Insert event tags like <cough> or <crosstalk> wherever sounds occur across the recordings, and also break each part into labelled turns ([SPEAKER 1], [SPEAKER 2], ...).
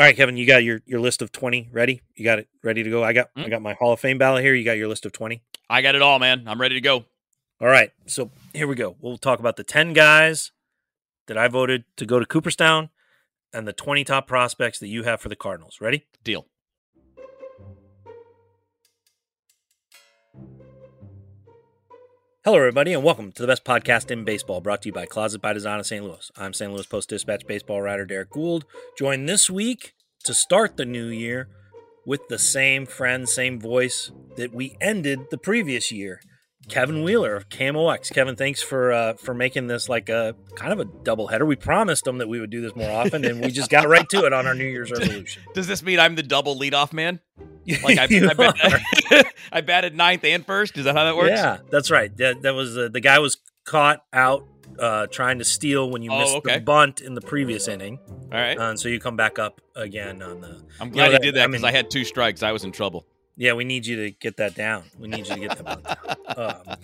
[SPEAKER 1] All right, Kevin, you got your, your list of 20 ready? You got it ready to go? I got
[SPEAKER 2] Mm.
[SPEAKER 1] I got my Hall of Fame ballot here. You got your list of 20?
[SPEAKER 2] I got it all, man. I'm ready to go.
[SPEAKER 1] All right. So here we go. We'll talk about the 10 guys that I voted to go to Cooperstown and the 20 top prospects that you have for the Cardinals. Ready?
[SPEAKER 2] Deal.
[SPEAKER 1] Hello, everybody, and welcome to the best podcast in baseball, brought to you by Closet by Design of St. Louis. I'm St. Louis Post Dispatch baseball writer Derrick Goold, joined this week to start the new year with the same friend, same voice that we ended the previous year. Kevin Wheeler of KMOX. Kevin, thanks for uh, for making this like a kind of a double header. We promised them that we would do this more often, and we just got right to it on our New Year's resolution.
[SPEAKER 2] Does this mean I'm the double leadoff man? <laughs> Like I, I, bat- <laughs> I batted ninth and first. Is that how that works?
[SPEAKER 1] Yeah, that's right. That that was uh, the guy was caught out uh, trying to steal when you
[SPEAKER 2] Oh,
[SPEAKER 1] missed
[SPEAKER 2] okay.
[SPEAKER 1] the bunt in the previous inning,
[SPEAKER 2] All right.
[SPEAKER 1] uh, and so you come back up again on the.
[SPEAKER 2] I'm
[SPEAKER 1] you
[SPEAKER 2] glad
[SPEAKER 1] know
[SPEAKER 2] you
[SPEAKER 1] that-
[SPEAKER 2] did that
[SPEAKER 1] I
[SPEAKER 2] because
[SPEAKER 1] mean-
[SPEAKER 2] I, had two strikes. I was in trouble.
[SPEAKER 1] Yeah, we need you to get that down. We need you to get that down. Um,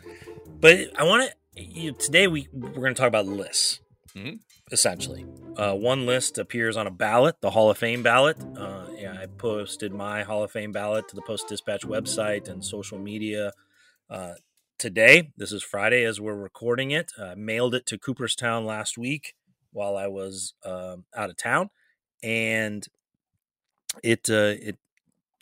[SPEAKER 1] but I want to you, today. We we're going to talk about lists.
[SPEAKER 2] Mhm.
[SPEAKER 1] Essentially, uh, one list appears on a ballot, the Hall of Fame ballot. Uh, yeah, I posted my Hall of Fame ballot to the Post Dispatch website and social media uh, today. This is Friday as we're recording it. I mailed it to Cooperstown last week while I was um, out of town, and it uh, it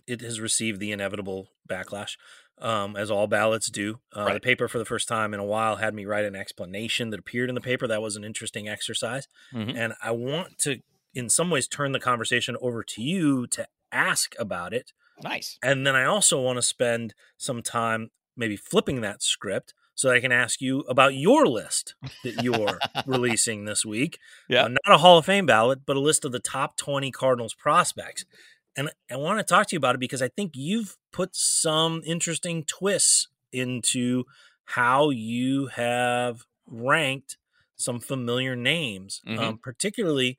[SPEAKER 1] it has received the inevitable backlash, um, as all ballots do. Uh, The paper, for the first time in a while, had me write an explanation that appeared in the paper. That was an interesting exercise,
[SPEAKER 2] Mhm.
[SPEAKER 1] and I want to, in some ways, turn the conversation over to you to ask about it.
[SPEAKER 2] Nice.
[SPEAKER 1] And then I also want to spend some time maybe flipping that script so I can ask you about your list that you're <laughs> releasing this week.
[SPEAKER 2] Yeah.
[SPEAKER 1] Uh, not a Hall of Fame ballot, but a list of the top 20 Cardinals prospects. And I want to talk to you about it because I think you've put some interesting twists into how you have ranked some familiar names,
[SPEAKER 2] Mhm.
[SPEAKER 1] um, particularly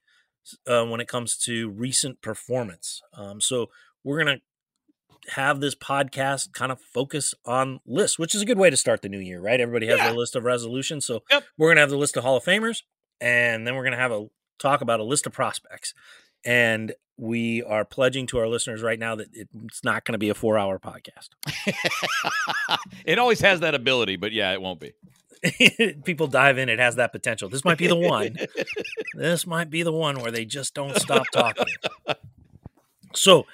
[SPEAKER 1] uh, when it comes to recent performance. Um, so we're going to have this podcast kind of focus on lists, which is a good way to start the new year, right? Everybody has
[SPEAKER 2] Yeah.
[SPEAKER 1] their list of resolutions. So
[SPEAKER 2] Yep.
[SPEAKER 1] we're going to have the list of Hall of Famers, and then we're going to have a talk about a list of prospects. And we are pledging to our listeners right now that it's not going to be a four hour podcast. <laughs>
[SPEAKER 2] it always has that ability, but yeah, it won't be. <laughs>
[SPEAKER 1] People dive in, it has that potential. This might be the one. <laughs> this might be the one where they just don't stop talking. So,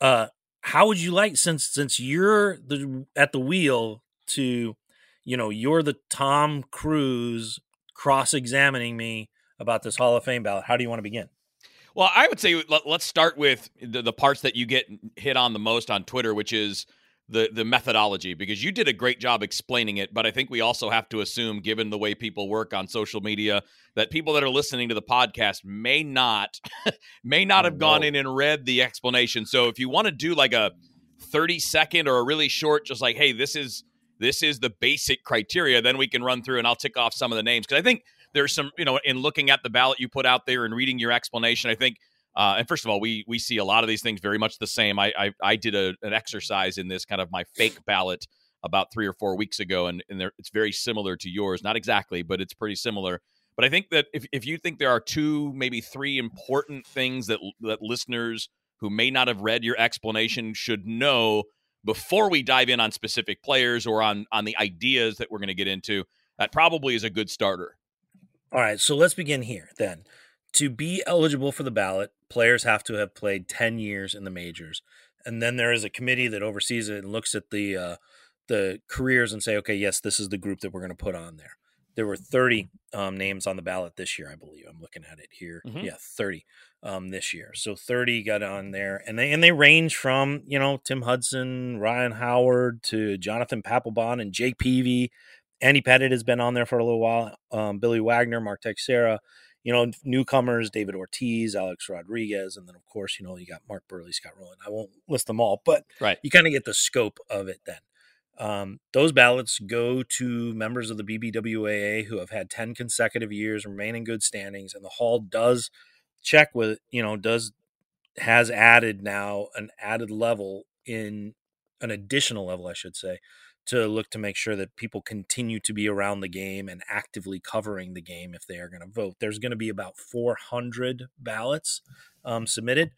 [SPEAKER 1] uh, how would you like since since you're the at the wheel to, you know, you're the Tom Cruise cross examining me about this Hall of Fame ballot? How do you want to begin?
[SPEAKER 2] Well, I would say let, us start with the, the parts that you get hit on the most on Twitter, which is the the methodology, because you did a great job explaining it. But I think we also have to assume, given the way people work on social media, that people that are listening to the podcast may not <laughs> may not oh, have gone in and read the explanation. So if you want to do like a thirty second or a really short, just like, hey, this is this is the basic criteria, then we can run through and I'll tick off some of the names because I think there's some you know in looking at the ballot you put out there and reading your explanation i think uh, and first of all we we see a lot of these things very much the same. I i, I did a, an exercise in this kind of my fake ballot about three or four weeks ago and, and it's very similar to yours. Not exactly but it's pretty similar. But i think that if, if you think there are two maybe three important things that that listeners who may not have read your explanation should know before we dive in on specific players or on on the ideas that we're going to get into that probably is a good starter
[SPEAKER 1] All right, so let's begin here then. To be eligible for the ballot, players have to have played 10 years in the majors. And then there is a committee that oversees it and looks at the uh, the careers and say, okay, yes, this is the group that we're going to put on there. There were 30 um, names on the ballot this year, I believe. I'm looking at it here.
[SPEAKER 2] Mhm.
[SPEAKER 1] Yeah, 30 um, this year. So 30 got on there, and they and they range from you know Tim Hudson, Ryan Howard to Jonathan Papelbon and Jake Peavy. Andy Pettitte has been on there for a little while. Um, Billy Wagner, Mark Teixeira, you know, newcomers, David Ortiz, Alex Rodriguez, and then of course, you know, you got Mark Buehrle, Scott Rolen. I won't list them all, but
[SPEAKER 2] Right.
[SPEAKER 1] you kind of get the scope of it then. Um, those ballots go to members of the BBWAA who have had 10 consecutive years, remain in good standings, and the hall does check with, you know, does has added now an added level in an additional level, I should say, to look to make sure that people continue to be around the game and actively covering the game if they are going to vote. There's going to be about 400 ballots um, submitted.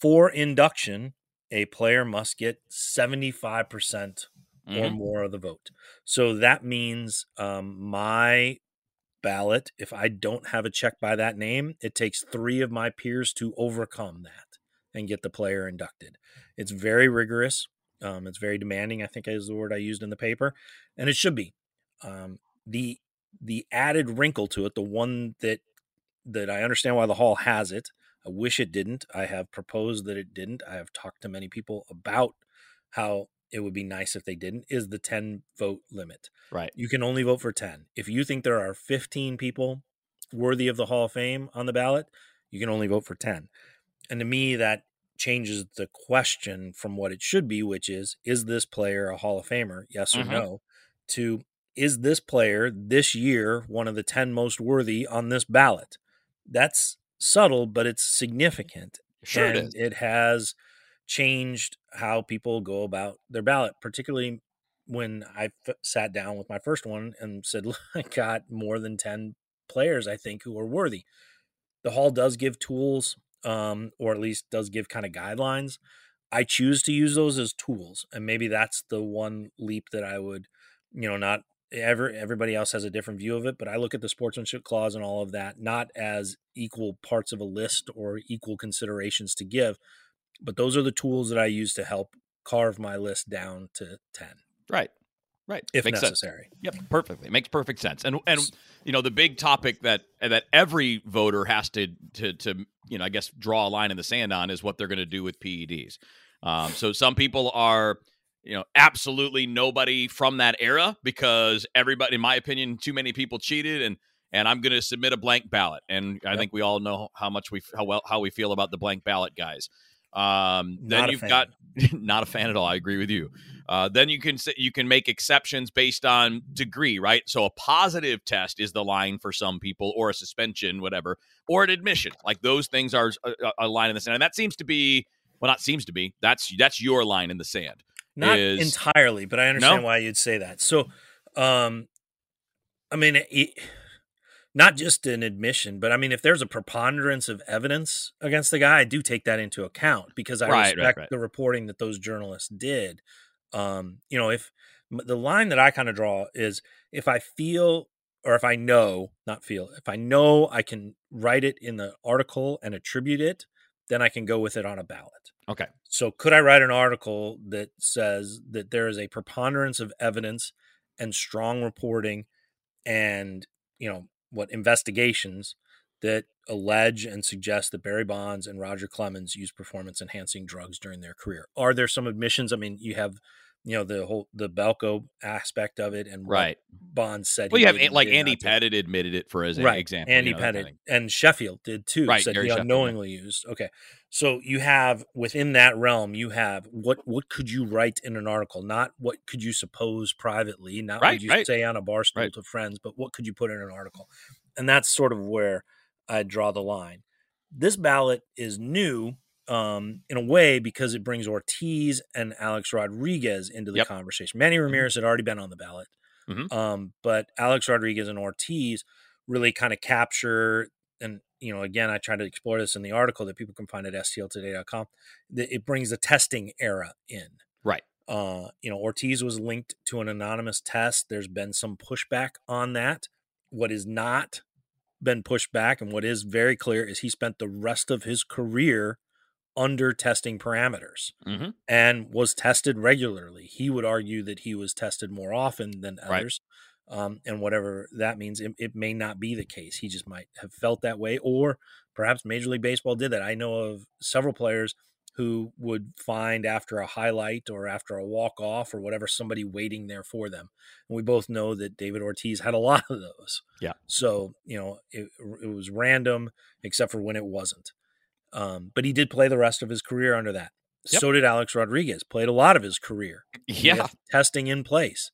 [SPEAKER 1] for induction, a player must get 75% or more of the vote. So that means um, my ballot, if I don't have a check by that name, it takes three of my peers to overcome that and get the player inducted. It's very rigorous. Um, it's very demanding. I think is the word I used in the paper, and it should be. Um, the the added wrinkle to it, the one that that I understand why the hall has it. I wish it didn't. I have proposed that it didn't. I have talked to many people about how it would be nice if they didn't. Is the ten vote limit?
[SPEAKER 2] Right.
[SPEAKER 1] You can only vote for 10. If you think there are 15 people worthy of the Hall of Fame on the ballot, you can only vote for 10. And to me, that changes the question from what it should be, which is is this player a Hall of Famer? Yes or
[SPEAKER 2] Mhm.
[SPEAKER 1] no? To is this player this year one of the 10 most worthy on this ballot? That's subtle, but it's significant
[SPEAKER 2] Sure
[SPEAKER 1] and
[SPEAKER 2] it is.
[SPEAKER 1] it has changed how people go about their ballot, particularly when I f- sat down with my first one and said, "Look, <laughs> I got more than 10 players, I think, who are worthy. The hall does give tools, um, or at least does give kind of guidelines. I choose to use those as tools. And maybe that's the one leap that I would, you know, not ever everybody else has a different view of it, but I look at the sportsmanship clause and all of that not as equal parts of a list or equal considerations to give, but those are the tools that I use to help carve my list down to 10
[SPEAKER 2] Right. Right.
[SPEAKER 1] if
[SPEAKER 2] Makes sense.
[SPEAKER 1] necessary.
[SPEAKER 2] Yep, perfectly. Makes perfect sense. And and you know the big topic that that every voter has to to to you know I guess draw a line in the sand on is what they're going to do with PEDs. Um, so some people are you know absolutely nobody from that era because everybody, in my opinion, too many people cheated and. And I'm going to submit a blank ballot, and I
[SPEAKER 1] Yep.
[SPEAKER 2] think we all know how much we how well how we feel about the blank ballot guys. Um, then you've
[SPEAKER 1] fan.
[SPEAKER 2] got <laughs> not a fan at all. I agree with you. Uh, then you can you can make exceptions based on degree, right? So a positive test is the line for some people, or a suspension, whatever, or an admission. Like those things are a, a line in the sand, and that seems to be well, not seems to be. That's that's your line in the sand.
[SPEAKER 1] Not
[SPEAKER 2] is-
[SPEAKER 1] entirely, but I understand
[SPEAKER 2] No?
[SPEAKER 1] why you'd say that. So, um, I mean, it, not just an admission, but I mean, if there's a preponderance of evidence against the guy, I do take that into account because I
[SPEAKER 2] Right, right,
[SPEAKER 1] respect
[SPEAKER 2] right.
[SPEAKER 1] the reporting that those journalists did. Um, you know, if the line that I kind of draw is if I feel or if I know, not feel, if I know I can write it in the article and attribute it, then I can go with it on a ballot.
[SPEAKER 2] Okay.
[SPEAKER 1] So could I write an article that says that there is a preponderance of evidence and strong reporting and, you know, what investigations that allege and suggest that Barry Bonds and Roger Clemens used performance enhancing drugs during their career? Are there some admissions? I mean, you have, you know, the whole the Balco aspect of it and what
[SPEAKER 2] Right.
[SPEAKER 1] Bonds said.
[SPEAKER 2] Well, you have
[SPEAKER 1] did
[SPEAKER 2] like Andy
[SPEAKER 1] do.
[SPEAKER 2] Pettitte admitted it for an
[SPEAKER 1] right.
[SPEAKER 2] example.
[SPEAKER 1] Andy
[SPEAKER 2] you know, Pettitte
[SPEAKER 1] and Sheffield did too.
[SPEAKER 2] Right,
[SPEAKER 1] Said
[SPEAKER 2] Gary
[SPEAKER 1] he
[SPEAKER 2] Sheffield,
[SPEAKER 1] unknowingly used. Okay, so you have within that realm, you have what what could you write in an article? Not what could you suppose privately, not
[SPEAKER 2] Right,
[SPEAKER 1] what you
[SPEAKER 2] right.
[SPEAKER 1] say on a bar stool to friends, but what could you put in an article? And that's sort of where I draw the line. This ballot is new um, in a way because it brings Ortiz and Alex Rodriguez into the
[SPEAKER 2] Yep. Mm-hmm.
[SPEAKER 1] conversation. Manny Ramirez had already been on the ballot,
[SPEAKER 2] Mhm.
[SPEAKER 1] um, but Alex Rodriguez and Ortiz really kind of capture and you know again i try to explore this in the article that people can find at stltoday.com that it brings the testing era in
[SPEAKER 2] Right.
[SPEAKER 1] uh you know ortiz was linked to an anonymous test there's been some pushback on that what is not been pushed back and what is very clear is he spent the rest of his career under testing parameters
[SPEAKER 2] Mhm.
[SPEAKER 1] and was tested regularly. He would argue that he was tested more often than
[SPEAKER 2] Right.
[SPEAKER 1] others. Um, and whatever that means, it, it may not be the case. He just might have felt that way, or perhaps Major League Baseball did that. I know of several players who would find after a highlight or after a walk off or whatever somebody waiting there for them. And we both know that David Ortiz had a <laughs> lot of those.
[SPEAKER 2] Yeah.
[SPEAKER 1] So, you know, it, it was random except for when it wasn't. Um, but he did play the rest of his career under that.
[SPEAKER 2] Yep.
[SPEAKER 1] So did Alex Rodriguez, played a lot of his career
[SPEAKER 2] Yeah.
[SPEAKER 1] testing in place.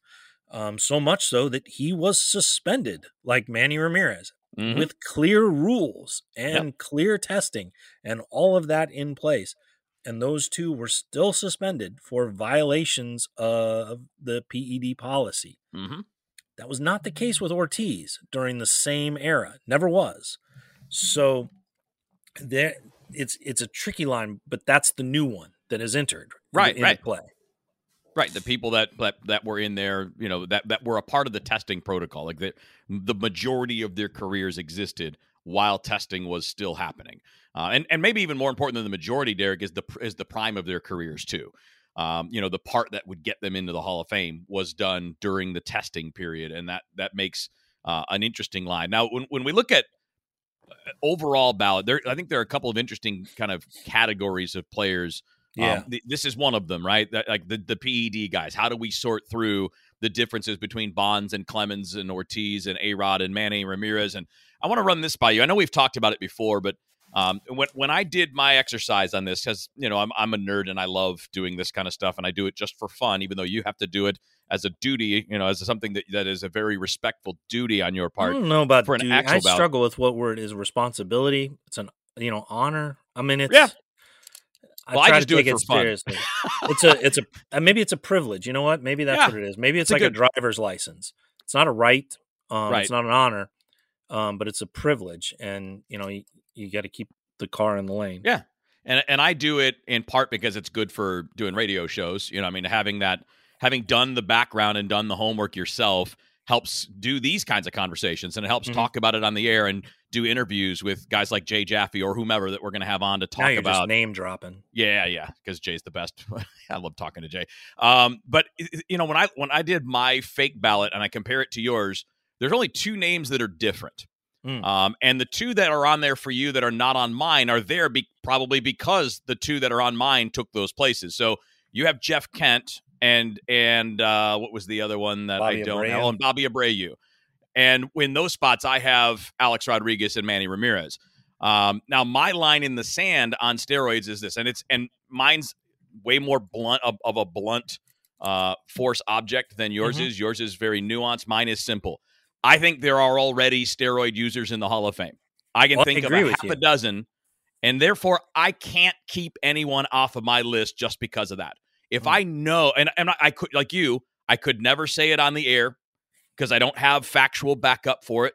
[SPEAKER 1] Um, so much so that he was suspended, like Manny Ramirez,
[SPEAKER 2] Mhm.
[SPEAKER 1] with clear rules and clear testing and all of that in place. And those two were still suspended for violations of the PED policy.
[SPEAKER 2] Mhm.
[SPEAKER 1] That was not the case with Ortiz during the same era. Never was. So there it's it's a tricky line, but that's the new one that has entered
[SPEAKER 2] right,
[SPEAKER 1] in
[SPEAKER 2] right.
[SPEAKER 1] play.
[SPEAKER 2] Right, the people that, that that were in there, you know, that that were a part of the testing protocol, like the the majority of their careers existed while testing was still happening, uh, and and maybe even more important than the majority, Derrick, is the is the prime of their careers too. Um, you know, the part that would get them into the Hall of Fame was done during the testing period, and that that makes uh, an interesting line. Now, when when we look at uh, overall ballot, there I think there are a couple of interesting kind of categories of players
[SPEAKER 1] Yeah.
[SPEAKER 2] um, th- this is one of them, right? That, like the, the PED guys. How do we sort through the differences between Bonds and Clemens and Ortiz and A Rod and Manny Ramirez? And I want to run this by you. I know we've talked about it before, but um, when when I did my exercise on this, because you know I'm I'm a nerd and I love doing this kind of stuff, and I do it just for fun, even though you have to do it as a duty, you know, as something that that is a very respectful duty on your part.
[SPEAKER 1] I don't know about
[SPEAKER 2] for an
[SPEAKER 1] duty.
[SPEAKER 2] actual
[SPEAKER 1] I
[SPEAKER 2] ballot.
[SPEAKER 1] struggle with what word is responsibility. It's an you know honor. I mean, it's
[SPEAKER 2] Yeah.
[SPEAKER 1] I
[SPEAKER 2] Well, I
[SPEAKER 1] try
[SPEAKER 2] just
[SPEAKER 1] to
[SPEAKER 2] do it
[SPEAKER 1] take
[SPEAKER 2] for fun.
[SPEAKER 1] seriously. <laughs> it's a it's a uh, maybe it's a privilege. You know what? Maybe that's
[SPEAKER 2] Yeah.
[SPEAKER 1] what it is. Maybe it's,
[SPEAKER 2] It's a
[SPEAKER 1] like
[SPEAKER 2] good-
[SPEAKER 1] a driver's license. It's not a right. Um,
[SPEAKER 2] Right.
[SPEAKER 1] It's not an honor. Um, but it's a privilege, and you know you, you got to keep the car in the lane.
[SPEAKER 2] Yeah. And and I do it in part because it's good for doing radio shows. You know, I mean, having that, having done the background and done the homework yourself helps do these kinds of conversations, and it helps
[SPEAKER 1] Mhm.
[SPEAKER 2] talk about it on the air and do interviews with guys like Jay Jaffe or whomever that we're going to have on to talk about.
[SPEAKER 1] name dropping.
[SPEAKER 2] Yeah, yeah, because Jay's the best. <laughs> I love talking to Jay. Um, but you know, when I when I did my fake ballot and I compare it to yours, there's only two names that are different.
[SPEAKER 1] Mm.
[SPEAKER 2] Um, and the two that are on there for you that are not on mine are there be- probably because the two that are on mine took those places. So you have Jeff Kent and and uh, what was the other one that
[SPEAKER 1] Bobby
[SPEAKER 2] I don't know? And Bobby Abreu. And in those spots, I have Alex Rodriguez and Manny Ramirez. Um, now, my line in the sand on steroids is this, and it's and mine's way more blunt of, of a blunt uh, force object than yours
[SPEAKER 1] Mhm.
[SPEAKER 2] is. Yours is very nuanced. Mine is simple. I think there are already steroid users in the Hall of Fame. I can
[SPEAKER 1] Well, I
[SPEAKER 2] think of a half
[SPEAKER 1] you.
[SPEAKER 2] a dozen, and therefore I can't keep anyone off of my list just because of that. If
[SPEAKER 1] Mm.
[SPEAKER 2] I know, and, and I could like you, I could never say it on the air because I don't have factual backup for it.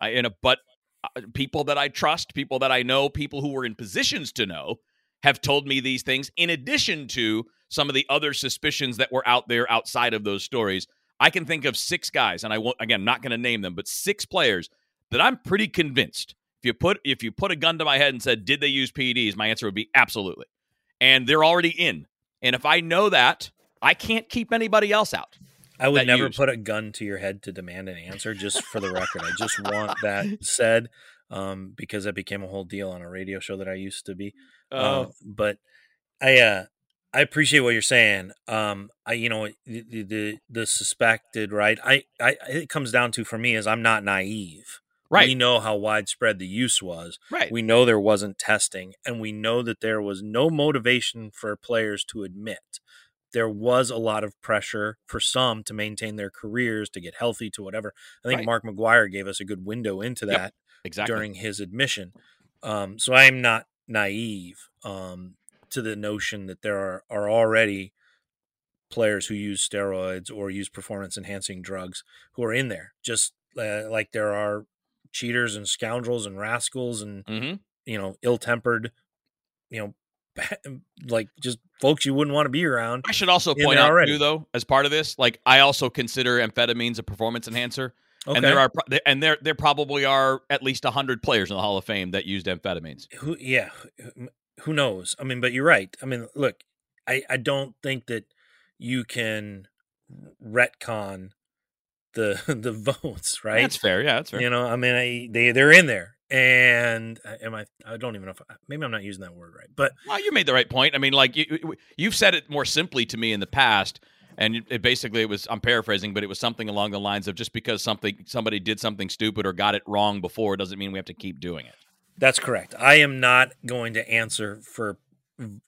[SPEAKER 2] I, and but uh, people that I trust, people that I know, people who were in positions to know, have told me these things. In addition to some of the other suspicions that were out there outside of those stories, I can think of six guys, and I won't again not going to name them, but six players that I'm pretty convinced. If you put if you put a gun to my head and said, "Did they use PEDs?" My answer would be absolutely, and they're already in. And if I know that, I can't keep anybody else out.
[SPEAKER 1] I would never
[SPEAKER 2] used.
[SPEAKER 1] put a gun to your head to demand an answer. Just for the record, I just want that said um, because that became a whole deal on a radio show that I used to be.
[SPEAKER 2] Oh.
[SPEAKER 1] Uh, but I uh, I appreciate what you're saying. Um, I you know the the, the, suspected right. I, I it comes down to for me is I'm not naive.
[SPEAKER 2] right,
[SPEAKER 1] We know how widespread the use was.
[SPEAKER 2] right,
[SPEAKER 1] We know there wasn't testing, and we know that there was no motivation for players to admit. There was a lot of pressure for some to maintain their careers, to get healthy, to whatever. I think
[SPEAKER 2] Right.
[SPEAKER 1] Mark McGwire gave us a good window into
[SPEAKER 2] Yep.
[SPEAKER 1] that
[SPEAKER 2] exactly.
[SPEAKER 1] during his admission. Um, so I'm not naive um, to the notion that there are, are already players who use steroids or use performance enhancing drugs who are in there, just uh, like there are cheaters and scoundrels and rascals and
[SPEAKER 2] hmm
[SPEAKER 1] you know ill tempered, you know, <laughs> like just folks you wouldn't want to be around.
[SPEAKER 2] I should also point out
[SPEAKER 1] already.
[SPEAKER 2] too, though, as part of this, like I also consider amphetamines a performance enhancer,
[SPEAKER 1] Okay,
[SPEAKER 2] and there are and there there probably are at least hundred players in the Hall of Fame that used amphetamines.
[SPEAKER 1] who yeah who- knows i mean but you're right i mean look i i don't think that you can retcon the <laughs> the votes right
[SPEAKER 2] That's fair. Yeah, that's fair.
[SPEAKER 1] you know i mean I, they they're in there and uh, am i i don't even know if maybe i'm not using that word right but
[SPEAKER 2] Well, you made the right point. I mean, like you, you've said it more simply to me in the past, and it basically it was I'm paraphrasing, but it was something along the lines of just because something somebody did something stupid or got it wrong before doesn't mean we have to keep doing it.
[SPEAKER 1] That's correct. I am not going to answer for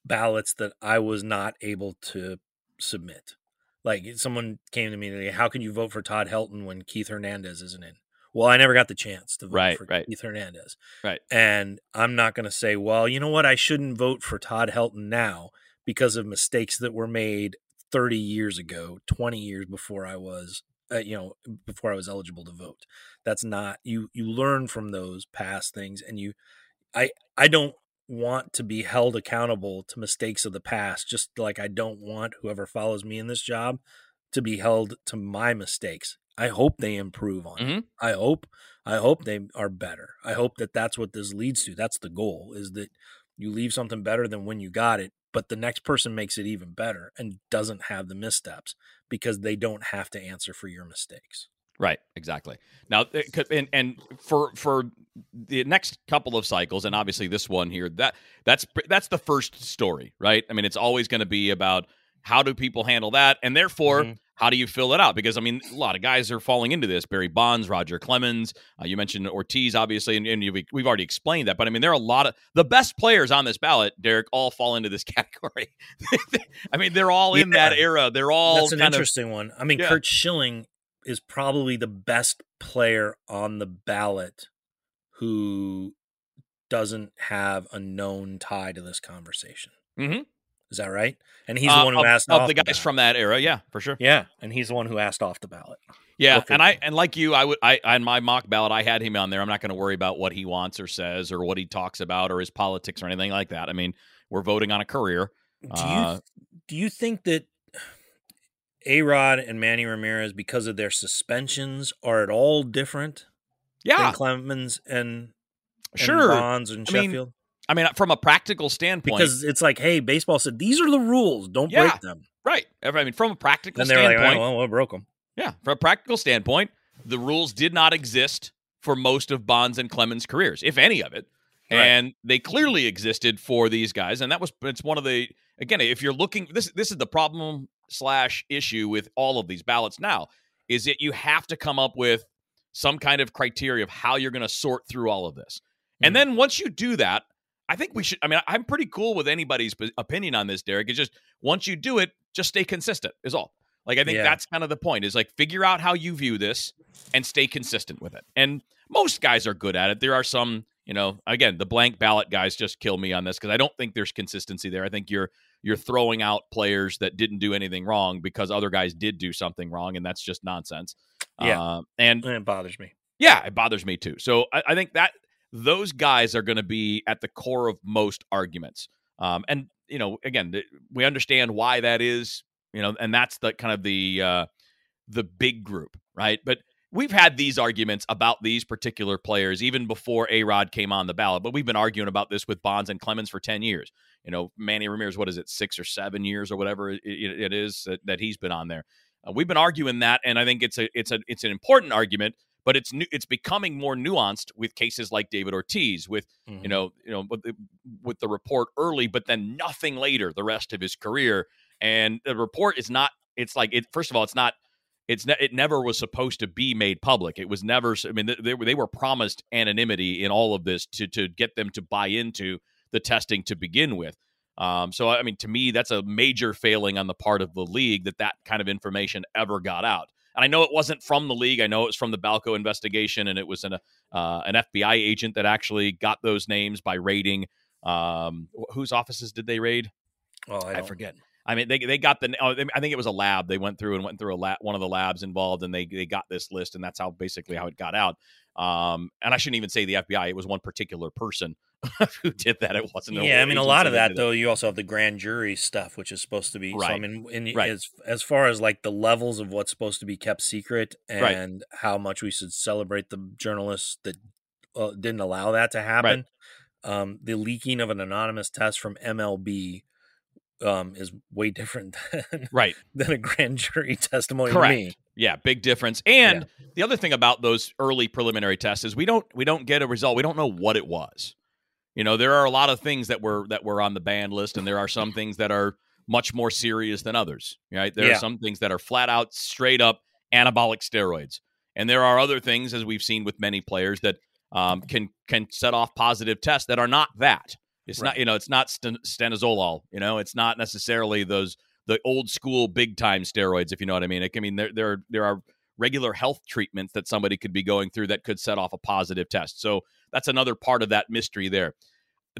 [SPEAKER 1] ballots that i was not able to submit. Like someone came to me today how can you vote for todd helton when keith hernandez isn't in? Well i never got the chance to vote
[SPEAKER 2] Right,
[SPEAKER 1] for
[SPEAKER 2] right.
[SPEAKER 1] keith hernandez.
[SPEAKER 2] Right.
[SPEAKER 1] and i'm not going to say well you know what? I shouldn't vote for todd helton now because of mistakes that were made 30 years ago 20 years before i was uh, you know before i was eligible to vote that's not you you learn from those past things and you i i don't want to be held accountable to mistakes of the past, just like I don't want whoever follows me in this job to be held to my mistakes. I hope they improve on
[SPEAKER 2] Mhm.
[SPEAKER 1] it. I hope I hope they are better. I hope that that's what this leads to. That's the goal is that you leave something better than when you got it, but the next person makes it even better and doesn't have the missteps because they don't have to answer for your mistakes.
[SPEAKER 2] Right, exactly. Now, it could- and and for for the next couple of cycles, and obviously this one here, that that's that's the first story, right? I mean, it's always going to be about how do people handle that, and therefore,
[SPEAKER 1] Mhm.
[SPEAKER 2] How do you fill it out? Because I mean, a lot of guys are falling into this. Barry Bonds, Roger Clemens, uh, you mentioned Ortiz, obviously, and, and you've, we've already explained that. But I mean, there are a lot of the best players on this ballot, Derrick, all fall into this <laughs> category. I mean, they're all in that era. They're all
[SPEAKER 1] That's an
[SPEAKER 2] kind of
[SPEAKER 1] interesting one. I mean,
[SPEAKER 2] Yeah.
[SPEAKER 1] Curt Schilling is probably the best player on the ballot who doesn't have a known tie to this conversation.
[SPEAKER 2] Mhm.
[SPEAKER 1] Is that right? And he's
[SPEAKER 2] uh,
[SPEAKER 1] the one who
[SPEAKER 2] of,
[SPEAKER 1] asked
[SPEAKER 2] of
[SPEAKER 1] off
[SPEAKER 2] the guys
[SPEAKER 1] ballot.
[SPEAKER 2] from that era. Yeah, for sure.
[SPEAKER 1] Yeah, and he's the one who asked off the ballot.
[SPEAKER 2] Yeah, and I and like you, I would I on my mock ballot, I had him on there. I'm not going to worry about what he wants or says or what he talks about or his politics or anything like that. I mean, we're voting on a career.
[SPEAKER 1] Do
[SPEAKER 2] Uh,
[SPEAKER 1] you do you think that A Rod and Manny Ramirez, because of their suspensions, are at all different
[SPEAKER 2] Yeah,
[SPEAKER 1] than Clemens and, and
[SPEAKER 2] sure.
[SPEAKER 1] Bonds and
[SPEAKER 2] I mean,
[SPEAKER 1] Sheffield?
[SPEAKER 2] I mean, from a practical standpoint,
[SPEAKER 1] because it's like, hey, baseball said these are the rules. Don't
[SPEAKER 2] Yeah.
[SPEAKER 1] break them.
[SPEAKER 2] right? I mean, from a practical
[SPEAKER 1] Then they were like,
[SPEAKER 2] standpoint,
[SPEAKER 1] oh, well, we broke them.
[SPEAKER 2] yeah, from a practical standpoint, the rules did not exist for most of Bonds and Clemens' careers, if any of it.
[SPEAKER 1] Right.
[SPEAKER 2] and they clearly existed for these guys and that was it's one of the again if you're looking this this is the problem slash issue with all of these ballots now is that you have to come up with some kind of criteria of how you're going to sort through all of this and
[SPEAKER 1] Mhm.
[SPEAKER 2] then once you do that i think we should i mean i'm pretty cool with anybody's opinion on this derrick. It's just once you do it just stay consistent is all. Like i think
[SPEAKER 1] Yeah.
[SPEAKER 2] that's kind of the point is like figure out how you view this and stay consistent with it. And most guys are good at it. There are some you know again the blank ballot guys just kill me on this because i don't think there's consistency there. I think you're you're throwing out players that didn't do anything wrong because other guys did do something wrong and that's just nonsense.
[SPEAKER 1] Yeah.
[SPEAKER 2] uh, and
[SPEAKER 1] And it bothers me.
[SPEAKER 2] yeah it bothers me too. So i, I think that those guys are going to be at the core of most arguments um, and you know again th- we understand why that is you know and that's the kind of the uh, the big group right but we've had these arguments about these particular players even before A Rod came on the ballot, but we've been arguing about this with Bonds and Clemens for 10 years. You know, Manny Ramirez, what is it, six or seven years or whatever it, it- is that, that he's been on there. Uh, we've been arguing that, and I think it's a it's a it's an important argument, but it's new, it's becoming more nuanced with cases like David Ortiz, with
[SPEAKER 1] Mm-hmm.
[SPEAKER 2] you know, you know, with the, with the report early, but then nothing later the rest of his career. And the report is not. It's like it. First of all, it's not. It's ne- it never was supposed to be made public. It was never. I mean, they, they were promised anonymity in all of this to to get them to buy into the testing to begin with. Um, so I mean, to me, that's a major failing on the part of the league that that kind of information ever got out. And I know it wasn't from the league. I know it was from the Balco investigation, and it was an uh, an FBI agent that actually got those names by raiding. Um, whose offices did they raid?
[SPEAKER 1] Oh, I,
[SPEAKER 2] I forget. I mean, they, they got the. Oh, I think it was a lab. They went through and went through a lab, one of the labs involved, and they they got this list, and that's how basically how it got out. Um, and I shouldn't even say the FBI. It was one particular person <laughs> who did that. It wasn't.
[SPEAKER 1] Yeah, I mean, a lot of that though. You also have the grand jury stuff, which is supposed to be. So, I mean, in,
[SPEAKER 2] Right.
[SPEAKER 1] as as far as like the levels of what's supposed to be kept secret
[SPEAKER 2] Right.
[SPEAKER 1] and how much we should celebrate the journalists that uh, didn't allow that to happen. Um, the leaking of an anonymous test from MLB um, is way different than,
[SPEAKER 2] Right. <laughs>
[SPEAKER 1] than a grand jury <laughs> testimony.
[SPEAKER 2] Correct. Yeah, big difference. And the other thing about those early preliminary tests is we don't we don't get a result. We don't know what it was. You know, there are a lot of things that were that were on the banned list, and there are some things that are much more serious than others. Right? There
[SPEAKER 1] Yeah.
[SPEAKER 2] are some things that are flat out, straight up anabolic steroids, and there are other things, as we've seen with many players, that um, can can set off positive tests that are not that. It's not you know it's not sten- stanozolol. You know, it's not necessarily those the old school big time steroids, if you know what I mean. It, I mean, there there there are regular health treatments that somebody could be going through that could set off a positive test. So that's another part of that mystery there.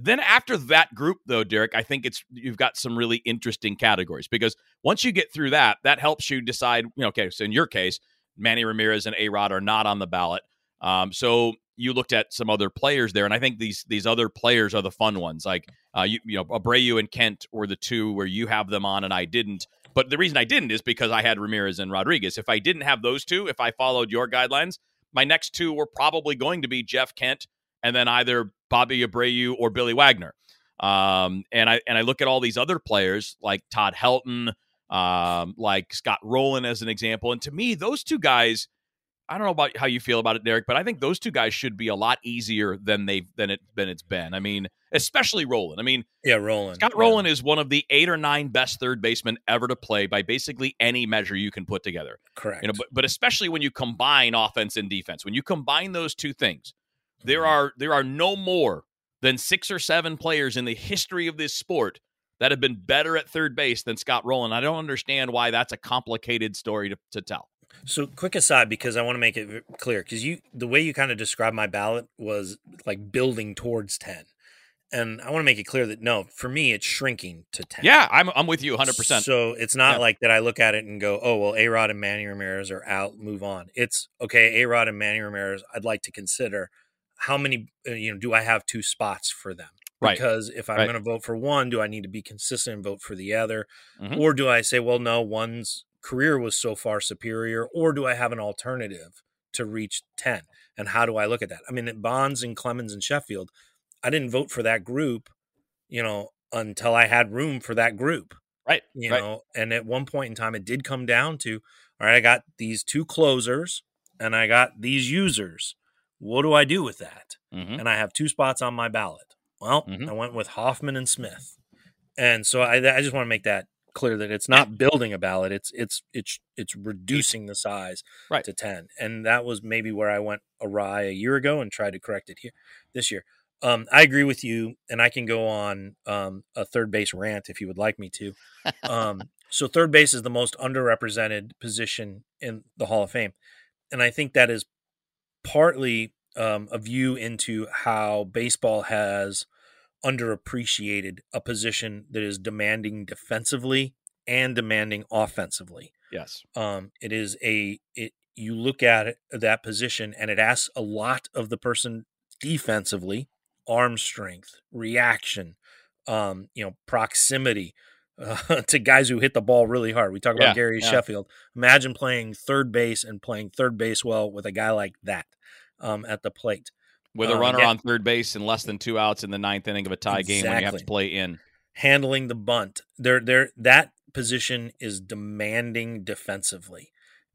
[SPEAKER 2] Then after that group, though, Derrick, I think it's you've got some really interesting categories because once you get through that, that helps you decide. You know, okay, so in your case, Manny Ramirez and A Rod are not on the ballot. Um, so you looked at some other players there, and I think these these other players are the fun ones. Like uh, you, you know, Abreu and Kent were the two where you have them on, and I didn't. But the reason I didn't is because I had Ramirez and Rodriguez. If I didn't have those two, if I followed your guidelines, my next two were probably going to be Jeff Kent and then either Bobby Abreu or Billy Wagner. Um, and I and I look at all these other players like Todd Helton, um, like Scott Rolen as an example, and to me, those two guys I don't know about how you feel about it, Derrick, but I think those two guys should be a lot easier than they've than it than it's been. I mean, especially Rolen. I mean,
[SPEAKER 1] yeah, Rolen.
[SPEAKER 2] Scott
[SPEAKER 1] yeah.
[SPEAKER 2] Is one of the eight or nine best third basemen ever to play by basically any measure you can put together.
[SPEAKER 1] Correct.
[SPEAKER 2] You know, but but especially when you combine offense and defense, when you combine those two things, there are there are no more than six or seven players in the history of this sport that have been better at third base than Scott Rolen. I don't understand why that's a complicated story to, to tell.
[SPEAKER 1] So, quick aside, because I want to make it clear, because you the way you kind of described my ballot was like building towards ten, and I want to make it clear that no, for me, it's shrinking to ten.
[SPEAKER 2] Yeah, I'm I'm with you 100. percent
[SPEAKER 1] So it's not
[SPEAKER 2] Yeah.
[SPEAKER 1] like that. I look at it and go, "Oh well, A Rod and Manny Ramirez are out. Move on." It's okay. A Rod and Manny Ramirez. I'd like to consider how many. uh, You know, do I have two spots for them?
[SPEAKER 2] Right.
[SPEAKER 1] Because if I'm
[SPEAKER 2] Right.
[SPEAKER 1] going to vote for one, do I need to be consistent and vote for the other,
[SPEAKER 2] Mhm.
[SPEAKER 1] or do I say, well, no, one's career was so far superior, or do I have an alternative to reach ten? And how do I look at that? I mean, at Bonds and Clemens and Sheffield, I didn't vote for that group, you know, until I had room for that group
[SPEAKER 2] Right.
[SPEAKER 1] you
[SPEAKER 2] right.
[SPEAKER 1] know and at one point in time it did come down to all right i got these two closers and i got these users what do i do with that
[SPEAKER 2] Mhm.
[SPEAKER 1] and i have two spots on my ballot well
[SPEAKER 2] Mhm.
[SPEAKER 1] i went with hoffman and smith and so i, I just want to make that clear that it's not building a ballot it's it's it's it's reducing the size
[SPEAKER 2] Right.
[SPEAKER 1] to 10 and that was maybe where i went awry a year ago and tried to correct it here this year um, I agree with you, and I can go on um, a third base rant if you would like me to. Um, <laughs> so, third base is the most underrepresented position in the Hall of Fame, and I think that is partly um, a view into how baseball has underappreciated a position that is demanding defensively and demanding offensively.
[SPEAKER 2] Yes.
[SPEAKER 1] Um, it is a it. You look at it, that position, and it asks a lot of the person defensively arm strength, reaction, um, you know, proximity uh, <laughs> to guys who hit the ball really hard. We talk about
[SPEAKER 2] Yeah,
[SPEAKER 1] Gary
[SPEAKER 2] yeah.
[SPEAKER 1] Sheffield. Imagine playing third base and playing third base well with a guy like that um, at the plate.
[SPEAKER 2] With a
[SPEAKER 1] Uh,
[SPEAKER 2] runner
[SPEAKER 1] yeah.
[SPEAKER 2] on third base and less than two outs in the ninth inning of a tie game when you have to play in.
[SPEAKER 1] Handling the bunt, there, there, that position is demanding defensively,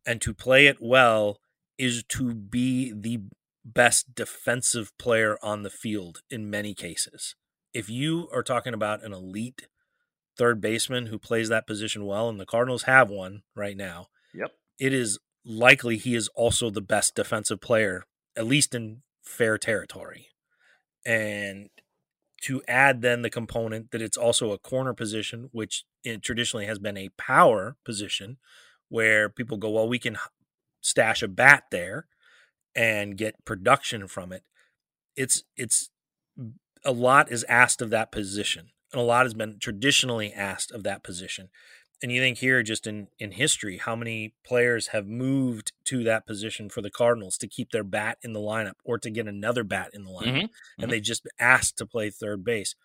[SPEAKER 1] and to play it well is to be the best defensive player on the field in many cases. If you are talking about an elite third baseman who plays that position well, and the Cardinals have one right now,
[SPEAKER 2] Yep.
[SPEAKER 1] it is likely he is also the best defensive player, at least in fair territory. And to add then the component that it's also a corner position, which it traditionally has been a power position, where people go, well, we can stash a bat there and get production from it. It's it's a lot is asked of that position, and a lot has been traditionally asked of that position. And you think here, just in in history, how many players have moved to that position for the Cardinals to keep their bat in the lineup or to get another bat in the lineup,
[SPEAKER 2] Mhm,
[SPEAKER 1] and they just asked to play third base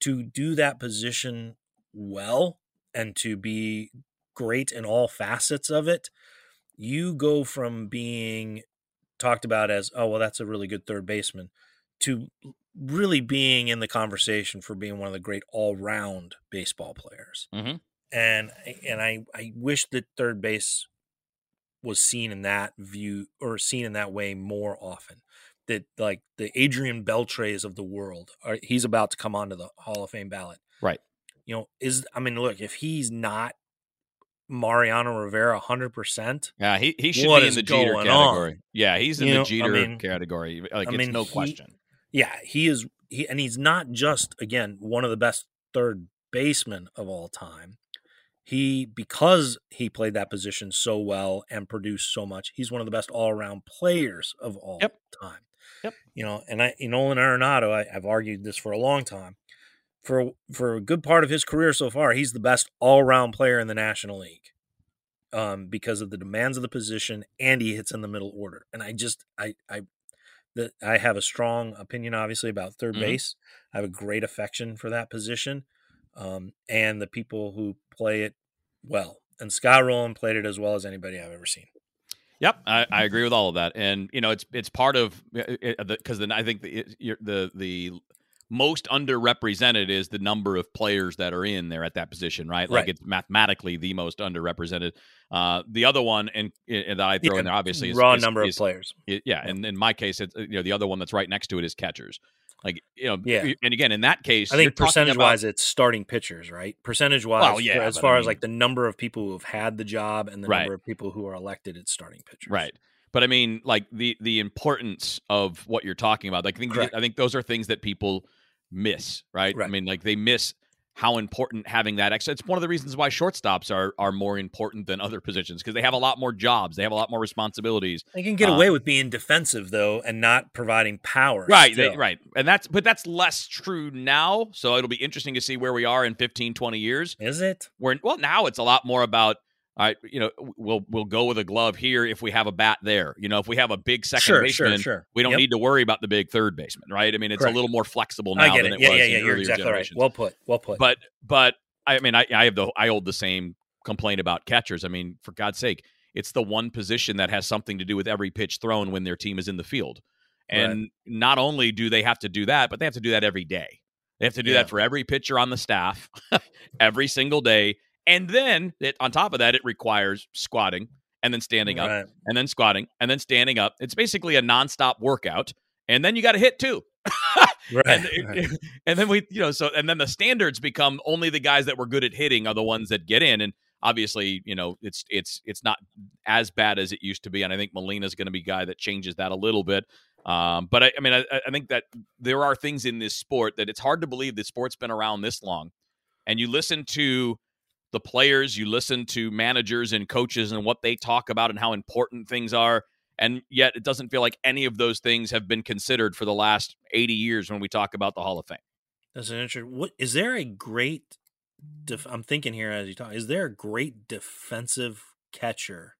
[SPEAKER 1] to do that position well and to be great in all facets of it. You go from being talked about as, oh, well, that's a really good third baseman, to really being in the conversation for being one of the great all round baseball players.
[SPEAKER 2] Mhm.
[SPEAKER 1] And and I, I wish that third base was seen in that view or seen in that way more often. That like the Adrian Beltres of the world, are, he's about to come onto the Hall of Fame ballot.
[SPEAKER 2] Right.
[SPEAKER 1] You know, is I mean, look, if he's not Mariano Rivera 100%,
[SPEAKER 2] Yeah, he, he should be in the Jeter category.
[SPEAKER 1] on?
[SPEAKER 2] Yeah, he's in
[SPEAKER 1] You
[SPEAKER 2] the
[SPEAKER 1] know, I
[SPEAKER 2] Jeter
[SPEAKER 1] mean-
[SPEAKER 2] category. Like
[SPEAKER 1] I
[SPEAKER 2] it's
[SPEAKER 1] mean,
[SPEAKER 2] no
[SPEAKER 1] he-
[SPEAKER 2] question.
[SPEAKER 1] Yeah, he is he and he's not just again one of the best third basemen of all time. He because he played that position so well and produced so much, he's one of the best all-around players of all
[SPEAKER 2] Yep.
[SPEAKER 1] time.
[SPEAKER 2] Yep.
[SPEAKER 1] You know, and I you Nolan Arenado, I, I've argued this for a long time. For for a good part of his career so far, he's the best all-around player in the National League. Um, because of the demands of the position and he hits in the middle order. And I just I I that I have a strong opinion, obviously, about 3rd
[SPEAKER 2] Mhm.
[SPEAKER 1] base. I have a great affection for that position, um, and the people who play it well. And Scott Rolen played it as well as anybody I've ever seen.
[SPEAKER 2] Yep, I, I agree with all of that, and you know it's it's part of because then I think the, the the most underrepresented is the number of players that are in there at that position, right? Like
[SPEAKER 1] Right.
[SPEAKER 2] it's mathematically the most underrepresented. Uh, the other one, and, and that I throw
[SPEAKER 1] Yeah,
[SPEAKER 2] in there, obviously, is
[SPEAKER 1] raw
[SPEAKER 2] is-
[SPEAKER 1] number
[SPEAKER 2] is-
[SPEAKER 1] of players.
[SPEAKER 2] yeah, and in my case, it's you know the other one that's right next to it is catchers. Like you know,
[SPEAKER 1] Yeah.
[SPEAKER 2] and again, in that case,
[SPEAKER 1] I think percentage
[SPEAKER 2] about-
[SPEAKER 1] wise, it's starting pitchers, right? Percentage wise,
[SPEAKER 2] Well, yeah,
[SPEAKER 1] as far
[SPEAKER 2] I
[SPEAKER 1] as like the number of people who have had the job and the
[SPEAKER 2] Right.
[SPEAKER 1] number of people who are elected, it's starting pitchers.
[SPEAKER 2] Right. But I mean, like the the importance of what you're talking about. Like I think
[SPEAKER 1] Correct.
[SPEAKER 2] I think those are things that people miss, right? I mean, like they miss how important having that extra. It's one of the reasons why shortstops are are more important than other positions because they have a lot more jobs, they have a lot more responsibilities.
[SPEAKER 1] They can get
[SPEAKER 2] Uh,
[SPEAKER 1] away with being defensive though, and not providing power.
[SPEAKER 2] Right, they, right. And that's but that's less true now, so it'll be interesting to see where we are in 15 20 years.
[SPEAKER 1] Is it?
[SPEAKER 2] Where well, now it's a lot more about right, you know, we'll we'll go with a glove here if we have a bat there. You know, if we have a big second
[SPEAKER 1] Sure,
[SPEAKER 2] baseman,
[SPEAKER 1] sure, sure.
[SPEAKER 2] we don't
[SPEAKER 1] Yep.
[SPEAKER 2] need to worry about the big third baseman, right? I mean, it's
[SPEAKER 1] Correct.
[SPEAKER 2] a little more flexible now
[SPEAKER 1] I
[SPEAKER 2] than
[SPEAKER 1] it.
[SPEAKER 2] it,
[SPEAKER 1] Yeah,
[SPEAKER 2] was
[SPEAKER 1] yeah,
[SPEAKER 2] in
[SPEAKER 1] yeah. You're
[SPEAKER 2] earlier
[SPEAKER 1] exactly right.
[SPEAKER 2] generations.
[SPEAKER 1] Well put. Well put.
[SPEAKER 2] but but I mean, I, I have the I hold the same complaint about catchers. I mean, for God's sake, it's the one position that has something to do with every pitch thrown when their team is in the field. And not only do they have to do that, but they have to do that every day. They have to do
[SPEAKER 1] Yeah.
[SPEAKER 2] that for every pitcher on the staff <laughs> every single day. And then it, on top of that, it requires squatting and then standing up
[SPEAKER 1] Right.
[SPEAKER 2] and then squatting and then standing up. It's basically a nonstop workout. And then you got to hit too. <laughs>
[SPEAKER 1] Right.
[SPEAKER 2] And,
[SPEAKER 1] right. <laughs>
[SPEAKER 2] and then we, you know, so and then the standards become only the guys that were good at hitting are the ones that get in. And obviously, you know, it's it's it's not as bad as it used to be. And I think Molina's going to be a guy that changes that a little bit. Um, but I, I mean, I, I think that there are things in this sport that it's hard to believe that sport's been around this long. And you listen to the players, you listen to managers and coaches and what they talk about and how important things are. And yet it doesn't feel like any of those things have been considered for the last 80 years when we talk about the Hall of Fame.
[SPEAKER 1] That's an interesting. What is there a great? Def, I'm thinking here as you talk. Is there a great defensive catcher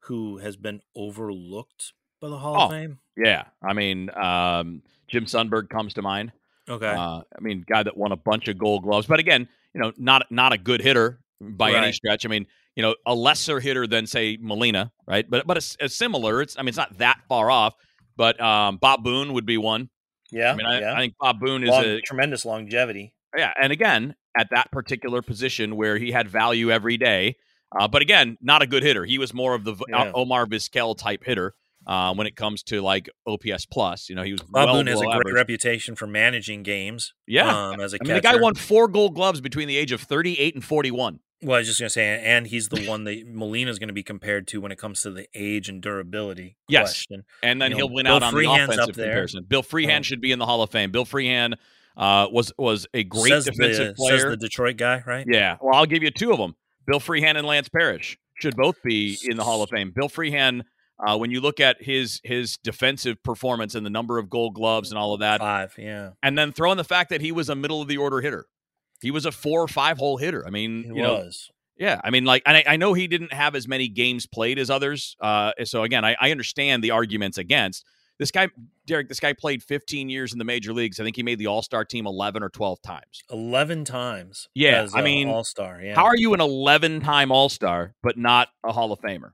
[SPEAKER 1] who has been overlooked by the Hall
[SPEAKER 2] Oh,
[SPEAKER 1] of Fame?
[SPEAKER 2] Yeah. I mean, um, Jim Sundberg comes to mind.
[SPEAKER 1] Okay.
[SPEAKER 2] Uh, I mean, guy that won a bunch of gold gloves, but again, you know, not not a good hitter by any stretch. I mean, you know, a lesser hitter than say Molina, right? But but a, a similar. It's I mean, it's not that far off. But um, Bob Boone would be one.
[SPEAKER 1] yeah.
[SPEAKER 2] I mean, I,
[SPEAKER 1] yeah.
[SPEAKER 2] I think Bob Boone is
[SPEAKER 1] Long-
[SPEAKER 2] a
[SPEAKER 1] tremendous longevity.
[SPEAKER 2] yeah, and again at that particular position where he had value every day. Uh, but again, not a good hitter. He was more of the
[SPEAKER 1] Yeah.
[SPEAKER 2] Omar Vizquel type hitter uh, when it comes to like OPS plus. You know, he was
[SPEAKER 1] Bob
[SPEAKER 2] well
[SPEAKER 1] Boone has a
[SPEAKER 2] below
[SPEAKER 1] great reputation for managing games.
[SPEAKER 2] Yeah,
[SPEAKER 1] Um, as a
[SPEAKER 2] I
[SPEAKER 1] catcher.
[SPEAKER 2] mean, the guy won four Gold Gloves between the age of 38 and 41.
[SPEAKER 1] Well, I was just gonna say, and he's the one that Molina is going to be compared to when it comes to the age and durability
[SPEAKER 2] Yes.
[SPEAKER 1] question.
[SPEAKER 2] And then
[SPEAKER 1] You
[SPEAKER 2] he'll win
[SPEAKER 1] Bill
[SPEAKER 2] out on
[SPEAKER 1] Freehan's
[SPEAKER 2] the
[SPEAKER 1] up
[SPEAKER 2] offensive
[SPEAKER 1] there.
[SPEAKER 2] comparison. Bill Freehan
[SPEAKER 1] Um,
[SPEAKER 2] should be in the Hall of Fame. Bill Freehan uh, was was a great
[SPEAKER 1] says
[SPEAKER 2] defensive
[SPEAKER 1] the,
[SPEAKER 2] player.
[SPEAKER 1] Says the Detroit guy, right?
[SPEAKER 2] Yeah. Well, I'll give you two of them. Bill Freehan and Lance Parrish should both be in the Hall of Fame. Bill Freehan, uh, when you look at his his defensive performance and the number of Gold Gloves and all of that,
[SPEAKER 1] Five. Yeah.
[SPEAKER 2] and then throw in the fact that he was a middle of the order hitter. He was a four or five hole hitter. I mean,
[SPEAKER 1] He
[SPEAKER 2] you know,
[SPEAKER 1] was.
[SPEAKER 2] yeah, I mean, like, and I, I know he didn't have as many games played as others. Uh, so again, I, I understand the arguments against this guy, Derrick. This guy played 15 years in the major leagues. I think he made the All Star team 11 or 12 times.
[SPEAKER 1] Eleven times.
[SPEAKER 2] Yeah, I mean,
[SPEAKER 1] All Star. Yeah.
[SPEAKER 2] How are you an 11 time All Star but not a Hall of Famer?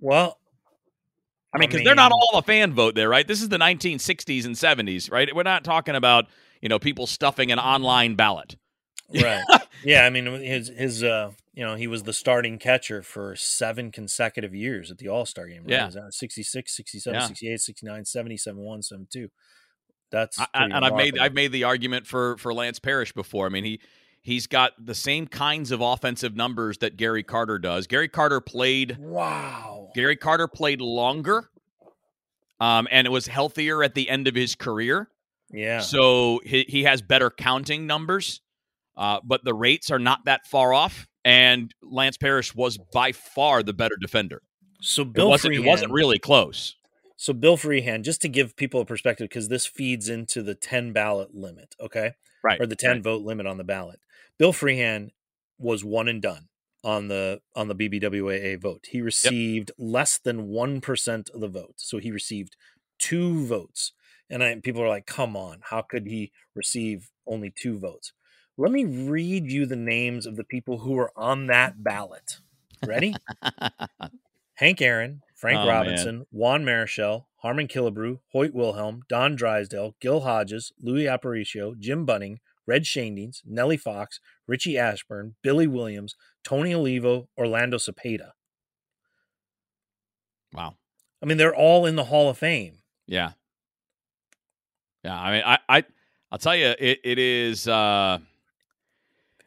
[SPEAKER 1] Well,
[SPEAKER 2] I mean, because they're not all a fan vote there, right? This is the 1960s and 70s, right? We're not talking about you know people stuffing an online ballot.
[SPEAKER 1] right. <laughs> yeah. I mean, his his uh, you know, he was the starting catcher for seven consecutive years at the All Star game. Right?
[SPEAKER 2] Yeah.
[SPEAKER 1] Was that 66, 67,
[SPEAKER 2] Yeah.
[SPEAKER 1] 68, 69, 70, 71, 72. That's
[SPEAKER 2] I, and I've made. I've made the argument for for Lance Parrish before. I mean, he he's got the same kinds of offensive numbers that Gary Carter does. Gary Carter played
[SPEAKER 1] wow.
[SPEAKER 2] Gary Carter played longer, um, and it was healthier at the end of his career.
[SPEAKER 1] Yeah.
[SPEAKER 2] So he, he has better counting numbers, uh, but the rates are not that far off. And Lance Parrish was by far the better defender.
[SPEAKER 1] So
[SPEAKER 2] It
[SPEAKER 1] Bill
[SPEAKER 2] wasn't, it wasn't really close.
[SPEAKER 1] So Bill Freehan, just to give people a perspective, because this feeds into the 10 ballot limit, okay?
[SPEAKER 2] Right.
[SPEAKER 1] Or the 10
[SPEAKER 2] right.
[SPEAKER 1] vote limit on the ballot. Bill Freehan was one and done. On the on the BBWAA vote. He received yep. less than 1% of the vote. So he received two votes. And I, people are like, "Come on, how could he receive only two votes?" Let me read you the names of the people who were on that ballot. Ready? <laughs> Hank Aaron, Frank oh, Robinson, man. Juan Marichal, Harmon Killebrew, Hoyt Wilhelm, Don Drysdale, Gil Hodges, Louis Aparicio, Jim Bunning, Red Schoendienst, Nellie Fox, Richie Ashburn, Billy Williams, Tony Oliva, Orlando Cepeda.
[SPEAKER 2] Wow.
[SPEAKER 1] I mean, they're all in the Hall of Fame.
[SPEAKER 2] Yeah. Yeah. I mean, I, I, I'll tell you, it, it is, uh,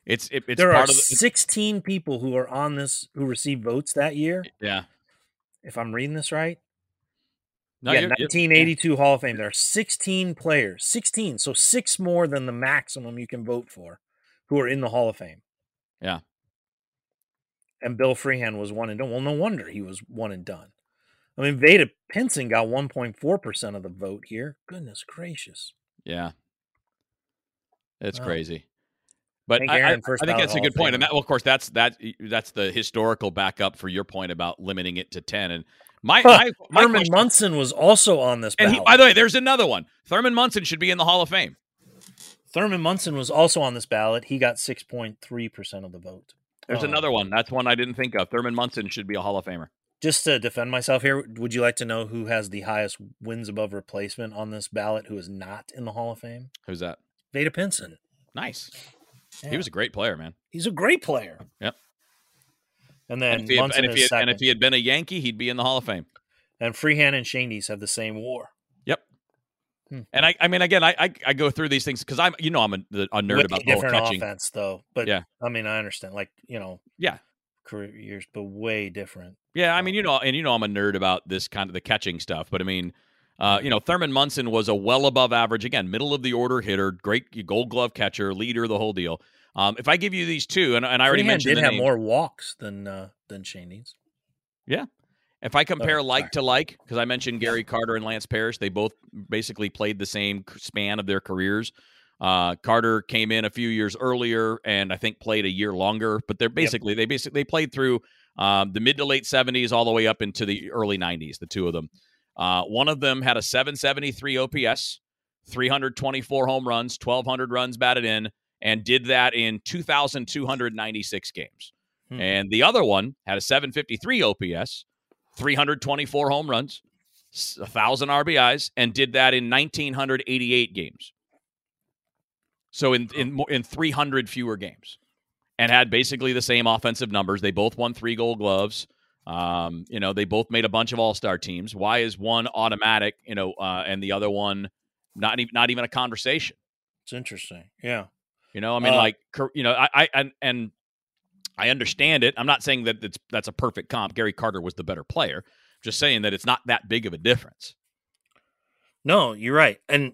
[SPEAKER 2] it's, it, it's
[SPEAKER 1] there
[SPEAKER 2] are
[SPEAKER 1] the, 16 people who are on this who received votes that year.
[SPEAKER 2] Yeah.
[SPEAKER 1] If I'm reading this right.
[SPEAKER 2] No,
[SPEAKER 1] yeah, 1982 yeah. Hall of Fame. There are 16 players, 16, so six more than the maximum you can vote for, who are in the Hall of Fame.
[SPEAKER 2] Yeah.
[SPEAKER 1] And Bill Freehan was one and done. Well, no wonder he was one and done. I mean, Vada Pinson got 1.4% of the vote here. Goodness gracious.
[SPEAKER 2] Yeah. It's crazy. But I, I, I, think that's a good point. point, and that, well, of course, that's that that's the historical backup for your point about limiting it to ten. And my, huh, my,
[SPEAKER 1] my Thurman question, Munson was also on this. Ballot.
[SPEAKER 2] And he, by the way, there's another one. Thurman Munson should be in the Hall of Fame.
[SPEAKER 1] Thurman Munson was also on this ballot. He got six point three percent of the vote.
[SPEAKER 2] There's um, another one. That's one I didn't think of. Thurman Munson should be a Hall of Famer.
[SPEAKER 1] Just to defend myself here, would you like to know who has the highest wins above replacement on this ballot? Who is not in the Hall of Fame?
[SPEAKER 2] Who's that?
[SPEAKER 1] Vada Pinson.
[SPEAKER 2] Nice. Yeah. He was a great player, man.
[SPEAKER 1] He's a great player.
[SPEAKER 2] Yep.
[SPEAKER 1] And then
[SPEAKER 2] and if, he had, and, if had, and if, he had, been a Yankee, he'd be in the Hall of Fame.
[SPEAKER 1] And Freehan and Schoendienst have the same WAR.
[SPEAKER 2] Yep. Hmm. And I, I mean, again, I, I, I go through these things because I'm, you know, I'm a, a nerd With about
[SPEAKER 1] different
[SPEAKER 2] catching.
[SPEAKER 1] offense, though. But yeah, I mean, I understand. Like, you know,
[SPEAKER 2] yeah,
[SPEAKER 1] career years, but way different.
[SPEAKER 2] Yeah, I mean, you know, and you know, I'm a nerd about this kind of the catching stuff. But I mean, uh, you know, Thurman Munson was a well above average, again, middle of the order hitter, great Gold Glove catcher, leader, the whole deal. Um, if I give you these two, and, and I already mentioned
[SPEAKER 1] did have
[SPEAKER 2] name,
[SPEAKER 1] more walks than uh, than Schoendienst.
[SPEAKER 2] Yeah. If I compare oh, like to like, because I mentioned Gary Carter and Lance Parrish, they both basically played the same span of their careers. Uh, Carter came in a few years earlier, and I think played a year longer. But they're basically yep. they basically they played through um, the mid to late seventies all the way up into the early nineties. The two of them. Uh, one of them had a 773 OPS, 324 home runs, 1,200 runs batted in, and did that in 2,296 games. Hmm. And the other one had a 753 OPS, 324 home runs, 1,000 RBIs, and did that in 1,988 games. So in, in, in 300 fewer games. And had basically the same offensive numbers. They both won three gold gloves. Um, you know, they both made a bunch of all star teams. Why is one automatic, you know, uh, and the other one not even, not even a conversation?
[SPEAKER 1] It's interesting. Yeah.
[SPEAKER 2] You know, I mean, uh, like you know, I, I and and I understand it. I'm not saying that it's that's a perfect comp. Gary Carter was the better player. just saying that it's not that big of a difference.
[SPEAKER 1] No, you're right. And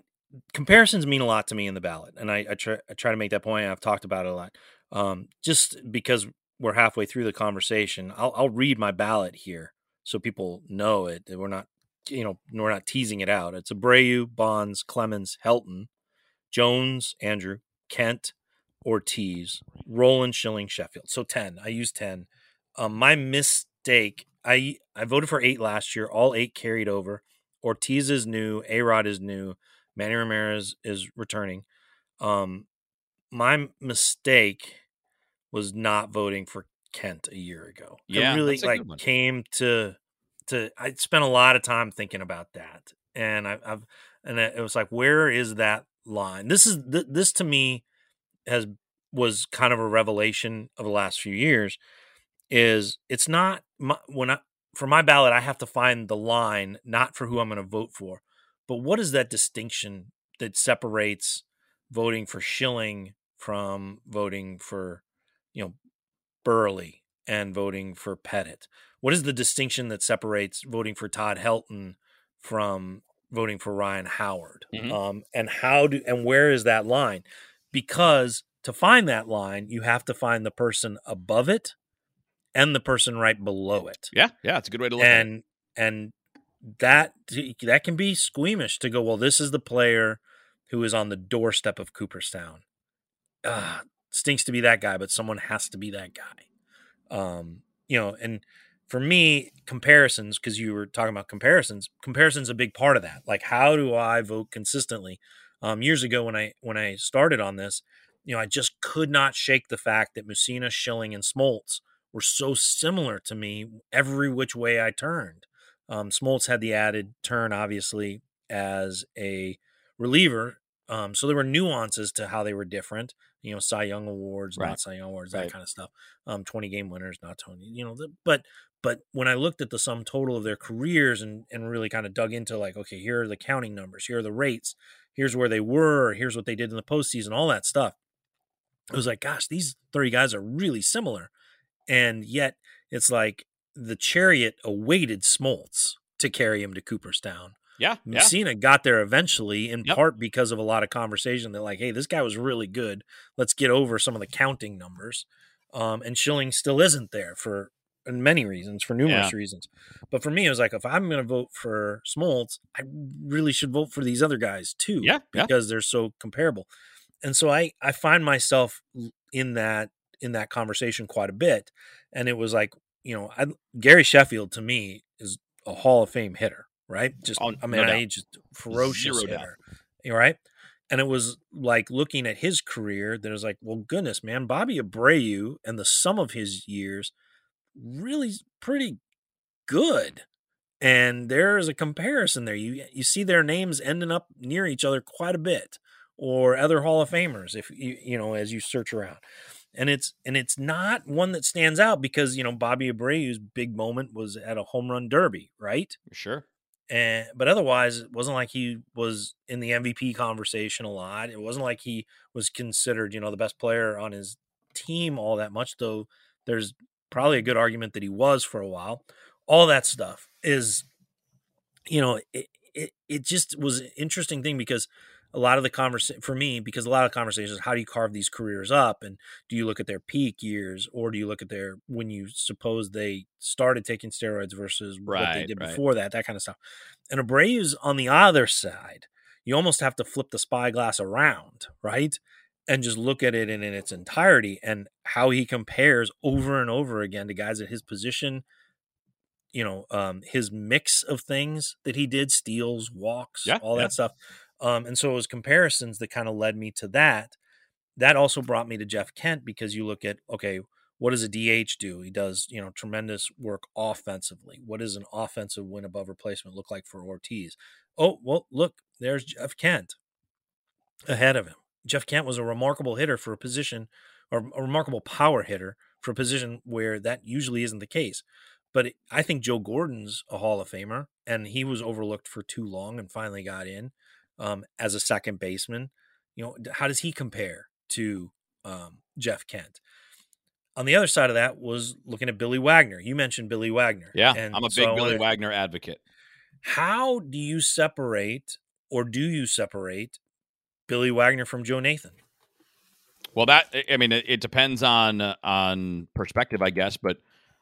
[SPEAKER 1] comparisons mean a lot to me in the ballot, and I, I try I try to make that point. I've talked about it a lot. Um, just because we're halfway through the conversation, I'll, I'll read my ballot here so people know it. We're not, you know, we're not teasing it out. It's Abreu, Bonds, Clemens, Helton, Jones, Andrew, Kent, Ortiz, Rolen, Schilling, Sheffield. So 10. I used 10. Um, my mistake, I I voted for eight last year. All eight carried over. Ortiz is new. A Rod is new. Manny Ramirez is returning. Um, my mistake was not voting for Kent a year ago.
[SPEAKER 2] Yeah,
[SPEAKER 1] I really like came to to. I spent a lot of time thinking about that, and I, have and it was like, where is that line? This is this to me has was kind of a revelation of the last few years is it's not my, when I for my ballot I have to find the line not for who I'm going to vote for, but what is that distinction that separates voting for Schilling from voting for you know Buehrle and voting for Pettitte? What is the distinction that separates voting for Todd Helton from voting for Ryan Howard? Mm-hmm. Um, and how do and where is that line? because to find that line, you have to find the person above it and the person right below it.
[SPEAKER 2] Yeah, yeah, it's a good way to look
[SPEAKER 1] and,
[SPEAKER 2] at it.
[SPEAKER 1] And that that can be squeamish to go, well, this is the player who is on the doorstep of Cooperstown. Ah, stinks to be that guy, but someone has to be that guy. Um, you know, and for me, comparisons, because you were talking about comparisons, comparisons a big part of that. Like, how do I vote consistently? Um, years ago, when I when I started on this, you know, I just could not shake the fact that Mussina, Schilling, and Smoltz were so similar to me every which way I turned. Um, Smoltz had the added turn, obviously, as a reliever. Um, so there were nuances to how they were different. You know, Cy Young awards,
[SPEAKER 2] Right.
[SPEAKER 1] not Cy Young awards,
[SPEAKER 2] Right.
[SPEAKER 1] that kind of stuff. Um, twenty game winners, not Tony. You know, the, but but when I looked at the sum total of their careers and and really kind of dug into like, okay, here are the counting numbers, here are the rates, here's where they were, here's what they did in the postseason, all that stuff. It was like, gosh, these three guys are really similar, and yet it's like the chariot awaited Smoltz to carry him to Cooperstown.
[SPEAKER 2] Yeah, yeah.
[SPEAKER 1] Mussina got there eventually, in
[SPEAKER 2] Yep.
[SPEAKER 1] part because of a lot of conversation They're like, hey, this guy was really good. Let's get over some of the counting numbers. Um, and Schilling still isn't there for many reasons, for numerous reasons. But for me, it was like, if I'm going to vote for Smoltz, I really should vote for these other guys too,
[SPEAKER 2] Yeah, yeah.
[SPEAKER 1] because they're so comparable. And so I I find myself in that in that conversation quite a bit. And it was like, you know, I, Gary Sheffield to me is a Hall of Fame hitter, right? Just
[SPEAKER 2] Oh,
[SPEAKER 1] I mean,
[SPEAKER 2] doubt.
[SPEAKER 1] I just ferocious
[SPEAKER 2] Zero
[SPEAKER 1] hitter, you right? And it was like looking at his career. That was like, well, goodness, man, Bobby Abreu and the sum of his years really pretty good. And there is a comparison there. You you see their names ending up near each other quite a bit, or other Hall of Famers if you you know as you search around. And it's and it's not one that stands out because you know Bobby Abreu's big moment was at a home run derby, right?
[SPEAKER 2] Sure.
[SPEAKER 1] And but otherwise, it wasn't like he was in the MVP conversation a lot. It wasn't like he was considered, you know, the best player on his team all that much. Though there's probably a good argument that he was for a while. All that stuff is, you know, it it, it just was an interesting thing because a lot of the conversation for me because a lot of conversations how do you carve these careers up and do you look at their peak years or do you look at their when you suppose they started taking steroids versus what they did
[SPEAKER 2] right.
[SPEAKER 1] before that that kind of stuff and Abreu's on the other side you almost have to flip the spyglass around right and just look at it in, in its entirety and how he compares over and over again to guys at his position you know um his mix of things that he did steals walks
[SPEAKER 2] Yeah,
[SPEAKER 1] all
[SPEAKER 2] yeah.
[SPEAKER 1] that stuff um and so it was comparisons that kind of led me to that. That also brought me to jeff kent because you look at okay what does a dh do? He does you know tremendous work offensively. What does an offensive win above replacement look like for ortiz? Oh well look there's jeff kent ahead of him. Jeff kent was a remarkable hitter for a position or a remarkable power hitter for a position where that usually isn't the case. But it- I think Joe Gordon's a Hall of Famer, and he was overlooked for too long and finally got in um, as a second baseman. You know, how does he compare to um, Jeff Kent? On the other side of that was looking at Billy Wagner. You mentioned Billy Wagner.
[SPEAKER 2] Yeah,
[SPEAKER 1] and
[SPEAKER 2] I'm a big
[SPEAKER 1] I
[SPEAKER 2] Billy
[SPEAKER 1] wanna-
[SPEAKER 2] Wagner advocate.
[SPEAKER 1] How do you separate, or do you separate Billy Wagner from Joe Nathan?
[SPEAKER 2] Well, that I- I mean, it, it depends on uh, on perspective, I guess. But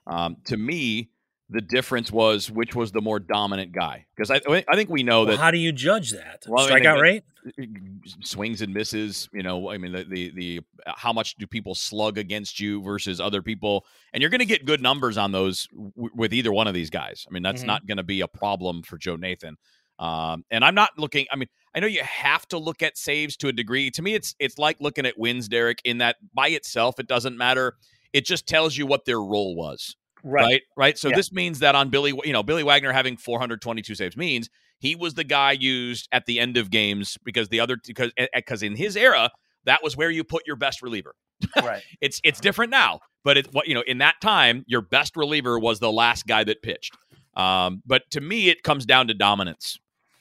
[SPEAKER 2] um, to me, the difference was which was the more dominant guy because I I think we know
[SPEAKER 1] Well,
[SPEAKER 2] that
[SPEAKER 1] how do you judge that?
[SPEAKER 2] Well,
[SPEAKER 1] Strikeout rate?
[SPEAKER 2] swings and misses. You know, I mean, the, the the how much do people slug against you versus other people, and you're going to get good numbers on those w- with either one of these guys. I mean, that's
[SPEAKER 1] Mhm.
[SPEAKER 2] not going to be a problem for Joe Nathan. Um, and I'm not looking. I mean, I know you have to look at saves to a degree. To me, it's it's like looking at wins, Derrick. In that by itself, it doesn't matter. It just tells you what their role was right. right, so
[SPEAKER 1] Yeah.
[SPEAKER 2] this means that on billy you know billy wagner having 422 saves means he was the guy used at the end of games because the other because because in his era that was where you put your best reliever.
[SPEAKER 1] Right. <laughs>
[SPEAKER 2] it's it's different now but it's what you know in that time your best reliever was the last guy that pitched. Um, but to me it comes down to dominance.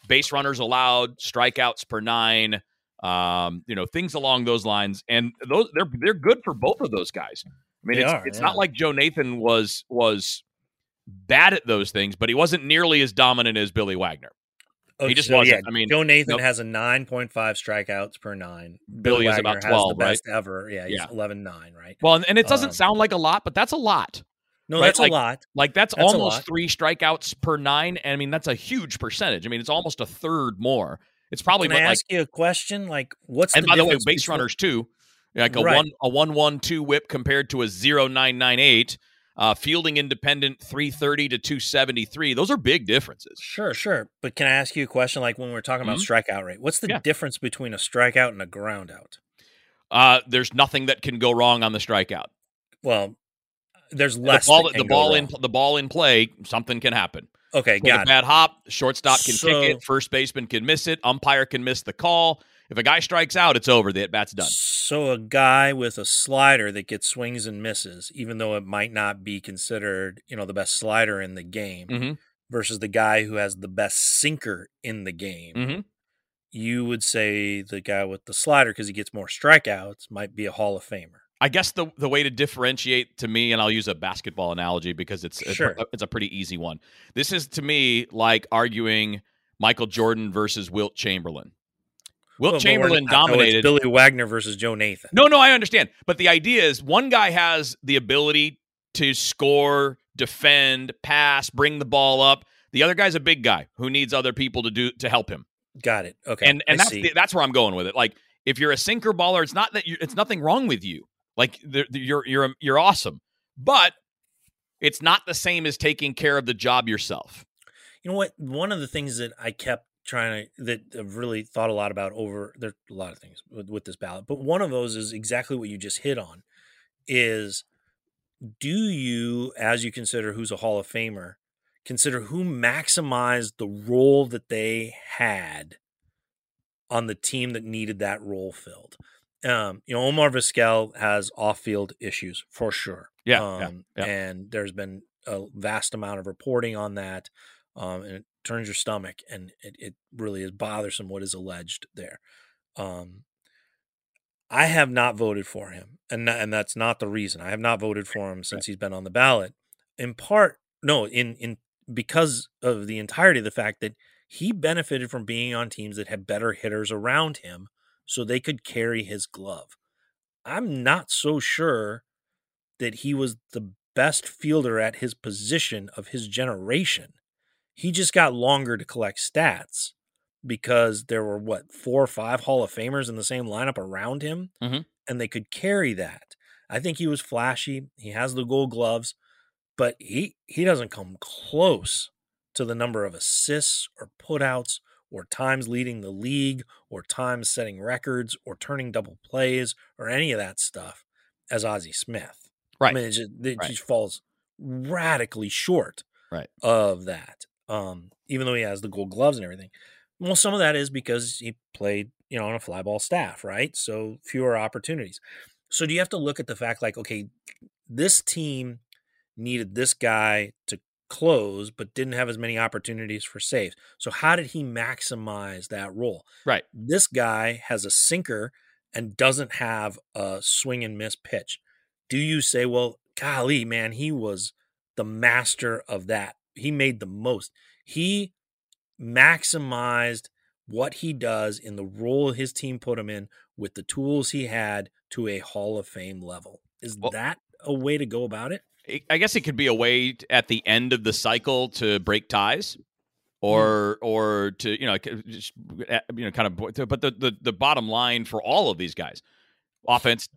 [SPEAKER 2] Base runners allowed strikeouts per nine um, you know things along those lines and those they're they're good for both of those guys mean,
[SPEAKER 1] They
[SPEAKER 2] it's,
[SPEAKER 1] are,
[SPEAKER 2] it's
[SPEAKER 1] yeah.
[SPEAKER 2] not like Joe Nathan was was bad at those things, but he wasn't nearly as dominant as Billy Wagner.
[SPEAKER 1] Oh,
[SPEAKER 2] He just
[SPEAKER 1] so,
[SPEAKER 2] wasn't.
[SPEAKER 1] Yeah,
[SPEAKER 2] I mean,
[SPEAKER 1] Joe Nathan
[SPEAKER 2] nope.
[SPEAKER 1] has a 9.5 strikeouts per nine.
[SPEAKER 2] Billy is about
[SPEAKER 1] Wagner
[SPEAKER 2] 12,
[SPEAKER 1] has the
[SPEAKER 2] right?
[SPEAKER 1] best ever. Yeah, he's
[SPEAKER 2] Yeah.
[SPEAKER 1] 11 9, right?
[SPEAKER 2] Well, and, and it doesn't
[SPEAKER 1] Um,
[SPEAKER 2] sound like a lot, but that's a lot.
[SPEAKER 1] No,
[SPEAKER 2] right,
[SPEAKER 1] that's
[SPEAKER 2] like-
[SPEAKER 1] a lot.
[SPEAKER 2] Like that's,
[SPEAKER 1] That's
[SPEAKER 2] almost three strikeouts per nine. And I mean, that's a huge percentage. I mean, it's almost a third more. It's probably
[SPEAKER 1] Can I
[SPEAKER 2] like
[SPEAKER 1] ask you a question? Like, what's
[SPEAKER 2] and
[SPEAKER 1] the
[SPEAKER 2] by the way, base
[SPEAKER 1] between-
[SPEAKER 2] runners too. Like a
[SPEAKER 1] Right.
[SPEAKER 2] one a one one two whip compared to a zero nine nine eight. uh, fielding independent 330 to 273. Those are big differences.
[SPEAKER 1] Sure, sure. But can I ask you a question? Like when we're talking about
[SPEAKER 2] Mhm.
[SPEAKER 1] strikeout rate, what's the
[SPEAKER 2] Yeah.
[SPEAKER 1] difference between a strikeout and a ground out?
[SPEAKER 2] Uh, there's nothing that can go wrong on the strikeout.
[SPEAKER 1] Well, there's
[SPEAKER 2] The
[SPEAKER 1] less.
[SPEAKER 2] ball,
[SPEAKER 1] that
[SPEAKER 2] the ball in the ball in play, something can happen.
[SPEAKER 1] Okay,
[SPEAKER 2] a
[SPEAKER 1] got it.
[SPEAKER 2] bad hop, shortstop can
[SPEAKER 1] So-
[SPEAKER 2] kick it, first baseman can miss it, umpire can miss the call. If a guy strikes out, it's over. The at bat's done.
[SPEAKER 1] So a guy with a slider that gets swings and misses, even though it might not be considered, you know, the best slider in the game,
[SPEAKER 2] hmm
[SPEAKER 1] versus the guy who has the best sinker in the game,
[SPEAKER 2] hmm
[SPEAKER 1] you would say the guy with the slider because he gets more strikeouts might be a Hall of Famer.
[SPEAKER 2] I guess the the way to differentiate to me, and I'll use a basketball analogy because it's it's,
[SPEAKER 1] Sure.
[SPEAKER 2] it's a pretty easy one. This is to me like arguing Michael Jordan versus Wilt Chamberlain. Wilt
[SPEAKER 1] Well,
[SPEAKER 2] Chamberlain
[SPEAKER 1] no,
[SPEAKER 2] dominated.
[SPEAKER 1] Billy Wagner versus Joe Nathan.
[SPEAKER 2] No, no, I understand. But the idea is one guy has the ability to score, defend, pass, bring the ball up. The other guy's a big guy who needs other people to do to help him.
[SPEAKER 1] Got it. Okay.
[SPEAKER 2] and and
[SPEAKER 1] I
[SPEAKER 2] that's the, that's where I'm going with it. Like if you're a sinker baller, it's not that you, it's nothing wrong with you. Like the, the- you're you're you're awesome, but it's not the same as taking care of the job yourself.
[SPEAKER 1] You know what? One of the things that I kept trying to that I've really thought a lot about over there's a lot of things with, with this ballot, but one of those is exactly what you just hit on is do you, as you consider who's a Hall of Famer, consider who maximized the role that they had on the team that needed that role filled? Um, you know, Omar Vizquel has off-field issues for sure.
[SPEAKER 2] Yeah,
[SPEAKER 1] um,
[SPEAKER 2] yeah, yeah.
[SPEAKER 1] and there's been a vast amount of reporting on that, um, and it turns your stomach, and it, it really is bothersome what is alleged there. Um, I have not voted for him, and and that's not the reason. I have not voted for him since he's been on the ballot. In part, no, in in because of the entirety of the fact that he benefited from being on teams that had better hitters around him, so they could carry his glove. I'm not so sure that he was the best fielder at his position of his generation. He just got longer to collect stats because there were what four or five Hall of Famers in the same lineup around him,
[SPEAKER 2] Mhm.
[SPEAKER 1] and they could carry that. I think he was flashy. He has the Gold Gloves, but he he doesn't come close to the number of assists or putouts or times leading the league or times setting records or turning double plays or any of that stuff as Ozzie Smith.
[SPEAKER 2] Right.
[SPEAKER 1] I mean, it just, it
[SPEAKER 2] Right.
[SPEAKER 1] just falls radically short
[SPEAKER 2] Right.
[SPEAKER 1] of that. Um, even though he has the gold gloves and everything. Well, some of that is because he played, you know, on a fly ball staff, right? So fewer opportunities. So do you have to look at the fact like, okay, this team needed this guy to close, but didn't have as many opportunities for saves. So how did he maximize that role?
[SPEAKER 2] Right.
[SPEAKER 1] This guy has a sinker and doesn't have a swing and miss pitch. Do you say, well, golly, man, he was the master of that. He made the most. He maximized what he does in the role his team put him in with the tools he had to a Hall of Fame level. Is
[SPEAKER 2] Well-
[SPEAKER 1] that a way to go about it?
[SPEAKER 2] I- I guess it could be a way at the end of the cycle to break ties, or or to you know just, uh, you know kind of. But the, the the bottom line for all of these guys, offense,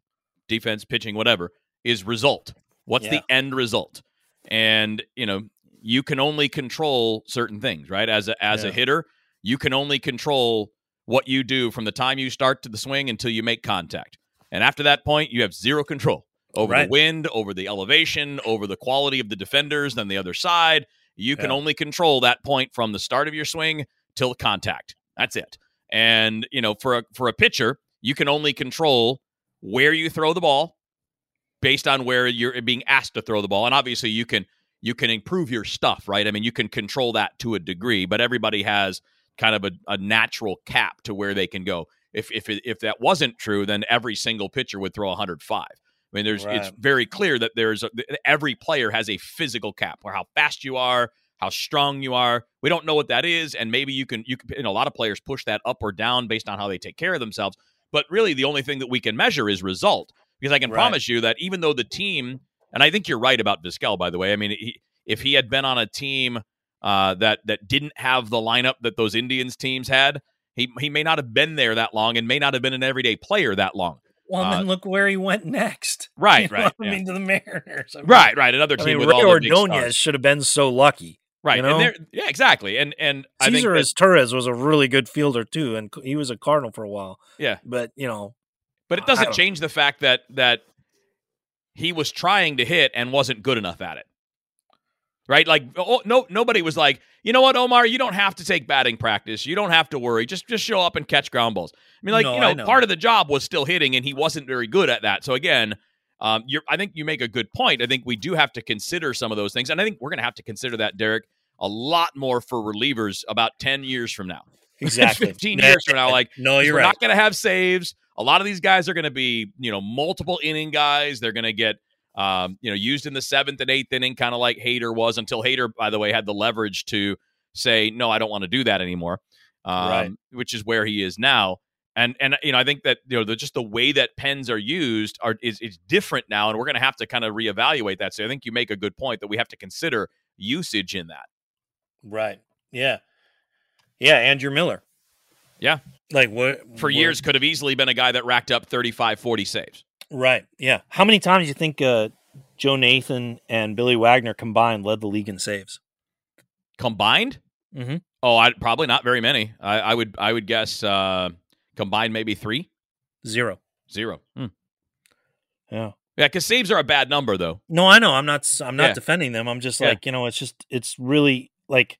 [SPEAKER 2] defense, pitching, whatever, is result. What's
[SPEAKER 1] Yeah.
[SPEAKER 2] the end result? And you know you can only control certain things, right? As a as a hitter, you can only control what you do from the time you start to the swing until you make contact. And after that point, you have zero control over
[SPEAKER 1] Right.
[SPEAKER 2] the wind, over the elevation, over the quality of the defenders on the other side. You can
[SPEAKER 1] Yeah.
[SPEAKER 2] only control that point from the start of your swing till contact. That's it. And you know, for a for a pitcher, you can only control where you throw the ball based on where you're being asked to throw the ball. And obviously, you can you can improve your stuff, right? I mean, you can control that to a degree, but everybody has kind of a, a natural cap to where they can go. If if if that wasn't true, then every single pitcher would throw 105. I mean, there's it's very clear that there's a, every player has a physical cap, or how fast you are, how strong you are. We don't know what that is, and maybe you can you can. You know, a lot of players push that up or down based on how they take care of themselves. But really, the only thing that we can measure is result, because I can
[SPEAKER 1] Right.
[SPEAKER 2] promise you that even though the team, and I think you're right about Vizquel, by the way. I mean, he, if he had been on a team uh, that that didn't have the lineup that those Indians teams had, he he may not have been there that long and may not have been an everyday player that long.
[SPEAKER 1] Well,
[SPEAKER 2] Uh,
[SPEAKER 1] then look where he went next. <laughs>
[SPEAKER 2] Right,
[SPEAKER 1] You know
[SPEAKER 2] right,
[SPEAKER 1] I
[SPEAKER 2] yeah.
[SPEAKER 1] mean, to the Mariners. I mean,
[SPEAKER 2] right, right. Another team I
[SPEAKER 1] mean,
[SPEAKER 2] with
[SPEAKER 1] Rey
[SPEAKER 2] all
[SPEAKER 1] Ordonez
[SPEAKER 2] stars.
[SPEAKER 1] should have been so lucky.
[SPEAKER 2] Right,
[SPEAKER 1] you know?
[SPEAKER 2] and yeah, exactly. And and I think
[SPEAKER 1] Cesar
[SPEAKER 2] that-
[SPEAKER 1] Torres was a really good fielder too, and he was a Cardinal for a while.
[SPEAKER 2] Yeah.
[SPEAKER 1] but you know,
[SPEAKER 2] But it doesn't
[SPEAKER 1] don't-
[SPEAKER 2] change the fact that that he was trying to hit and wasn't good enough at it. Right? Like oh, no nobody was like, "You know what, Omar, you don't have to take batting practice. You don't have to worry. Just just show up and catch ground balls." I mean, like,
[SPEAKER 1] No,
[SPEAKER 2] you know,
[SPEAKER 1] know.
[SPEAKER 2] part of the job was still hitting and he wasn't very good at that. So again, um, you're, I think you make a good point. I think we do have to consider some of those things, and I think we're going to have to consider that, Derrick, a lot more for relievers about ten years from now. <laughs>
[SPEAKER 1] exactly.
[SPEAKER 2] 15 years from now, <laughs> like
[SPEAKER 1] no, you're
[SPEAKER 2] we're
[SPEAKER 1] right.
[SPEAKER 2] not going to have saves. A lot of these guys are going to be, you know, multiple inning guys. They're going to get, um, you know, used in the seventh and eighth inning, kind of like Hader was. Until Hader, by the way, had the leverage to say, "No, I don't want to do that anymore," um,
[SPEAKER 1] Right.
[SPEAKER 2] which is where he is now. And and you know, I think that you know, the, just the way that pens are used are is is different now, and we're going to have to kind of reevaluate that. So I think you make a good point that we have to consider usage in that.
[SPEAKER 1] Right. Yeah. Yeah. Andrew Miller.
[SPEAKER 2] Yeah.
[SPEAKER 1] Like what
[SPEAKER 2] For
[SPEAKER 1] what-
[SPEAKER 2] years, could have easily been a guy that racked up 35, 40 saves.
[SPEAKER 1] Right. Yeah. How many times do you think uh, Joe Nathan and Billy Wagner combined led the league in saves?
[SPEAKER 2] Combined,
[SPEAKER 1] Mm-hmm.
[SPEAKER 2] Oh, I probably not very many. I, I would I would guess uh, combined maybe three,
[SPEAKER 1] Zero.
[SPEAKER 2] zero. Hmm.
[SPEAKER 1] Yeah.
[SPEAKER 2] Yeah, because saves are a bad number though.
[SPEAKER 1] No, I know. I'm not. I'm not
[SPEAKER 2] Yeah.
[SPEAKER 1] defending them. I'm just
[SPEAKER 2] Yeah.
[SPEAKER 1] like you know. It's just. It's really like,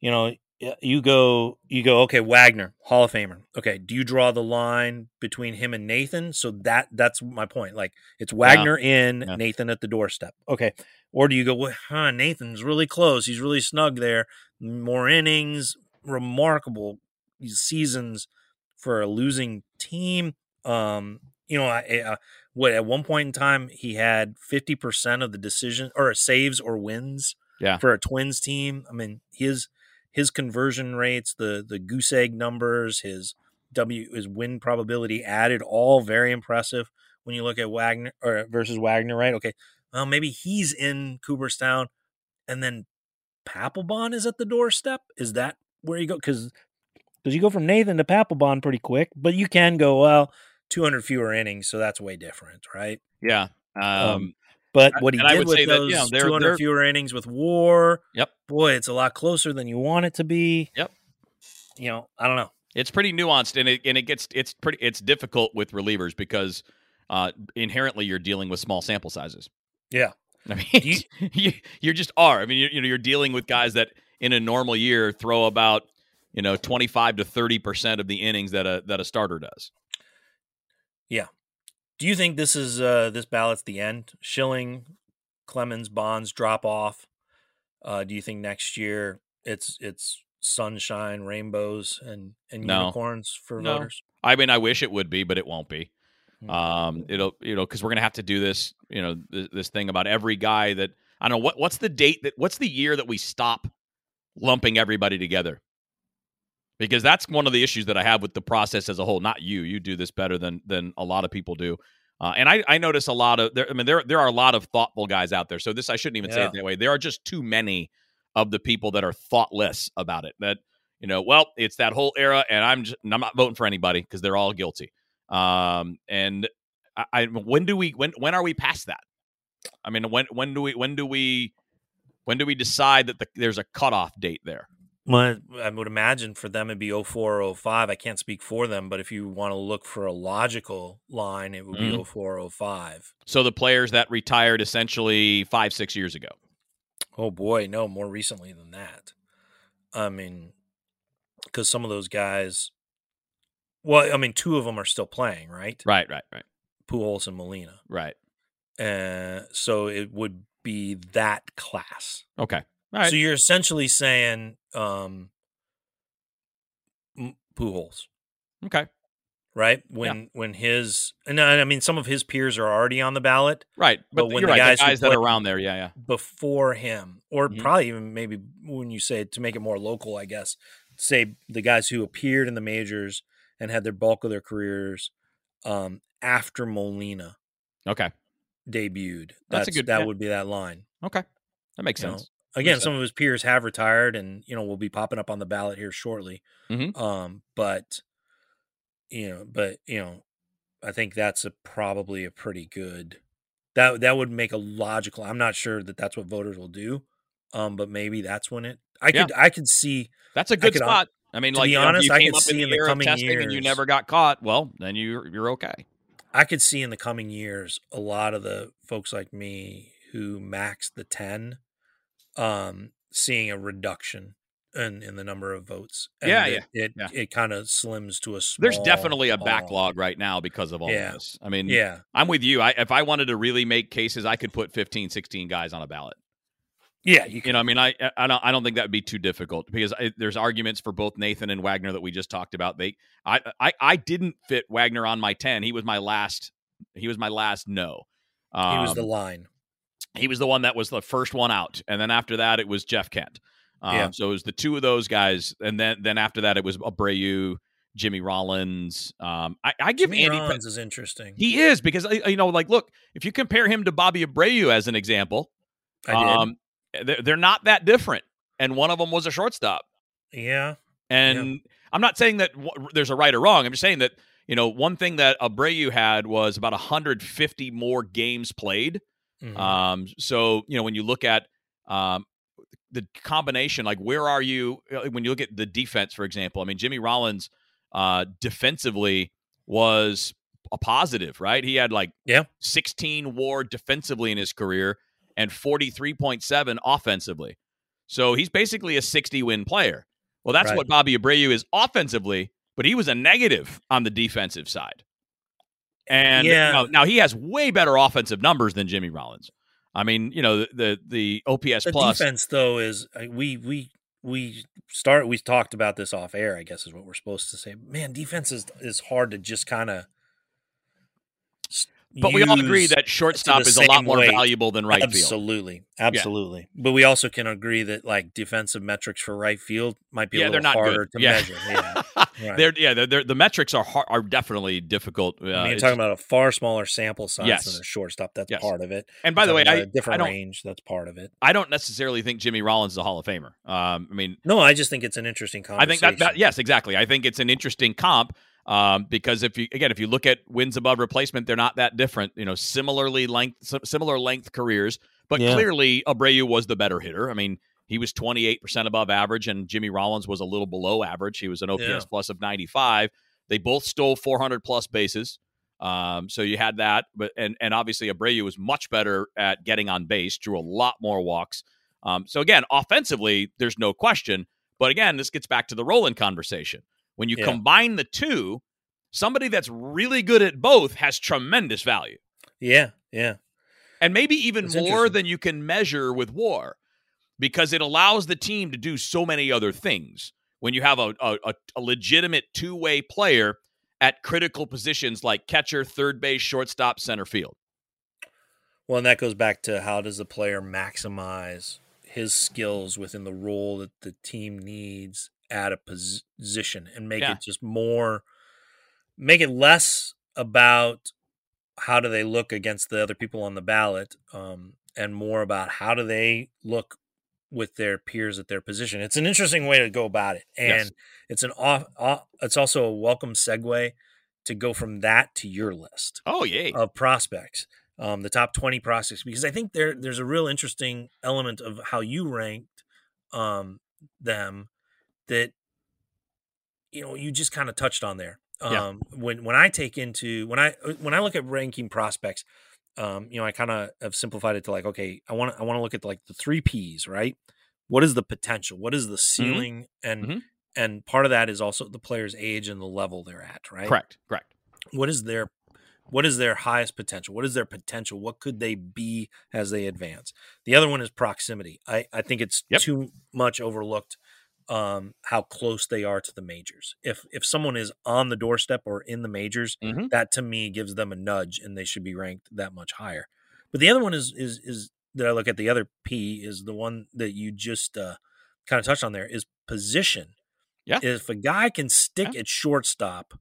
[SPEAKER 1] you know. You go. You go. Okay, Wagner, Hall of Famer. Okay, do you draw the line between him and Nathan? So that that's my point. Like it's Wagner in,
[SPEAKER 2] Yeah.
[SPEAKER 1] Nathan at the doorstep. Okay, or do you go? Well, huh, Nathan's really close. He's really snug there. More innings. Remarkable seasons for a losing team. Um, you know, I, I what at one point in time he had 50% of the decision or saves or wins
[SPEAKER 2] Yeah.
[SPEAKER 1] for a twins team i mean his his conversion rates the the goose egg numbers his w his win probability added all very impressive when you look at wagner or versus wagner right okay well maybe he's in cooperstown and then papelbon is at the doorstep is that where you go because because you go from nathan to papelbon pretty quick but you can go well 200 fewer innings, so that's way different, right?
[SPEAKER 2] Yeah. Um,
[SPEAKER 1] Um, But what he
[SPEAKER 2] and
[SPEAKER 1] did with
[SPEAKER 2] say that,
[SPEAKER 1] those
[SPEAKER 2] know, they're-
[SPEAKER 1] 200
[SPEAKER 2] they're-
[SPEAKER 1] fewer innings with WAR,
[SPEAKER 2] Yep.
[SPEAKER 1] boy, it's a lot closer than you want it to be.
[SPEAKER 2] Yep.
[SPEAKER 1] You know, I don't know.
[SPEAKER 2] it's pretty nuanced and it and it gets it's pretty it's difficult with relievers because uh, inherently you're dealing with small sample sizes.
[SPEAKER 1] Yeah. <laughs>
[SPEAKER 2] I mean,
[SPEAKER 1] you-
[SPEAKER 2] you, you just are. I mean, you, you know, you're dealing with guys that in a normal year throw about you know 25 to 30 percent of the innings that a that a starter does.
[SPEAKER 1] Do you think this is uh this ballot's the end? Schilling, Clemens, Bonds drop off. Uh do you think next year it's it's sunshine, rainbows and and
[SPEAKER 2] No.
[SPEAKER 1] unicorns for
[SPEAKER 2] No.
[SPEAKER 1] voters?
[SPEAKER 2] I mean, I wish it would be, but it won't be.
[SPEAKER 1] Hmm.
[SPEAKER 2] Um, it'll you know because we're gonna have to do this you know this, this thing about every guy that I don't know what what's the date that what's the year that we stop lumping everybody together because that's one of the issues that I have with the process as a whole. Not you, you do this better than than a lot of people do. Uh, and I, I notice a lot of there. I mean, there there are a lot of thoughtful guys out there. So this I shouldn't even say
[SPEAKER 1] Yeah.
[SPEAKER 2] it that way. There are just too many of the people that are thoughtless about it. That you know, well, it's that whole era, and I'm just, I'm not voting for anybody because they're all guilty. Um, and I, I when do we when when are we past that? I mean, when when do we when do we when do we decide that the, there's a cutoff date there?
[SPEAKER 1] Well, I would imagine for them it'd be 04 or 05. I can't speak for them, but if you want to look for a logical line, it would be
[SPEAKER 2] Mhm.
[SPEAKER 1] 04 or 05.
[SPEAKER 2] So the players that retired essentially five six years ago.
[SPEAKER 1] Oh boy, no, more recently than that. I mean, because some of those guys, well, I mean, two of them are still playing, right?
[SPEAKER 2] Right, right, right,
[SPEAKER 1] Pujols and Molina.
[SPEAKER 2] right.
[SPEAKER 1] Uh, so it would be that class.
[SPEAKER 2] Okay, right.
[SPEAKER 1] So you're essentially saying um, Pujols,
[SPEAKER 2] okay,
[SPEAKER 1] right? When when his and I mean, some of his peers are already on the ballot
[SPEAKER 2] right. But,
[SPEAKER 1] But when
[SPEAKER 2] you're
[SPEAKER 1] the
[SPEAKER 2] right.
[SPEAKER 1] guys
[SPEAKER 2] the guys that are around there, yeah, yeah.
[SPEAKER 1] before him, or
[SPEAKER 2] Mhm.
[SPEAKER 1] probably even maybe when you say to make it more local, I guess, say the guys who appeared in the majors and had their bulk of their careers um, after Molina
[SPEAKER 2] Okay,
[SPEAKER 1] debuted.
[SPEAKER 2] That's a good-
[SPEAKER 1] that
[SPEAKER 2] yeah.
[SPEAKER 1] would be that line.
[SPEAKER 2] okay, that makes
[SPEAKER 1] you know. Again, some of his peers have retired, and you know will be popping up on the ballot here shortly.
[SPEAKER 2] Mhm.
[SPEAKER 1] Um, but you know, but you know, I think that's a probably a pretty good that that would make a logical. I'm not sure that that's what voters will do, um, but maybe that's when it. I
[SPEAKER 2] Yeah.
[SPEAKER 1] could I could see
[SPEAKER 2] That's a good
[SPEAKER 1] could
[SPEAKER 2] spot. I mean,
[SPEAKER 1] to
[SPEAKER 2] like
[SPEAKER 1] be
[SPEAKER 2] you know, if
[SPEAKER 1] honest,
[SPEAKER 2] you
[SPEAKER 1] I could see
[SPEAKER 2] in the
[SPEAKER 1] in the coming
[SPEAKER 2] testing and you never got caught. Well, then you you're okay.
[SPEAKER 1] I could see in the coming years a lot of the folks like me who maxed the 10 um seeing a reduction in in the number of votes.
[SPEAKER 2] Yeah,
[SPEAKER 1] that It
[SPEAKER 2] yeah.
[SPEAKER 1] it kind of slims to a small
[SPEAKER 2] There's definitely a backlog right now because of all
[SPEAKER 1] Yeah.
[SPEAKER 2] this. I mean,
[SPEAKER 1] Yeah.
[SPEAKER 2] I'm with you. I, if I wanted to really make cases, I could put 15, 16 guys on a ballot.
[SPEAKER 1] Yeah, you
[SPEAKER 2] You know, I mean, I I don't I don't think that would be too difficult because I, there's arguments for both Nathan and Wagner that we just talked about. They I I I didn't fit Wagner on my 10. He was my last he was my last no.
[SPEAKER 1] he was
[SPEAKER 2] Um,
[SPEAKER 1] the line.
[SPEAKER 2] He was the one that was the first one out, and then after that it was Jeff Kent. Um,
[SPEAKER 1] Yeah.
[SPEAKER 2] So it was the two of those guys, and then then after that it was Abreu, Jimmy Rollins. Um, I, I give
[SPEAKER 1] Jimmy
[SPEAKER 2] Andy
[SPEAKER 1] Rollins is interesting.
[SPEAKER 2] he is because uh, you know like look if you compare him to Bobby Abreu as an example,
[SPEAKER 1] I
[SPEAKER 2] um, they're, they're not that different, and one of them was a shortstop.
[SPEAKER 1] yeah.
[SPEAKER 2] And I'm not saying that w- there's a right or wrong. I'm just saying that you know one thing that Abreu had was about 150 more games played.
[SPEAKER 1] Mhm.
[SPEAKER 2] Um, so you know when you look at um, the combination, like where are you uh, when you look at the defense, for example? I mean, Jimmy Rollins uh, defensively was a positive, right? He had like
[SPEAKER 1] Yeah.
[SPEAKER 2] 16 WAR defensively in his career and 43.7 offensively. So he's basically a 60 win player. Well, that's
[SPEAKER 1] Right.
[SPEAKER 2] what Bobby Abreu is offensively, but he was a negative on the defensive side. And you know, now he has way better offensive numbers than Jimmy Rollins. I mean, you know, the the, the OPS
[SPEAKER 1] the
[SPEAKER 2] plus.
[SPEAKER 1] defense though is uh, we we we start we talked about this off air i guess is what we're supposed to say man defense is is hard to just kind of
[SPEAKER 2] But we all agree that shortstop is a lot more
[SPEAKER 1] way.
[SPEAKER 2] valuable than right field.
[SPEAKER 1] absolutely absolutely but we also can agree that like defensive metrics for right field might be
[SPEAKER 2] Yeah,
[SPEAKER 1] a
[SPEAKER 2] they're
[SPEAKER 1] little
[SPEAKER 2] not
[SPEAKER 1] harder
[SPEAKER 2] good.
[SPEAKER 1] to
[SPEAKER 2] Yeah.
[SPEAKER 1] measure yeah <laughs> right.
[SPEAKER 2] They're yeah, they're, they're, the metrics are har- are definitely difficult. Uh,
[SPEAKER 1] I mean, you're talking about a far smaller sample size
[SPEAKER 2] Yes.
[SPEAKER 1] than a shortstop. That's
[SPEAKER 2] Yes.
[SPEAKER 1] part of it.
[SPEAKER 2] and by the way, I,
[SPEAKER 1] a different
[SPEAKER 2] I don't
[SPEAKER 1] range. That's part of it.
[SPEAKER 2] I don't necessarily think Jimmy Rollins is a Hall of Famer. Um, I mean,
[SPEAKER 1] No, I just think it's an interesting
[SPEAKER 2] I think that, that yes, exactly. I think it's an interesting comp um, because if you again if you look at wins above replacement, they're not that different. You know, similarly length similar length careers, but
[SPEAKER 1] Yeah.
[SPEAKER 2] clearly Abreu was the better hitter. I mean, he was 28% above average, and Jimmy Rollins was a little below average. He was an OPS
[SPEAKER 1] Yeah.
[SPEAKER 2] plus of 95. They both stole 400 plus bases. Um, so you had that, but and and obviously Abreu was much better at getting on base, drew a lot more walks. Um, so again, offensively, there's no question. But again, this gets back to the Rolen conversation. When you
[SPEAKER 1] Yeah.
[SPEAKER 2] combine the two, somebody that's really good at both has tremendous value.
[SPEAKER 1] Yeah, yeah.
[SPEAKER 2] And maybe even
[SPEAKER 1] That's
[SPEAKER 2] more than you can measure with war because it allows the team to do so many other things. When you have a, a, a- legitimate two way player at critical positions like catcher, third base, shortstop, center field.
[SPEAKER 1] Well, and that goes back to how does the player maximize his skills within the role that the team needs at a pos- position and make
[SPEAKER 2] Yeah.
[SPEAKER 1] it just more, make it less about how do they look against the other people on the ballot um, and more about how do they look with their peers at their position. It's an interesting way to go about it. And
[SPEAKER 2] Yes.
[SPEAKER 1] it's an off, off, it's also a welcome segue to go from that to your list
[SPEAKER 2] Oh, yay.
[SPEAKER 1] of prospects, um, the top 20 prospects, because I think there there's a real interesting element of how you ranked um, them that you know you just kind of touched on there. Um,
[SPEAKER 2] Yeah.
[SPEAKER 1] When when I take into when I when I look at ranking prospects, um, you know, I kind of have simplified it to like, okay, I want I want to look at like the three P's, right? What is the potential? What is the ceiling? And
[SPEAKER 2] Mhm.
[SPEAKER 1] and part of that is also the player's age and the level they're at, right?
[SPEAKER 2] Correct. Correct.
[SPEAKER 1] what is their what is their highest potential what is their potential what could they be as they advance the other one is proximity i, I think it's
[SPEAKER 2] Yep.
[SPEAKER 1] too much overlooked um, how close they are to the majors if if someone is on the doorstep or in the majors
[SPEAKER 2] Mhm.
[SPEAKER 1] that to me gives them a nudge and they should be ranked that much higher but the other one is is is that i look at the other p is the one that you just uh, kind of touched on there is position
[SPEAKER 2] Yeah.
[SPEAKER 1] if a guy can stick at shortstop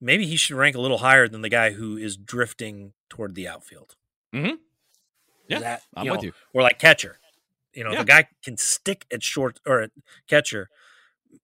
[SPEAKER 1] maybe he should rank a little higher than the guy who is drifting toward the outfield. Mm-hmm.
[SPEAKER 2] Yeah,
[SPEAKER 1] that,
[SPEAKER 2] I'm
[SPEAKER 1] you
[SPEAKER 2] with you.
[SPEAKER 1] Or like catcher. You know,
[SPEAKER 2] Yeah.
[SPEAKER 1] if a guy can stick at short or at catcher,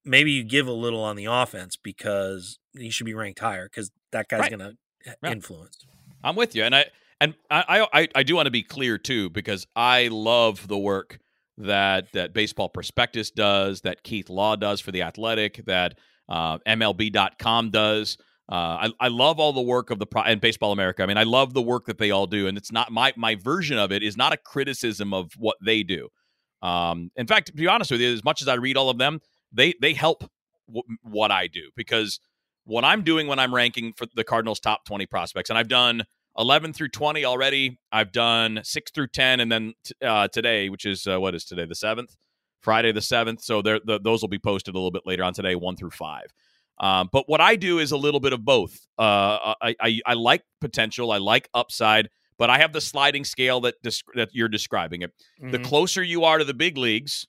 [SPEAKER 1] maybe you give a little on the offense because he should be ranked higher because that guy's
[SPEAKER 2] Right.
[SPEAKER 1] going to yeah. influence.
[SPEAKER 2] I'm with you, and I and I, I I do want to be clear too because I love the work that that Baseball Prospectus does, that Keith Law does for the Athletic, that uh, MLB.com does. Uh, I, I love all the work of the pro- and Baseball America. I mean, I love the work that they all do, and it's not my my version of it is not a criticism of what they do. Um, in fact, to be honest with you, as much as I read all of them, they they help w- what I do because what I'm doing when I'm ranking for the Cardinals' top 20 prospects, and I've done 11 through 20 already. I've done six through 10, and then t- uh, today, which is uh, what is today, the seventh, Friday the seventh. So the, those will be posted a little bit later on today, one through five. Um, but what I do is a little bit of both. Uh, I, I, I like potential, I like upside, but I have the sliding scale that that you're describing it. Mm-hmm. The closer you are to the big leagues,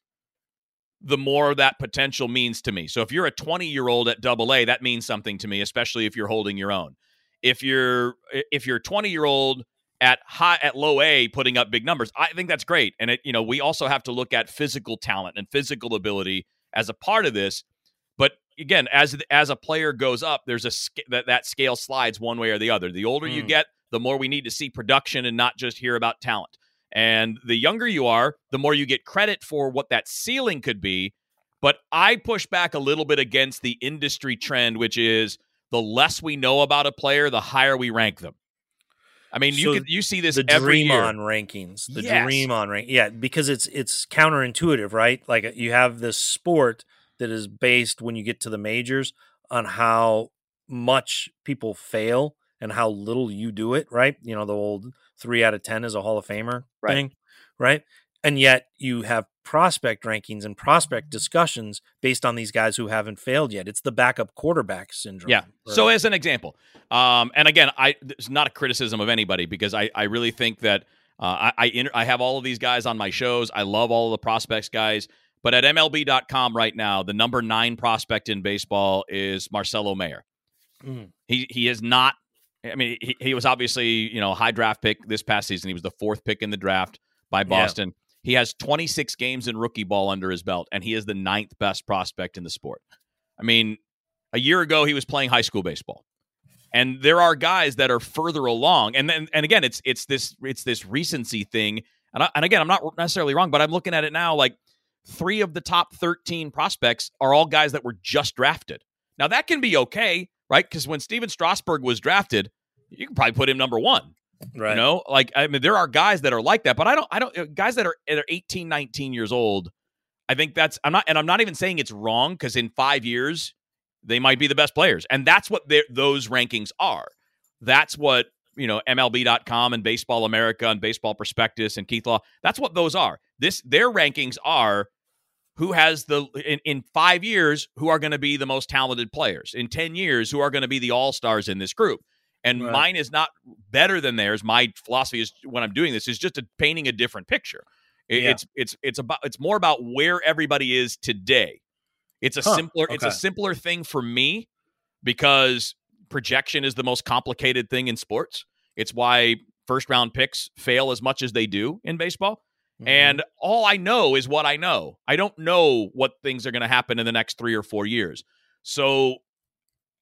[SPEAKER 2] the more that potential means to me. So if you're a 20 year old at Double A, that means something to me, especially if you're holding your own. If you're if you're 20 year old at high at low A putting up big numbers, I think that's great. And it, you know, we also have to look at physical talent and physical ability as a part of this. But again, as as a player goes up, there's a that that scale slides one way or the other. The older mm. you get, the more we need to see production and not just hear about talent. And the younger you are, the more you get credit for what that ceiling could be. But I push back a little bit against the industry trend, which is the less we know about a player, the higher we rank them. I mean, so you can, you see this
[SPEAKER 1] the
[SPEAKER 2] every
[SPEAKER 1] dream
[SPEAKER 2] year.
[SPEAKER 1] on rankings, the
[SPEAKER 2] yes.
[SPEAKER 1] dream on rank, yeah, because it's it's counterintuitive, right? Like uh, you have this sport that is based when you get to the majors on how much people fail and how little you do it, right? You know, the old three out of 10 is a Hall of Famer right. thing, right? And yet you have prospect rankings and prospect discussions based on these guys who haven't failed yet. It's the backup quarterback syndrome.
[SPEAKER 2] Yeah. So, as an example, um, and again, I it's not a criticism of anybody because I, I really think that uh, I I, inter- I have all of these guys on my shows. I love all of the prospects guys. But at MLB.com right now, the number nine prospect in baseball is Marcelo Mayer. Mm. He he is not I mean, he, he was obviously, you know, a high draft pick this past season. He was the fourth pick in the draft by Boston. Yeah. He has 26 games in rookie ball under his belt, and he is the ninth best prospect in the sport. I mean, a year ago he was playing high school baseball, and there are guys that are further along. And then, and again, it's it's this it's this recency thing. And I, and again, I'm not necessarily wrong, but I'm looking at it now. Like three of the top 13 prospects are all guys that were just drafted. Now that can be okay right? Because when Stephen Strasburg was drafted, you can probably put him number one. Right. You know, like I mean, there are guys that are like that, but I don't, I don't, uh, guys that are, that are 18, 19 years old. I think that's, I'm not, and I'm not even saying it's wrong because in five years, they might be the best players. And that's what those rankings are. That's what, you know, MLB.com and Baseball America and Baseball Prospectus and Keith Law, that's what those are. This, their rankings are who has the in, in five years who are going to be the most talented players in 10 years who are going to be the all-stars in this group and right. mine is not better than theirs my philosophy is when i'm doing this is just a, painting a different picture it, yeah. it's it's it's about it's more about where everybody is today it's a huh. simpler okay. it's a simpler thing for me because projection is the most complicated thing in sports it's why first round picks fail as much as they do in baseball Mm-hmm. And all I know is what I know. I don't know what things are going to happen in the next three or four years. So,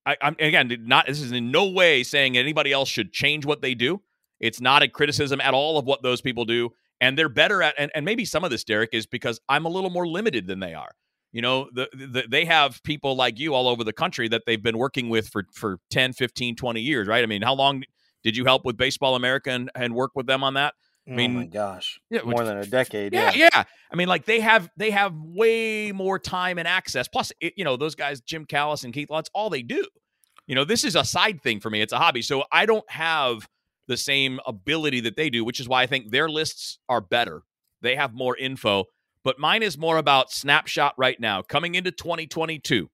[SPEAKER 2] I, am again not. This is in no way saying anybody else should change what they do. It's not a criticism at all of what those people do, and they're better at. And, and maybe some of this, Derrick, is because I'm a little more limited than they are. You know, the, the, they have people like you all over the country that they've been working with for for 10, 15, 20 years, right? I mean, how long did you help with Baseball America and, and work with them on that?
[SPEAKER 1] I mean, oh my gosh,
[SPEAKER 3] yeah, more than a decade.
[SPEAKER 2] Yeah, yeah, yeah. I mean, like they have they have way more time and access. Plus, it, you know, those guys, Jim Callis and Keith Lutz, all they do. You know, this is a side thing for me. It's a hobby, so I don't have the same ability that they do, which is why I think their lists are better. They have more info, but mine is more about snapshot right now, coming into 2022.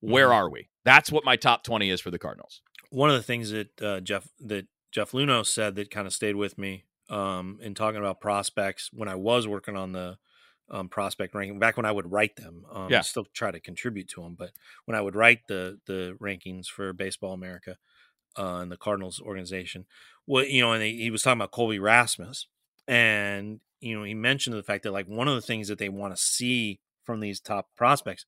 [SPEAKER 2] Where mm-hmm. are we? That's what my top 20 is for the Cardinals.
[SPEAKER 1] One of the things that uh, Jeff that Jeff Luhnow said that kind of stayed with me um, in talking about prospects when I was working on the um, prospect ranking back when I would write them. Um, yeah. Still try to contribute to them, but when I would write the the rankings for Baseball America uh, and the Cardinals organization, well, you know, and he, he was talking about Colby Rasmus, and you know, he mentioned the fact that like one of the things that they want to see from these top prospects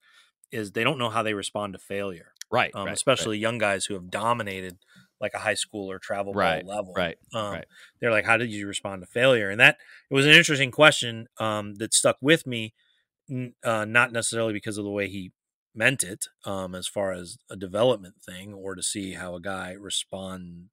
[SPEAKER 1] is they don't know how they respond to failure,
[SPEAKER 2] right?
[SPEAKER 1] Um,
[SPEAKER 2] right
[SPEAKER 1] especially
[SPEAKER 2] right.
[SPEAKER 1] young guys who have dominated like a high school or travel
[SPEAKER 2] Right,
[SPEAKER 1] ball level.
[SPEAKER 2] right,
[SPEAKER 1] Um,
[SPEAKER 2] right.
[SPEAKER 1] They're like, how did you respond to failure? And that it was an interesting question um, that stuck with me, uh, not necessarily because of the way he meant it, um, as far as a development thing, or to see how a guy responded,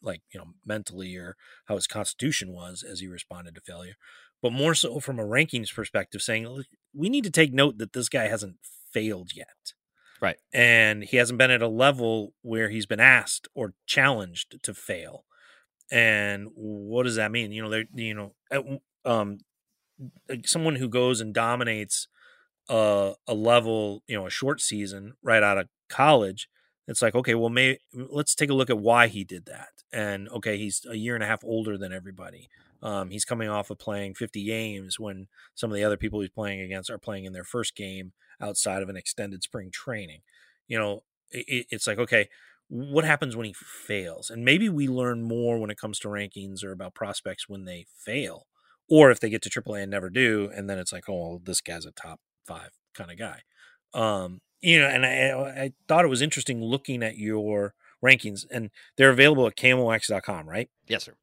[SPEAKER 1] like you know, mentally, or how his constitution was as he responded to failure, but more so from a rankings perspective, saying we need to take note that this guy hasn't failed yet.
[SPEAKER 2] Right.
[SPEAKER 1] And he hasn't been at a level where he's been asked or challenged to fail. And what does that mean? You know, they you know, um, someone who goes and dominates a, a level, you know, a short season right out of college. It's like, okay, well, may let's take a look at why he did that. And okay, he's a year and a half older than everybody. Um, he's coming off of playing 50 games when some of the other people he's playing against are playing in their first game outside of an extended spring training. You know, it, it's like, okay, what happens when he fails? And maybe we learn more when it comes to rankings or about prospects when they fail, or if they get to AAA and never do, and then it's like, oh, well, this guy's a top five kind of guy. Um, you know, and I, I thought it was interesting looking at your rankings, and they're available at KMOX.com, right?
[SPEAKER 2] Yes, sir.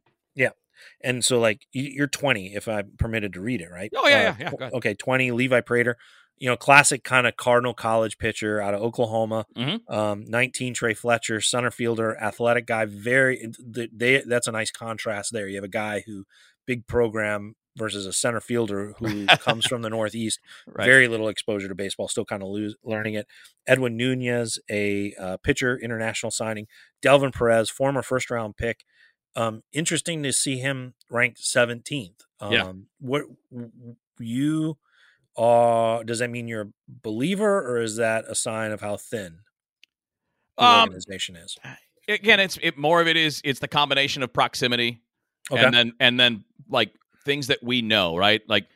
[SPEAKER 1] And so, like, you're 20, if I'm permitted to read it, right?
[SPEAKER 2] Oh, yeah,
[SPEAKER 1] Uh,
[SPEAKER 2] yeah, yeah.
[SPEAKER 1] Okay, 20, Levi Prater, you know, classic kind of Cardinal College pitcher out of Oklahoma.
[SPEAKER 2] Mhm.
[SPEAKER 1] Um, 19, Trey Fletcher, center fielder, athletic guy. Very, th- they, that's a nice contrast there. You have a guy who, big program versus a center fielder who <laughs> comes from the Northeast
[SPEAKER 2] Right.
[SPEAKER 1] very little exposure to baseball, still kind of lose, learning it. Edwin Nunez, a uh, pitcher, international signing. Delvin Perez, former first round pick. Um, interesting to see him ranked 17th. Um,
[SPEAKER 2] Yeah.
[SPEAKER 1] What you are? Does that mean you're a believer, or is that a sign of how thin the
[SPEAKER 2] Um,
[SPEAKER 1] organization is?
[SPEAKER 2] Again, it's it more of it is it's the combination of proximity
[SPEAKER 1] Okay.
[SPEAKER 2] and then and then like things that we know, right? Like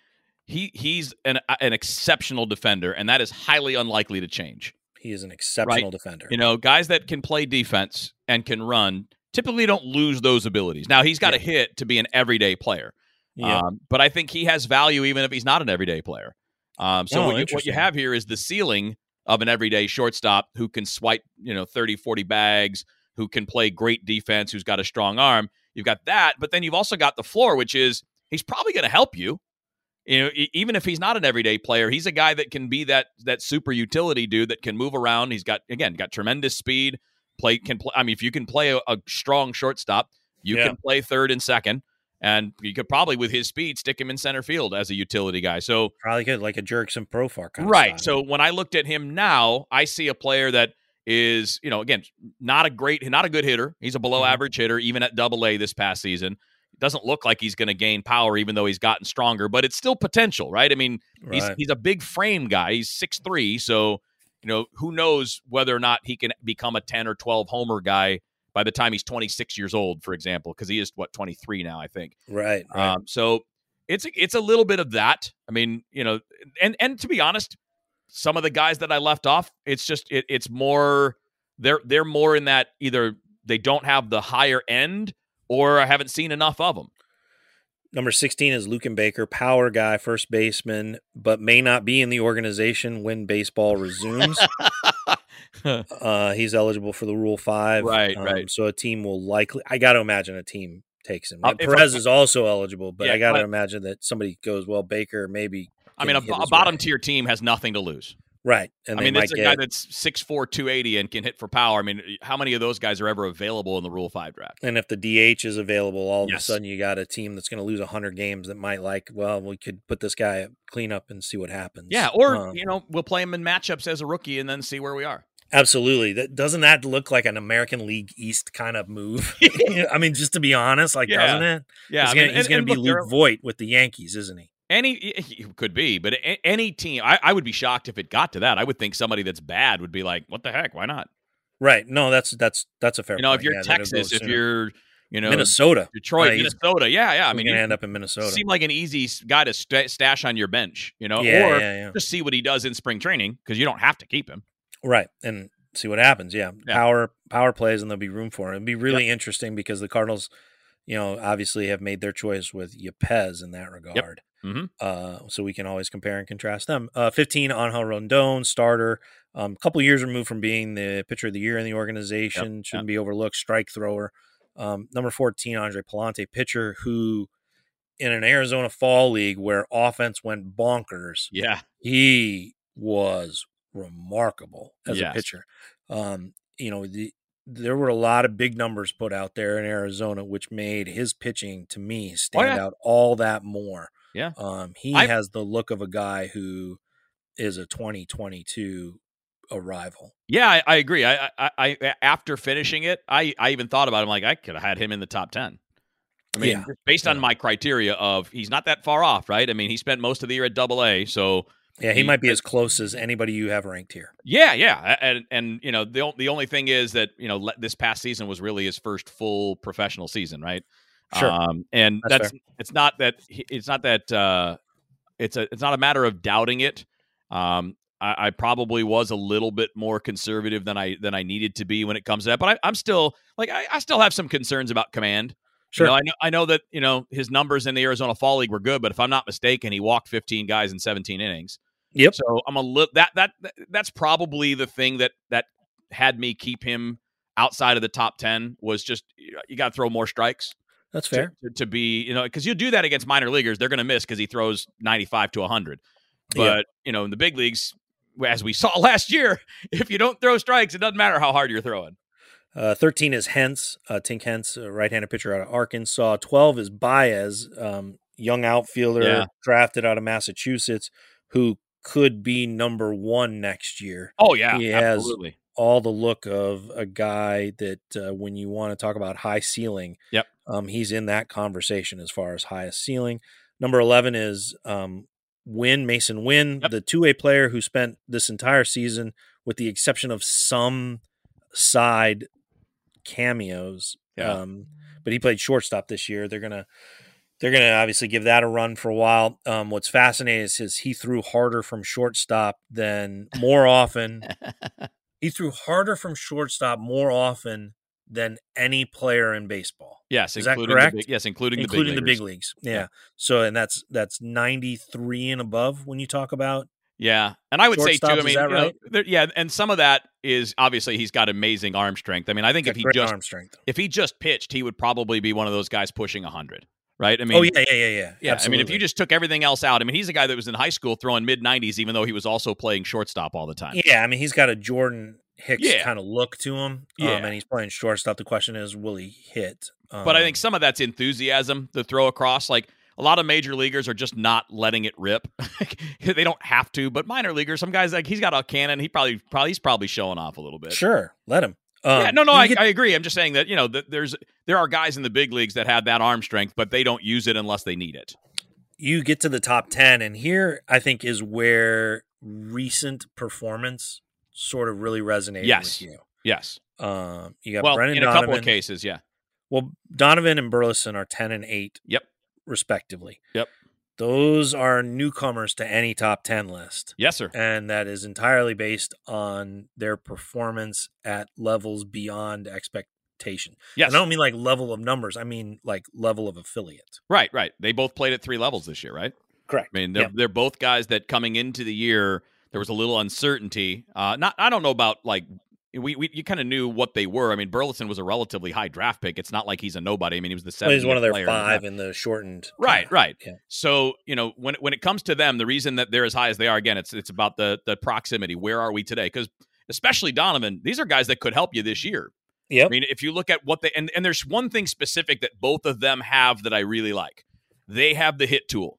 [SPEAKER 2] he he's an an exceptional defender, and that is highly unlikely to change.
[SPEAKER 1] he is an exceptional defender.
[SPEAKER 2] You know, guys that can play defense and can run typically don't lose those abilities. Now he's got a hit to be an everyday player,
[SPEAKER 1] yeah.
[SPEAKER 2] um, but I think he has value even if he's not an everyday player. Um, so
[SPEAKER 1] Oh,
[SPEAKER 2] what, you, what you have here is the ceiling of an everyday shortstop who can swipe, you know, 30, 40 bags, who can play great defense, who's got a strong arm. You've got that, but then you've also got the floor, which is he's probably going to help you. You know, even if he's not an everyday player, he's a guy that can be that that super utility dude that can move around. He's got again got tremendous speed. Play can play. I mean, if you can play a, a strong shortstop, you
[SPEAKER 1] Yeah.
[SPEAKER 2] can play third and second, and you could probably with his speed stick him in center field as a utility guy. So
[SPEAKER 1] Probably good, like a Jurickson Profar kind
[SPEAKER 2] right. So when I looked at him now, I see a player that is, you know, again, not a great, not a good hitter. He's a below
[SPEAKER 1] Mhm.
[SPEAKER 2] average hitter, even at double A this past season. Doesn't look like he's going to gain power, even though he's gotten stronger, but it's still potential, right? I mean, he's he's a big frame guy. He's six three, so you know who knows whether or not he can become a ten or twelve homer guy by the time he's twenty six years old, for example, because he is what twenty three now, I think.
[SPEAKER 1] right, right.
[SPEAKER 2] Um, so it's it's a little bit of that. I mean, you know, and and to be honest, some of the guys that I left off, it's just it, it's more they're they're more in that either they don't have the higher end or I haven't seen enough of them.
[SPEAKER 1] Number 16 is Luken Baker, power guy, first baseman, but may not be in the organization when baseball resumes. <laughs> uh, he's eligible for the Rule 5.
[SPEAKER 2] Right,
[SPEAKER 1] um,
[SPEAKER 2] right.
[SPEAKER 1] So a team will likely, I got to imagine a team takes him.
[SPEAKER 2] Uh,
[SPEAKER 1] Perez
[SPEAKER 2] I-
[SPEAKER 1] is also eligible, but
[SPEAKER 2] Yeah,
[SPEAKER 1] I got to imagine that somebody goes, well, Baker maybe.
[SPEAKER 2] I mean, a, a bottom
[SPEAKER 1] way.
[SPEAKER 2] tier team has nothing to lose.
[SPEAKER 1] Right. And
[SPEAKER 2] I mean, this a
[SPEAKER 1] get,
[SPEAKER 2] guy that's 6'4", 280 and can hit for power. I mean, how many of those guys are ever available in the Rule 5 draft?
[SPEAKER 1] and if the DH is available, all of a sudden you got a team that's going to lose 100 games that might like, well, we could put this guy at cleanup and see what happens.
[SPEAKER 2] Yeah, or,
[SPEAKER 1] Um,
[SPEAKER 2] you know, we'll play him in matchups as a rookie and then see where we are.
[SPEAKER 1] Absolutely. That doesn't that look like an American League East kind of move? <laughs> <laughs> I mean, just to be honest, like
[SPEAKER 2] Yeah.
[SPEAKER 1] doesn't it?
[SPEAKER 2] Yeah,
[SPEAKER 1] he's gonna,
[SPEAKER 2] mean,
[SPEAKER 1] he's
[SPEAKER 2] and-
[SPEAKER 1] gonna
[SPEAKER 2] and
[SPEAKER 1] be
[SPEAKER 2] look,
[SPEAKER 1] Luke Voit with the Yankees, isn't he?
[SPEAKER 2] Any he could be, but any team, I, I would be shocked if it got to that. I would think somebody that's bad would be like, "What the heck? Why not?"
[SPEAKER 1] Right. No, that's that's that's a fair.
[SPEAKER 2] You know,
[SPEAKER 1] point.
[SPEAKER 2] if you're
[SPEAKER 1] Yeah,
[SPEAKER 2] Texas, if you're, you know,
[SPEAKER 1] Minnesota,
[SPEAKER 2] Detroit,
[SPEAKER 1] Right,
[SPEAKER 2] Minnesota, yeah, yeah. I mean, you
[SPEAKER 1] end up in Minnesota.
[SPEAKER 2] seem like an easy guy to sta stash on your bench, you know,
[SPEAKER 1] yeah,
[SPEAKER 2] or
[SPEAKER 1] yeah,
[SPEAKER 2] just see what he does in spring training because you don't have to keep him.
[SPEAKER 1] Right. And see what happens. Yeah.
[SPEAKER 2] Yeah.
[SPEAKER 1] Power power plays and there'll be room for it. It'd be really interesting because the Cardinals you know, obviously have made their choice with Yepez in that regard.
[SPEAKER 2] Mhm.
[SPEAKER 1] Uh, so we can always compare and contrast them. Uh, 15, Angel Rondon, starter. A um, couple years removed from being the pitcher of the year in the organization.
[SPEAKER 2] Yep,
[SPEAKER 1] Shouldn't be overlooked. Strike thrower. Um, number 14, Andre Pallante, pitcher who, in an Arizona Fall League where offense went bonkers,
[SPEAKER 2] Yeah.
[SPEAKER 1] he was remarkable as
[SPEAKER 2] Yes.
[SPEAKER 1] a pitcher. Um, you know, the, there were a lot of big numbers put out there in Arizona, which made his pitching to me stand
[SPEAKER 2] Oh, yeah.
[SPEAKER 1] out all that more.
[SPEAKER 2] Yeah.
[SPEAKER 1] Um, he
[SPEAKER 2] I-
[SPEAKER 1] has the look of a guy who is a 2022 arrival.
[SPEAKER 2] Yeah, I, I agree. I, I, I after finishing it, I, I even thought about him like I could have had him in the top ten. I mean,
[SPEAKER 1] Yeah.
[SPEAKER 2] based on my criteria of he's not that far off, right? I mean, he spent most of the year at Double A, so
[SPEAKER 1] Yeah, he,
[SPEAKER 2] He-
[SPEAKER 1] might be as close as anybody you have ranked here.
[SPEAKER 2] yeah, yeah. And and you know the the only thing is that you know this past season was really his first full professional season, right?
[SPEAKER 1] Sure.
[SPEAKER 2] Um, and
[SPEAKER 1] That's
[SPEAKER 2] that's, it's not that it's not that uh, it's a it's not a matter of doubting it. Um, I, I probably was a little bit more conservative than I than I needed to be when it comes to that, but I, I'm still like I, I still have some concerns about command.
[SPEAKER 1] Sure.
[SPEAKER 2] You know, I know I know that you know his numbers in the Arizona Fall League were good, but if I'm not mistaken, he walked 15 guys in 17 innings.
[SPEAKER 1] Yep.
[SPEAKER 2] So I'm a little that that that's probably the thing that that had me keep him outside of the top 10 was just you got to throw more strikes
[SPEAKER 1] That's fair.
[SPEAKER 2] to, to be you know because you do that against minor leaguers they're going to miss because he throws 95 to 100 but
[SPEAKER 1] Yeah.
[SPEAKER 2] you know in the big leagues as we saw <laughs> last year if you don't throw strikes it doesn't matter how hard you're throwing
[SPEAKER 1] Uh, 13 is Hence, uh, Tink Hence, a right-handed pitcher out of Arkansas. 12 is Baez, um, young outfielder
[SPEAKER 2] Yeah.
[SPEAKER 1] drafted out of Massachusetts, who could be number one next year.
[SPEAKER 2] oh yeah
[SPEAKER 1] He has-
[SPEAKER 2] absolutely
[SPEAKER 1] All the look of a guy that, uh, when you want to talk about high ceiling,
[SPEAKER 2] Yep.
[SPEAKER 1] um, he's in that conversation as far as highest ceiling. Number 11 is um, Winn Masyn Winn,
[SPEAKER 2] Yep.
[SPEAKER 1] the two-way player who spent this entire season, with the exception of some side cameos.
[SPEAKER 2] Yeah.
[SPEAKER 1] Um, but he played shortstop this year. They're gonna they're gonna obviously give that a run for a while. Um, what's fascinating is, is he threw harder from shortstop than more often. <laughs> he threw harder from shortstop more often than any player in baseball,
[SPEAKER 2] yes
[SPEAKER 1] Is that correct?
[SPEAKER 2] the big, yes including,
[SPEAKER 1] including
[SPEAKER 2] the
[SPEAKER 1] the
[SPEAKER 2] big,
[SPEAKER 1] big leagues. Yeah. So and that's that's ninety three and above when you talk about
[SPEAKER 2] Yeah, and I would say too. I mean, you know, there, yeah, and some of that is obviously he's got amazing arm strength. I mean, I think if he just if he just pitched, he would probably be one of those guys pushing hundred, right? I mean,
[SPEAKER 1] oh yeah, yeah, yeah, yeah.
[SPEAKER 2] yeah. I mean, if you just took everything else out, I mean, he's a guy that was in high school throwing mid nineties, even though he was also playing shortstop all the time.
[SPEAKER 1] Yeah, I mean he's got a Jordan Hicks
[SPEAKER 2] Yeah.
[SPEAKER 1] kind of look to him.
[SPEAKER 2] Yeah.
[SPEAKER 1] Um, and he's playing shortstop. The question is, will he hit? Um,
[SPEAKER 2] But I think some of that's enthusiasm to throw across. Like a lot of major leaguers are just not letting it rip. <laughs> they don't have to, but minor leaguers, some guys like he's got a cannon. He probably probably he's probably showing off a little bit.
[SPEAKER 1] sure, let him. Um,
[SPEAKER 2] yeah, no, no, I,
[SPEAKER 1] get-
[SPEAKER 2] I agree. I'm just saying that you know that there's there are guys in the big leagues that have that arm strength, but they don't use it unless they need it.
[SPEAKER 1] you get to the top 10 and here i think is where recent performance sort of really resonated
[SPEAKER 2] Yes.
[SPEAKER 1] with you
[SPEAKER 2] Yes.
[SPEAKER 1] um you got
[SPEAKER 2] Well,
[SPEAKER 1] brendan
[SPEAKER 2] in a
[SPEAKER 1] donovan
[SPEAKER 2] couple of cases, yeah.
[SPEAKER 1] well donovan and burleson are 10 and 8
[SPEAKER 2] Yep.
[SPEAKER 1] respectively
[SPEAKER 2] Yep.
[SPEAKER 1] Those are newcomers to any top 10 list
[SPEAKER 2] Yes, sir.
[SPEAKER 1] and that is entirely based on their performance at levels beyond expectation
[SPEAKER 2] Yes.
[SPEAKER 1] and i don't mean like level of numbers i mean like level of affiliate
[SPEAKER 2] Right, right. They both played at three levels this year, right?
[SPEAKER 1] correct
[SPEAKER 2] I mean, they're
[SPEAKER 1] Yeah.
[SPEAKER 2] they're both guys that coming into the year there was a little uncertainty. Uh, not I don't know about like we, we you kind of knew what they were. I mean, Burleson was a relatively high draft pick. It's not like he's a nobody. I mean, he was the
[SPEAKER 1] Well,
[SPEAKER 2] seventh.
[SPEAKER 1] he's one of their five in the shortened
[SPEAKER 2] Right, right.
[SPEAKER 1] Yeah.
[SPEAKER 2] So you know when when it comes to them, the reason that they're as high as they are, again, it's it's about the the proximity. Where are we today? Because especially Donovan, these are guys that could help you this year.
[SPEAKER 1] Yep.
[SPEAKER 2] I mean, if you look at what they and, and there's one thing specific that both of them have that I really like. They have the hit tool.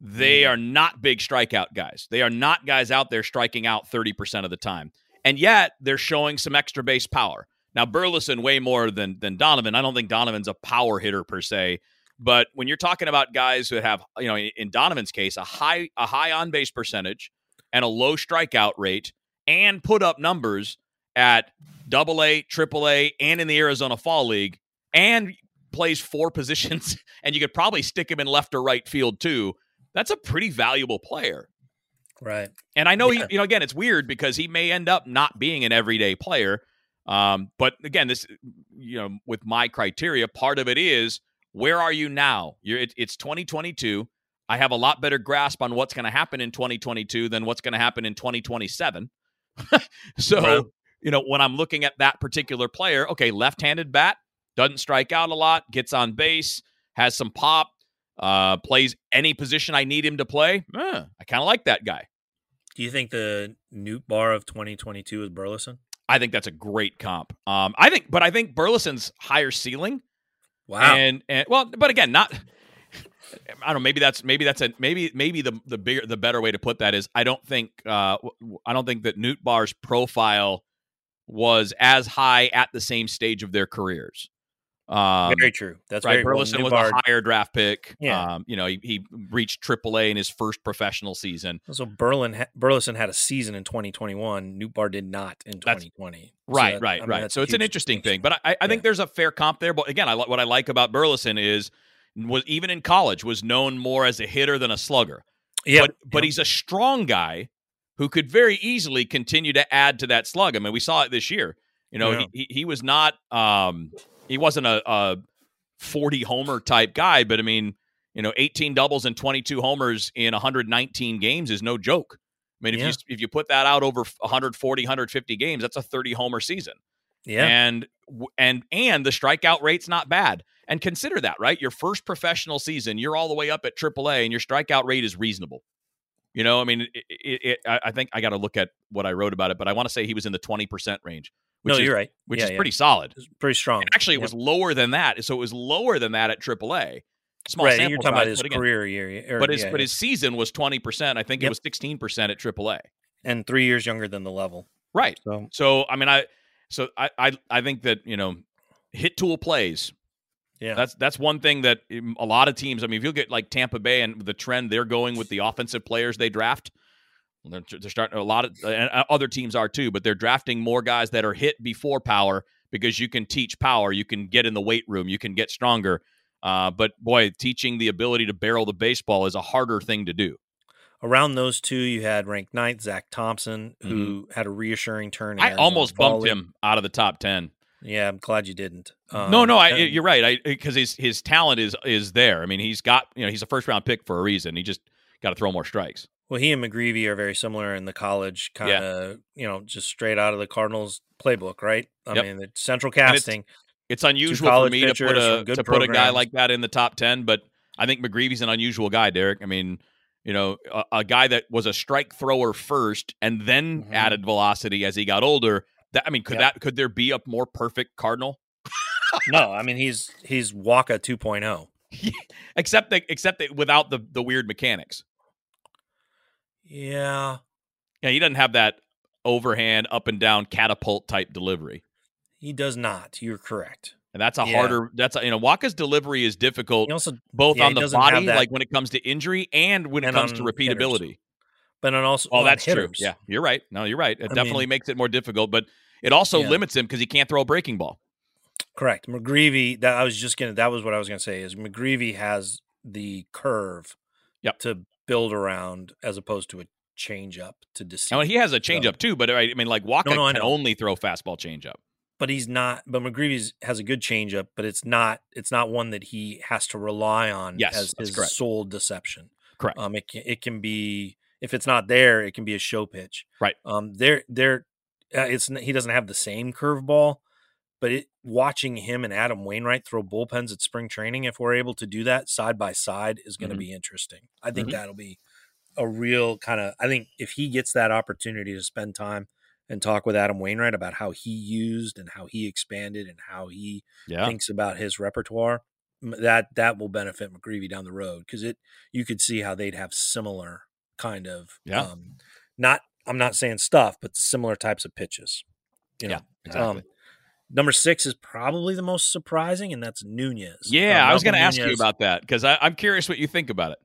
[SPEAKER 2] They
[SPEAKER 1] Mm.
[SPEAKER 2] are not big strikeout guys. They are not guys out there striking out 30% of the time. And yet they're showing some extra base power. Now Burleson way more than than Donovan. I don't think Donovan's a power hitter per se, but when you're talking about guys who have, you know, in Donovan's case, a high a high on base percentage and a low strikeout rate and put up numbers at double A, triple A, and in the Arizona Fall League, and plays four <laughs> positions, and you could probably stick him in left or right field too. That's a pretty valuable player.
[SPEAKER 1] Right.
[SPEAKER 2] And I know
[SPEAKER 1] Yeah.
[SPEAKER 2] he, you know, again, it's weird because he may end up not being an everyday player, Um, but again, this you know with my criteria, part of it is where are you now? You're it, it's 2022. I have a lot better grasp on what's going to happen in 2022 than what's going to happen in 2027. <laughs> so, you know, when I'm looking at that particular player, okay, left-handed bat, doesn't strike out a lot, gets on base, has some pop, uh, plays any position I need him to play. Eh, I kind of like that guy.
[SPEAKER 1] Do you think the Nootbaar of 2022 is Burleson?
[SPEAKER 2] I think that's a great comp. Um, I think, but I think Burleson's higher ceiling.
[SPEAKER 1] Wow.
[SPEAKER 2] And and well, but again, not. I don't know. Maybe that's maybe that's a maybe maybe the the bigger the better way to put that is I don't think uh I don't think that Nootbaar's profile was as high at the same stage of their careers.
[SPEAKER 1] Um, very true. That's
[SPEAKER 2] right.
[SPEAKER 1] Very,
[SPEAKER 2] Burleson well, was a higher draft pick.
[SPEAKER 1] Yeah.
[SPEAKER 2] Um, you know, he, he reached AAA in his first professional season.
[SPEAKER 1] So Berlin Burleson had a season in 2021. Nootbaar did not in 2020.
[SPEAKER 2] That's, right, so right, I mean, right. So it's an interesting thing. But I, I yeah. think there's a fair comp there. But again, I, what I like about Burleson is was even in college was known more as a hitter than a slugger.
[SPEAKER 1] Yeah,
[SPEAKER 2] but but he's a strong guy who could very easily continue to add to that slug. I mean, we saw it this year. You know, yeah. he, he was not um, he wasn't a, a 40 homer type guy, but I mean, you know, 18 doubles and 22 homers in 119 games is no joke. I mean, if yeah. you if you put that out over 140, 150 games, that's a 30 homer season.
[SPEAKER 1] Yeah.
[SPEAKER 2] And and and the strikeout rate's not bad. And consider that, right? Your first professional season, you're all the way up at AAA, and your strikeout rate is reasonable. You know, I mean, it, it, it, I think I got to look at what I wrote about it, but I want to say he was in the 20% range.
[SPEAKER 1] Which no,
[SPEAKER 2] is,
[SPEAKER 1] you're right.
[SPEAKER 2] Which
[SPEAKER 1] yeah,
[SPEAKER 2] is
[SPEAKER 1] yeah.
[SPEAKER 2] pretty solid.
[SPEAKER 1] pretty strong.
[SPEAKER 2] And actually, it
[SPEAKER 1] yep.
[SPEAKER 2] was lower than that. So it was lower than that at AAA. Small
[SPEAKER 1] right, you're talking about his career year,
[SPEAKER 2] but his
[SPEAKER 1] yeah,
[SPEAKER 2] but his season was 20. percent I think
[SPEAKER 1] yep.
[SPEAKER 2] it was 16 percent at AAA,
[SPEAKER 1] and three years younger than the level.
[SPEAKER 2] Right.
[SPEAKER 1] So,
[SPEAKER 2] so I mean, I so I I, I think that you know, hit tool plays.
[SPEAKER 1] Yeah,
[SPEAKER 2] that's that's one thing that um, a lot of teams. I mean, if you get like Tampa Bay and the trend they're going with the offensive players they draft, they're, they're starting a lot of and other teams are too, but they're drafting more guys that are hit before power because you can teach power, you can get in the weight room, you can get stronger. Uh, but boy, teaching the ability to barrel the baseball is a harder thing to do.
[SPEAKER 1] Around those two, you had ranked ninth Zack Thompson, who mm-hmm. had a reassuring turn.
[SPEAKER 2] I almost bumped him out of the top ten.
[SPEAKER 1] Yeah, I'm glad you didn't.
[SPEAKER 2] Um, no, no, I, you're right. I because his his talent is is there. I mean, he's got you know he's a first round pick for a reason. He just got to throw more strikes.
[SPEAKER 1] Well, he and McGreevy are very similar in the college kind of, yeah. you know, just straight out of the Cardinals playbook, right? I
[SPEAKER 2] yep.
[SPEAKER 1] mean, the central casting.
[SPEAKER 2] It's, it's unusual for me to put a to put a guy like that in the top ten, but I think McGreevy's an unusual guy, Derrick. I mean, you know, a, a guy that was a strike thrower first and then mm-hmm. added velocity as he got older. That I mean, could yep. that could there be a more perfect Cardinal?
[SPEAKER 1] no, <laughs> I mean he's he's Wacha 2.0. <laughs>
[SPEAKER 2] except that except that without the the weird mechanics.
[SPEAKER 1] Yeah.
[SPEAKER 2] Yeah, he doesn't have that overhand up and down catapult type delivery.
[SPEAKER 1] He does not. You're correct.
[SPEAKER 2] And that's a yeah. harder that's a, you know Wacha's delivery is difficult
[SPEAKER 1] also,
[SPEAKER 2] both
[SPEAKER 1] yeah,
[SPEAKER 2] on the body like when it comes to injury and when it
[SPEAKER 1] and
[SPEAKER 2] comes to repeatability.
[SPEAKER 1] Hitters. But on also
[SPEAKER 2] Oh, that's
[SPEAKER 1] hitters.
[SPEAKER 2] true. Yeah, you're right. No, you're right. It
[SPEAKER 1] I
[SPEAKER 2] definitely
[SPEAKER 1] mean,
[SPEAKER 2] makes it more difficult, but it also
[SPEAKER 1] yeah.
[SPEAKER 2] limits him because he can't throw a breaking ball.
[SPEAKER 1] Correct. McGreevy, that I was just gonna that was what I was gonna say is McGreevy has the curve
[SPEAKER 2] yep.
[SPEAKER 1] to build around as opposed to a change up to deceive.
[SPEAKER 2] Now he has a change up too, but I mean, like Wacha
[SPEAKER 1] no, no,
[SPEAKER 2] can only throw fastball change up.
[SPEAKER 1] But he's not. But McGreevy has a good change up, but it's not. It's not one that he has to rely on
[SPEAKER 2] yes,
[SPEAKER 1] as his
[SPEAKER 2] correct.
[SPEAKER 1] sole deception.
[SPEAKER 2] Correct.
[SPEAKER 1] Um, it can, it can be if it's not there, it can be a show pitch.
[SPEAKER 2] Right.
[SPEAKER 1] Um, there, there, uh, it's he doesn't have the same curveball, but it, watching him and Adam Wainwright throw bullpens at spring training, if we're able to do that side by side, is going to
[SPEAKER 2] mm-hmm.
[SPEAKER 1] be interesting. I think
[SPEAKER 2] mm-hmm.
[SPEAKER 1] that'll be a real kind of I think if he gets that opportunity to spend time and talk with Adam Wainwright about how he used and how he expanded and how he
[SPEAKER 2] yeah.
[SPEAKER 1] thinks about his repertoire, that that will benefit McGreevy down the road because it you could see how they'd have similar kind of
[SPEAKER 2] yeah.
[SPEAKER 1] um, not I'm not saying stuff, but similar types of pitches. You know,
[SPEAKER 2] yeah, exactly.
[SPEAKER 1] Um, number six is probably the most surprising, and that's Nunez.
[SPEAKER 2] Yeah, I was going to ask you about that because I'm curious what you think about it.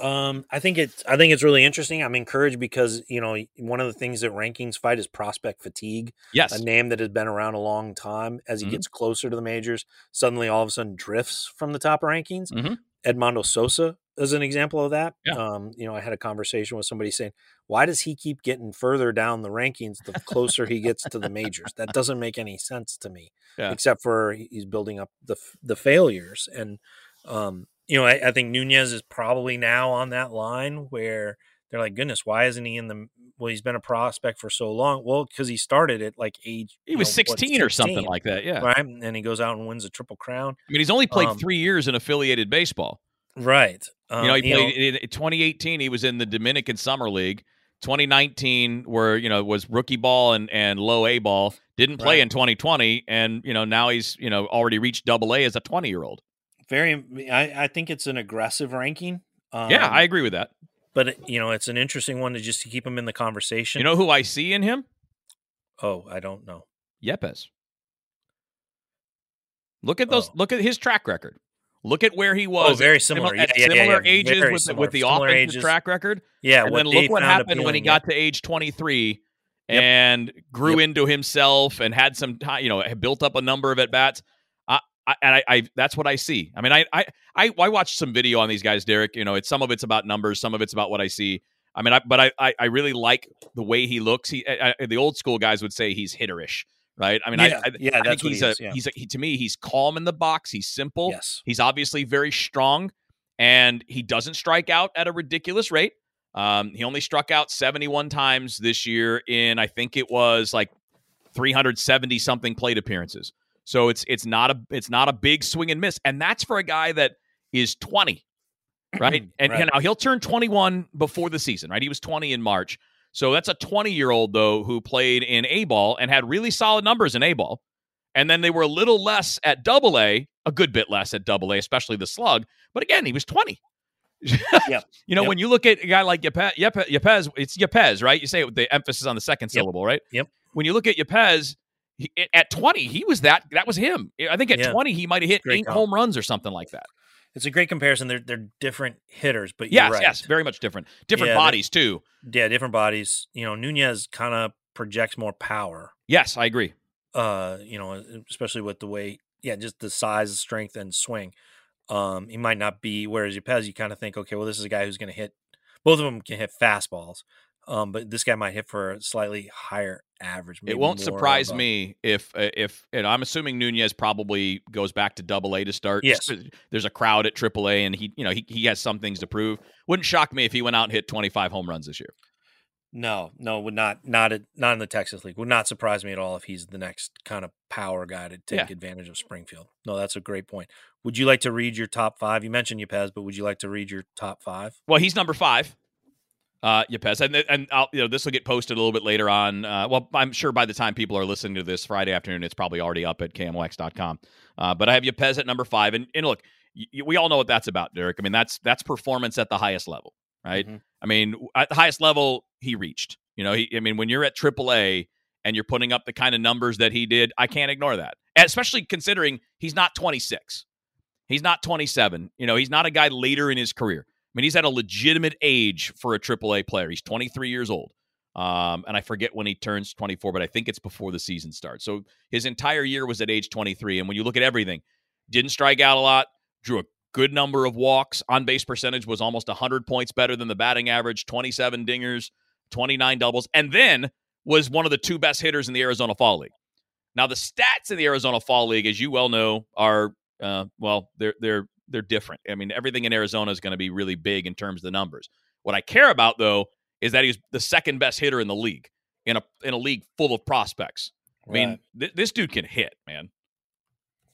[SPEAKER 1] Um, I think it's I think it's really interesting. I'm encouraged because you know one of the things that rankings fight is prospect fatigue.
[SPEAKER 2] Yes,
[SPEAKER 1] a name that has been around a long time. As he mm-hmm. gets closer to the majors, suddenly all of a sudden drifts from the top rankings.
[SPEAKER 2] Mm-hmm.
[SPEAKER 1] Edmundo Sosa as an example of that.
[SPEAKER 2] Yeah.
[SPEAKER 1] Um, you know, I had a conversation with somebody saying, "Why does he keep getting further down the rankings the closer he gets to the majors?" That doesn't make any sense to me,
[SPEAKER 2] Yeah.
[SPEAKER 1] except for he's building up the the failures. And um, you know, I, I think Nunez is probably now on that line where they're like, "Goodness, why isn't he in the?" Well, he's been a prospect for so long. Well, because he started at like age.
[SPEAKER 2] He was
[SPEAKER 1] know, what,
[SPEAKER 2] 16 or something like that. Yeah.
[SPEAKER 1] right? And he goes out and wins a triple crown.
[SPEAKER 2] I mean, he's only played
[SPEAKER 1] Um,
[SPEAKER 2] three years in affiliated baseball.
[SPEAKER 1] Right.
[SPEAKER 2] You know, he
[SPEAKER 1] Um,
[SPEAKER 2] played in in 2018. He was in the Dominican Summer League. 2019, where you know was rookie ball and and low A ball. Didn't play
[SPEAKER 1] Right.
[SPEAKER 2] in 2020, and you know now he's you know already reached Double A as a 20 year old.
[SPEAKER 1] very I, I think it's an aggressive ranking um,
[SPEAKER 2] yeah, I agree with that.
[SPEAKER 1] but you know it's an interesting one to just to keep him in the conversation
[SPEAKER 2] You know who I see in him?
[SPEAKER 1] oh i don't know
[SPEAKER 2] Yepez. Look at those.
[SPEAKER 1] Oh.
[SPEAKER 2] Look at his track record. Look at where he was.
[SPEAKER 1] oh very similar
[SPEAKER 2] simi- at
[SPEAKER 1] yeah, yeah, yeah,
[SPEAKER 2] similar
[SPEAKER 1] yeah,
[SPEAKER 2] ages
[SPEAKER 1] very
[SPEAKER 2] with,
[SPEAKER 1] similar.
[SPEAKER 2] with the
[SPEAKER 1] Similar
[SPEAKER 2] offensive
[SPEAKER 1] ages.
[SPEAKER 2] track record.
[SPEAKER 1] yeah
[SPEAKER 2] and then look what happened when he got to age 23
[SPEAKER 1] Yep.
[SPEAKER 2] and grew
[SPEAKER 1] Yep.
[SPEAKER 2] into himself and had some time, you know, built up a number of at bats. I, I, and I, I, that's what I see. I mean, I, I, I, I watched some video on these guys, Derrick. You know, it's some of it's about numbers, some of it's about what I see. I mean, I, but I, I, I really like the way he looks. He, I, I- the old school guys would say he's hitterish, right? I mean,
[SPEAKER 1] yeah,
[SPEAKER 2] I, I,
[SPEAKER 1] yeah
[SPEAKER 2] I think he's
[SPEAKER 1] he
[SPEAKER 2] a,
[SPEAKER 1] yeah.
[SPEAKER 2] he's a, he, to me, he's calm in the box. He's simple.
[SPEAKER 1] yes
[SPEAKER 2] He's obviously very strong, and he doesn't strike out at a ridiculous rate. Um, he only struck out 71 times this year in I think it was like 370 something plate appearances. So it's it's not a it's not a big swing and miss, and that's for a guy that is 20, right? <clears throat> And
[SPEAKER 1] Right.
[SPEAKER 2] now he'll turn 21 before the season, right? He was 20 in March, so that's a 20 year old though who played in A ball and had really solid numbers in A ball, and then they were a little less at Double A, a good bit less at Double A, especially the slug. But again, he was 20. <laughs>
[SPEAKER 1] Yep.
[SPEAKER 2] You know,
[SPEAKER 1] Yep.
[SPEAKER 2] when you look at a guy like Yepez, Yepez, Yepez, it's Yepez, right? You say it with the emphasis on the second
[SPEAKER 1] Yep.
[SPEAKER 2] syllable, right?
[SPEAKER 1] Yep.
[SPEAKER 2] When you look at Yepez, he, at 20, he was that. That was him. I think at
[SPEAKER 1] Yeah.
[SPEAKER 2] 20, he might have hit
[SPEAKER 1] Great
[SPEAKER 2] eight
[SPEAKER 1] comp.
[SPEAKER 2] home runs or something like that.
[SPEAKER 1] It's a great comparison they're they're different hitters but you're
[SPEAKER 2] Yes,
[SPEAKER 1] right.
[SPEAKER 2] yes, very much different. Different
[SPEAKER 1] Yeah,
[SPEAKER 2] bodies too.
[SPEAKER 1] yeah different bodies you know nunez kind of projects more power
[SPEAKER 2] Yes, I agree.
[SPEAKER 1] uh you know especially with the way yeah just the size strength and swing um he might not be whereas Yepez, you kind of think okay well this is a guy who's going to hit both of them can hit fastballs um but this guy might hit for a slightly higher average
[SPEAKER 2] It won't surprise me if uh, if and I'm assuming Nunez probably goes back to Double A to start.
[SPEAKER 1] Yes.
[SPEAKER 2] There's a crowd at Triple A, and he you know he he has some things to prove. Wouldn't shock me if he went out and hit 25 home runs this year.
[SPEAKER 1] no no would not not at, not in the texas league would not surprise me at all if he's the next kind of power guy to take
[SPEAKER 2] Yeah.
[SPEAKER 1] advantage of springfield no that's a great point would you like to read your top five you mentioned Yepez, but would you like to read your top five
[SPEAKER 2] Well, he's number five. Uh, Yepez, and and I'll, you know this will get posted a little bit later on. Uh, well, I'm sure by the time people are listening to this Friday afternoon, it's probably already up at KMOX.com. Uh, but I have Yepez at number five, and and look, y- we all know what that's about, Derrick. I mean, that's that's performance at the highest level, right?
[SPEAKER 1] Mhm.
[SPEAKER 2] I mean, at the highest level he reached. You know, he, I mean, when you're at AAA and you're putting up the kind of numbers that he did, I can't ignore that. Especially considering he's not 26, he's not 27. You know, he's not a guy later in his career. I mean, he's at a legitimate age for a AAA player. He's 23 years old. Um, and I forget when he turns 24, but I think it's before the season starts. So his entire year was at age 23. And when you look at everything, didn't strike out a lot, drew a good number of walks, on base percentage was almost 100 points better than the batting average, 27 dingers, 29 doubles, and then was one of the two best hitters in the Arizona Fall League. Now, the stats in the Arizona Fall League, as you well know, are uh, well, they're they're they're different. I mean, everything in Arizona is going to be really big in terms of the numbers. What I care about though is that he's the second best hitter in the league in a in a league full of prospects. I mean, th- this dude can hit, man.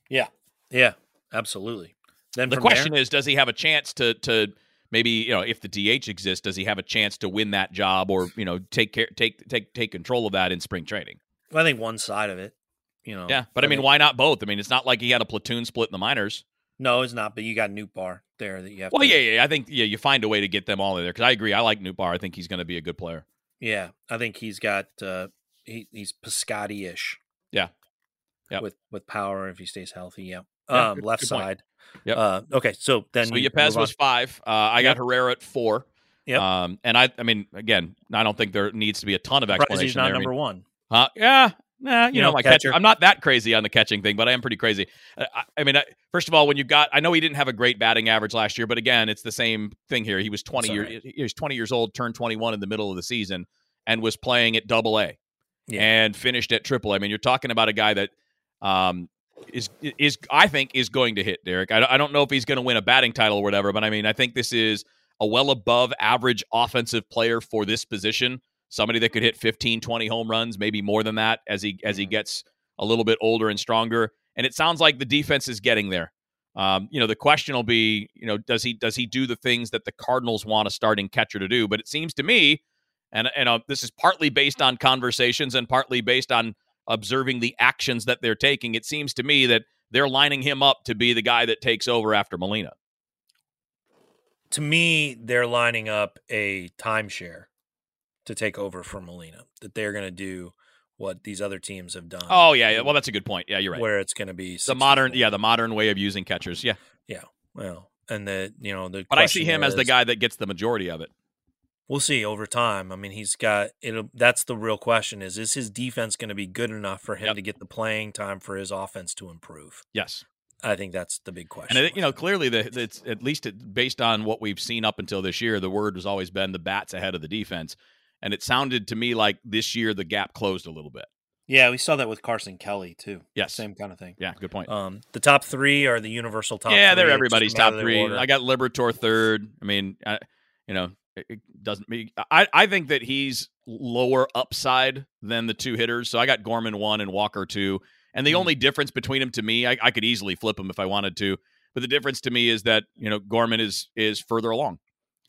[SPEAKER 1] yeah yeah, absolutely then
[SPEAKER 2] The question
[SPEAKER 1] there,
[SPEAKER 2] is, does he have a chance to to maybe you know if the DH exists, does he have a chance to win that job or you know take care take take take control of that in spring training?
[SPEAKER 1] I think one side of it, you know.
[SPEAKER 2] Yeah, but I mean,
[SPEAKER 1] think-
[SPEAKER 2] why not both? I mean, it's not like he had a platoon split in the minors.
[SPEAKER 1] No, it's not. But you got Nootbaar there that you have.
[SPEAKER 2] Well,
[SPEAKER 1] to,
[SPEAKER 2] yeah, yeah. I think yeah, you find a way to get them all in there because I agree. I like Nootbaar. I think he's going to be a good player.
[SPEAKER 1] yeah. I think he's got. uh he, He's Piscotti ish.
[SPEAKER 2] Yeah. yeah.
[SPEAKER 1] With with power if he stays healthy. Yeah.
[SPEAKER 2] Yeah,
[SPEAKER 1] um,
[SPEAKER 2] good-
[SPEAKER 1] left
[SPEAKER 2] good
[SPEAKER 1] side.
[SPEAKER 2] Yep.
[SPEAKER 1] Uh, okay, so then
[SPEAKER 2] so
[SPEAKER 1] you Yepez
[SPEAKER 2] was five. Uh, I got Herrera at four.
[SPEAKER 1] Yeah.
[SPEAKER 2] Um, and I, I mean, again, I don't think there needs to be a ton of explanation
[SPEAKER 1] he's not
[SPEAKER 2] there. I
[SPEAKER 1] number
[SPEAKER 2] mean,
[SPEAKER 1] one.
[SPEAKER 2] huh? Yeah, Nah, you,
[SPEAKER 1] You
[SPEAKER 2] know,
[SPEAKER 1] know,
[SPEAKER 2] my catcher.
[SPEAKER 1] catcher.
[SPEAKER 2] I'm not that crazy on the catching thing, but I am pretty crazy. Uh, I, I mean, I, first of all, when you got, I know he didn't have a great batting average last year, but again, it's the same thing here. He was 20
[SPEAKER 1] That's
[SPEAKER 2] years, he was 20 years old, turned 21 in the middle of the season, and was playing at Double A,
[SPEAKER 1] Yeah.
[SPEAKER 2] and finished at Triple. A. I mean, you're talking about a guy that um, is is I think is going to hit Derrick. I, I don't know if he's going to win a batting title or whatever, but I mean, I think this is a well above average offensive player for this position. Somebody that could hit 15, 20 home runs, maybe more than that as he as he
[SPEAKER 1] Mhm.
[SPEAKER 2] gets a little bit older and stronger. And it sounds like the defense is getting there. Um, you know, the question will be, you know, does he does he do the things that the Cardinals want a starting catcher to do? But it seems to me, and and uh, this is partly based on conversations and partly based on observing the actions that they're taking. It seems to me that they're lining him up to be the guy that takes over after Molina.
[SPEAKER 1] to me, they're lining up a timeshare to take over for Molina. That they're going to do what these other teams have done.
[SPEAKER 2] Oh yeah, yeah. Well, that's a good point. Yeah, you're right.
[SPEAKER 1] where it's going to be
[SPEAKER 2] the modern, yeah, the modern way of using catchers. Yeah, yeah.
[SPEAKER 1] Well, and the you know the
[SPEAKER 2] but I see him as the guy that gets the majority of it.
[SPEAKER 1] We'll see over time. I mean, he's got it. That's the real question: is is his defense going to be good enough for him
[SPEAKER 2] Yep.
[SPEAKER 1] to get the playing time for his offense to improve?
[SPEAKER 2] Yes.
[SPEAKER 1] I think that's the big question.
[SPEAKER 2] And I think, you know, clearly, the, it's at least it, based on what we've seen up until this year, the word has always been the bats ahead of the defense, and it sounded to me like this year the gap closed a little bit.
[SPEAKER 1] yeah, we saw that with Carson Kelly too.
[SPEAKER 2] Yes.
[SPEAKER 1] same kind of thing.
[SPEAKER 2] Yeah, good point.
[SPEAKER 1] Um, the top three are the universal top.
[SPEAKER 2] yeah,
[SPEAKER 1] they
[SPEAKER 2] they're everybody's top three.
[SPEAKER 1] Order.
[SPEAKER 2] I got Liberatore third. I mean, I, you know, it, it doesn't. mean I I think that he's lower upside than the two hitters. So I got Gorman one and Walker two. And the
[SPEAKER 1] Hmm.
[SPEAKER 2] only difference between them to me, I, I could easily flip them if I wanted to. But the difference to me is that you know Gorman is is further along.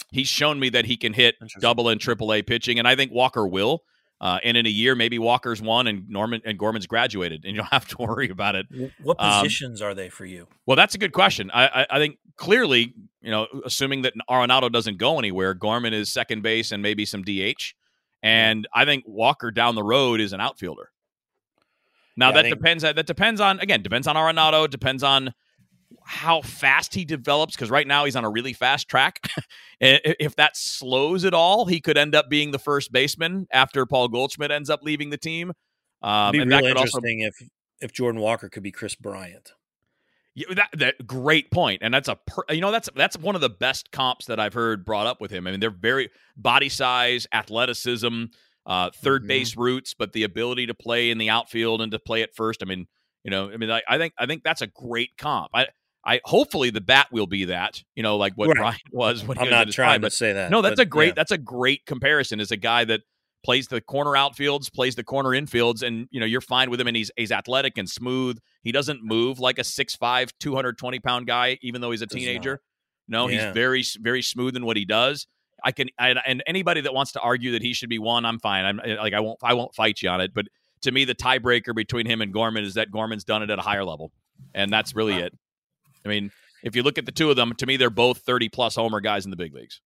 [SPEAKER 2] He's shown me that he can hit double and triple A pitching, and I think Walker will. Uh, and in a year, maybe Walker's won and Norman and Gorman's graduated, and you don't <laughs> have to worry about it.
[SPEAKER 1] What
[SPEAKER 2] Um,
[SPEAKER 1] positions are they for you?
[SPEAKER 2] Well, that's a good question. I, I, I think clearly, you know, assuming that Arenado doesn't go anywhere, Gorman is second base and maybe some DH, and I think Walker down the road is an outfielder. Now
[SPEAKER 1] Yeah,
[SPEAKER 2] that
[SPEAKER 1] think-
[SPEAKER 2] depends. That depends on again depends on Arenado. Depends on how fast he develops because right now he's on a really fast track. <laughs> If that slows at all, he could end up being the first baseman after Paul Goldschmidt ends up leaving the team. Um, and that could also
[SPEAKER 1] interesting if if Jordan Walker could be Kris Bryant.
[SPEAKER 2] Yeah, that that great point, and that's a per, you know that's that's one of the best comps that I've heard brought up with him. I mean, they're very body size, athleticism, uh, 3rd
[SPEAKER 1] Mhm.
[SPEAKER 2] base roots, but the ability to play in the outfield and to play at first. I mean, you know, I mean, I, I think I think that's a great comp. I I hopefully the bat will be that. You know, like what
[SPEAKER 1] Right.
[SPEAKER 2] Brian <laughs> was when he
[SPEAKER 1] I'm
[SPEAKER 2] was
[SPEAKER 1] not trying
[SPEAKER 2] prime,
[SPEAKER 1] to
[SPEAKER 2] but
[SPEAKER 1] say that.
[SPEAKER 2] no, that's
[SPEAKER 1] but
[SPEAKER 2] a great
[SPEAKER 1] yeah.
[SPEAKER 2] that's a great comparison. Is a guy that plays the corner outfields, plays the corner infields, and you know you're fine with him, and he's he's athletic and smooth. He doesn't move like a 6'5", 220 pound guy, even though he's a teenager. No,
[SPEAKER 1] Yeah.
[SPEAKER 2] he's very very smooth in what he does. I can I, and anybody that wants to argue that he should be one, I'm fine. I'm eh, like I won't I won't fight you on it. But to me, the tiebreaker between him and Gorman is that Gorman's done it at a higher level, and that's really
[SPEAKER 1] Wow.
[SPEAKER 2] it. I mean, if you look at the two of them, to me, they're both 30 plus homer guys in the big leagues.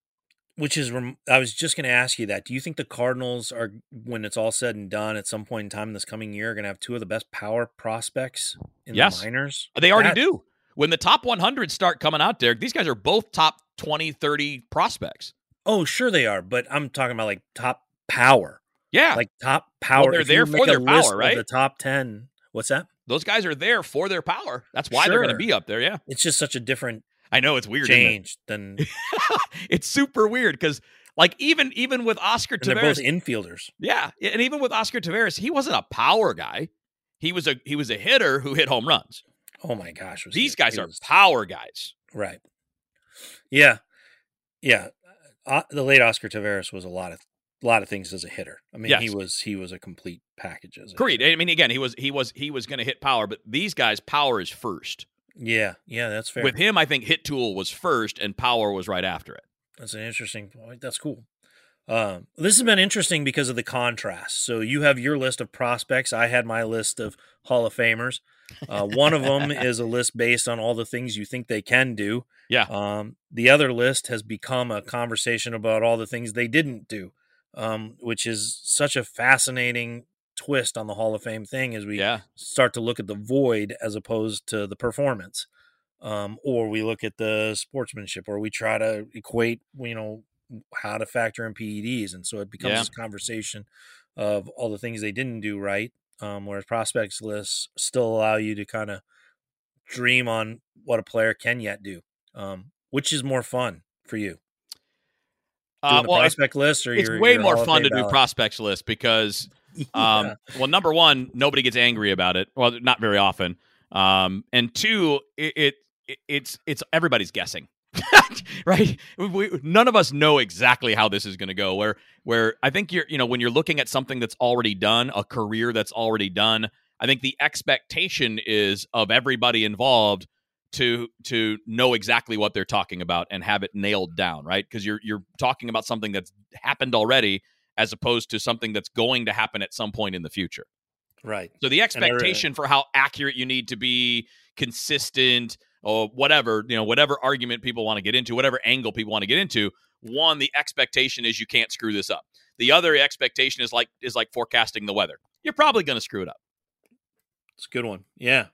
[SPEAKER 1] Which is, I was just going to ask you that. Do you think the Cardinals are, when it's all said and done, at some point in time this coming year, going to have two of the best power prospects in
[SPEAKER 2] Yes.
[SPEAKER 1] the minors?
[SPEAKER 2] They already
[SPEAKER 1] That-
[SPEAKER 2] do. When the top 100 start coming out, Derrick, these guys are both top 20, 30 prospects.
[SPEAKER 1] Oh, sure they are, but I'm talking about like top power,
[SPEAKER 2] Yeah.
[SPEAKER 1] like top power.
[SPEAKER 2] they're
[SPEAKER 1] If
[SPEAKER 2] there for their power, right?
[SPEAKER 1] The top ten. What's that?
[SPEAKER 2] Those guys are there for their power. That's why they're going to be up there. Yeah.
[SPEAKER 1] It's just such a different
[SPEAKER 2] I know it's weird. isn't it?
[SPEAKER 1] change than. and <laughs>
[SPEAKER 2] it's super weird because, like, even even with Oscar
[SPEAKER 1] they're both
[SPEAKER 2] Taveras,
[SPEAKER 1] infielders.
[SPEAKER 2] yeah, and even with Oscar Taveras, he wasn't a power guy. He was a he was a hitter who hit home runs.
[SPEAKER 1] Oh my gosh! was he-
[SPEAKER 2] These guys
[SPEAKER 1] he
[SPEAKER 2] are
[SPEAKER 1] was-
[SPEAKER 2] power guys.
[SPEAKER 1] right. Yeah, yeah. Uh, the late Oscar Taveras was a lot of a lot of things as a hitter. I mean, he was he was a complete package as a
[SPEAKER 2] Agreed.
[SPEAKER 1] hitter.
[SPEAKER 2] I mean, again, he was he was he was going to hit power, but these guys, power is first.
[SPEAKER 1] Yeah, yeah, that's fair.
[SPEAKER 2] With him, I think hit tool was first, and power was right after it.
[SPEAKER 1] That's an interesting point. That's cool. Um, this has been interesting because of the contrast. So you have your list of prospects. I had my list of Hall of Famers. Uh, one of them <laughs> is a list based on all the things you think they can do.
[SPEAKER 2] Yeah.
[SPEAKER 1] Um, the other list has become a conversation about all the things they didn't do, um, which is such a fascinating twist on the Hall of Fame thing as we
[SPEAKER 2] Yeah,
[SPEAKER 1] start to look at the void as opposed to the performance um, or we look at the sportsmanship or we try to equate you know how to factor in ped's and so it becomes
[SPEAKER 2] Yeah.
[SPEAKER 1] this conversation of all the things they didn't do right um, whereas prospects lists still allow you to kind of dream on what a player can yet do. Um, which is more fun for you?
[SPEAKER 2] Uh, well, it's,
[SPEAKER 1] prospect list or
[SPEAKER 2] it's
[SPEAKER 1] your,
[SPEAKER 2] way
[SPEAKER 1] your
[SPEAKER 2] more fun to
[SPEAKER 1] Fame
[SPEAKER 2] do
[SPEAKER 1] ballot?
[SPEAKER 2] prospects list because <laughs> um,
[SPEAKER 1] Yeah.
[SPEAKER 2] well, number one, nobody gets angry about it. Well, not very often. Um, and two, it, it, it it's it's everybody's guessing, <laughs> right? We, none of us know exactly how this is going to go. Where where I think you're, you know, when you're looking at something that's already done, a career that's already done, I think the expectation is of everybody involved to to know exactly what they're talking about and have it nailed down, right? Because you're you're talking about something that's happened already as opposed to something that's going to happen at some point in the future.
[SPEAKER 1] right.
[SPEAKER 2] So the
[SPEAKER 1] re- uh,
[SPEAKER 2] expectation for how accurate you need to be, consistent, or whatever, you know, whatever argument people want to get into, whatever angle people want to get into, one, the expectation is you can't screw this up. The other expectation is like is like forecasting the weather. You're probably going to screw it up.
[SPEAKER 1] It's a good one. Yeah.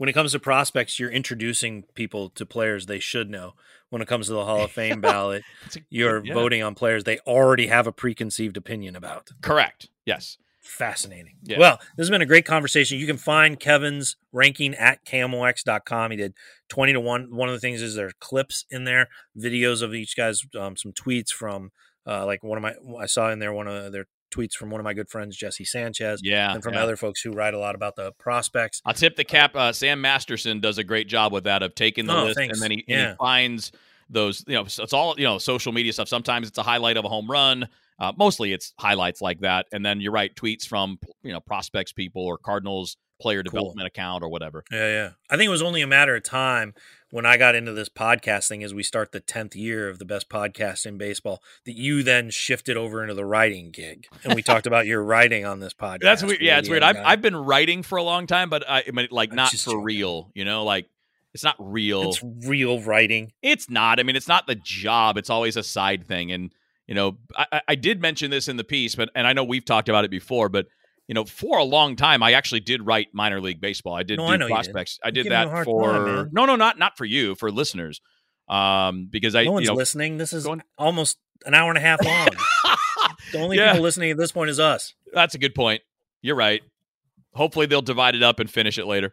[SPEAKER 1] When it comes to prospects, you're introducing people to players they should know. When it comes to the Hall of Fame <laughs> ballot, <laughs>
[SPEAKER 2] a-
[SPEAKER 1] you're
[SPEAKER 2] yeah.
[SPEAKER 1] voting on players they already have a preconceived opinion about.
[SPEAKER 2] Correct. Yes.
[SPEAKER 1] Fascinating.
[SPEAKER 2] Yeah.
[SPEAKER 1] Well, this has been a great conversation. You can find Kevin's ranking at KMOX.com. He did 20 to 1. One of the things is there are clips in there, videos of each guy's, um, some tweets from, uh, like one of my, I saw in there one of their tweets from one of my good friends, Jesse Sanchez,
[SPEAKER 2] Yeah.
[SPEAKER 1] and from
[SPEAKER 2] yeah.
[SPEAKER 1] other folks who write a lot about the prospects.
[SPEAKER 2] I'll tip the cap. Uh, Sam Masterson does a great job with that of taking the
[SPEAKER 1] Oh,
[SPEAKER 2] list
[SPEAKER 1] thanks.
[SPEAKER 2] and then he, and he finds those. You know, it's all you know, social media stuff. Sometimes it's a highlight of a home run. Uh, mostly it's highlights like that, and then you're right, tweets from you know prospects people or Cardinals player
[SPEAKER 1] Cool.
[SPEAKER 2] development account or whatever.
[SPEAKER 1] Yeah, yeah. I think it was only a matter of time when I got into this podcasting as we start the 10th year of the best podcast in baseball that you then shifted over into the writing gig. And we talked about your writing on this podcast. <laughs>
[SPEAKER 2] That's weird. Yeah, it's weird. I've,
[SPEAKER 1] uh,
[SPEAKER 2] I've been writing for a long time, but I, I mean, like not for
[SPEAKER 1] joking.
[SPEAKER 2] real. You know, like it's not real.
[SPEAKER 1] It's real writing.
[SPEAKER 2] It's not. I mean, it's not the job. It's always a side thing. And you know, I, I- I did mention this in the piece, but and I know we've talked about it before, but you know, for a long time, I actually did write minor league baseball. I did
[SPEAKER 1] No,
[SPEAKER 2] do
[SPEAKER 1] I you did.
[SPEAKER 2] prospects. I did
[SPEAKER 1] giving you a
[SPEAKER 2] that for
[SPEAKER 1] time,
[SPEAKER 2] no, no, not not for you, for listeners. Um, because I
[SPEAKER 1] no one's
[SPEAKER 2] you know,
[SPEAKER 1] listening. This is
[SPEAKER 2] going-
[SPEAKER 1] almost an hour and a half long. <laughs> the only
[SPEAKER 2] Yeah.
[SPEAKER 1] people listening at this point is us.
[SPEAKER 2] that's a good point. You're right. Hopefully, they'll divide it up and finish it later,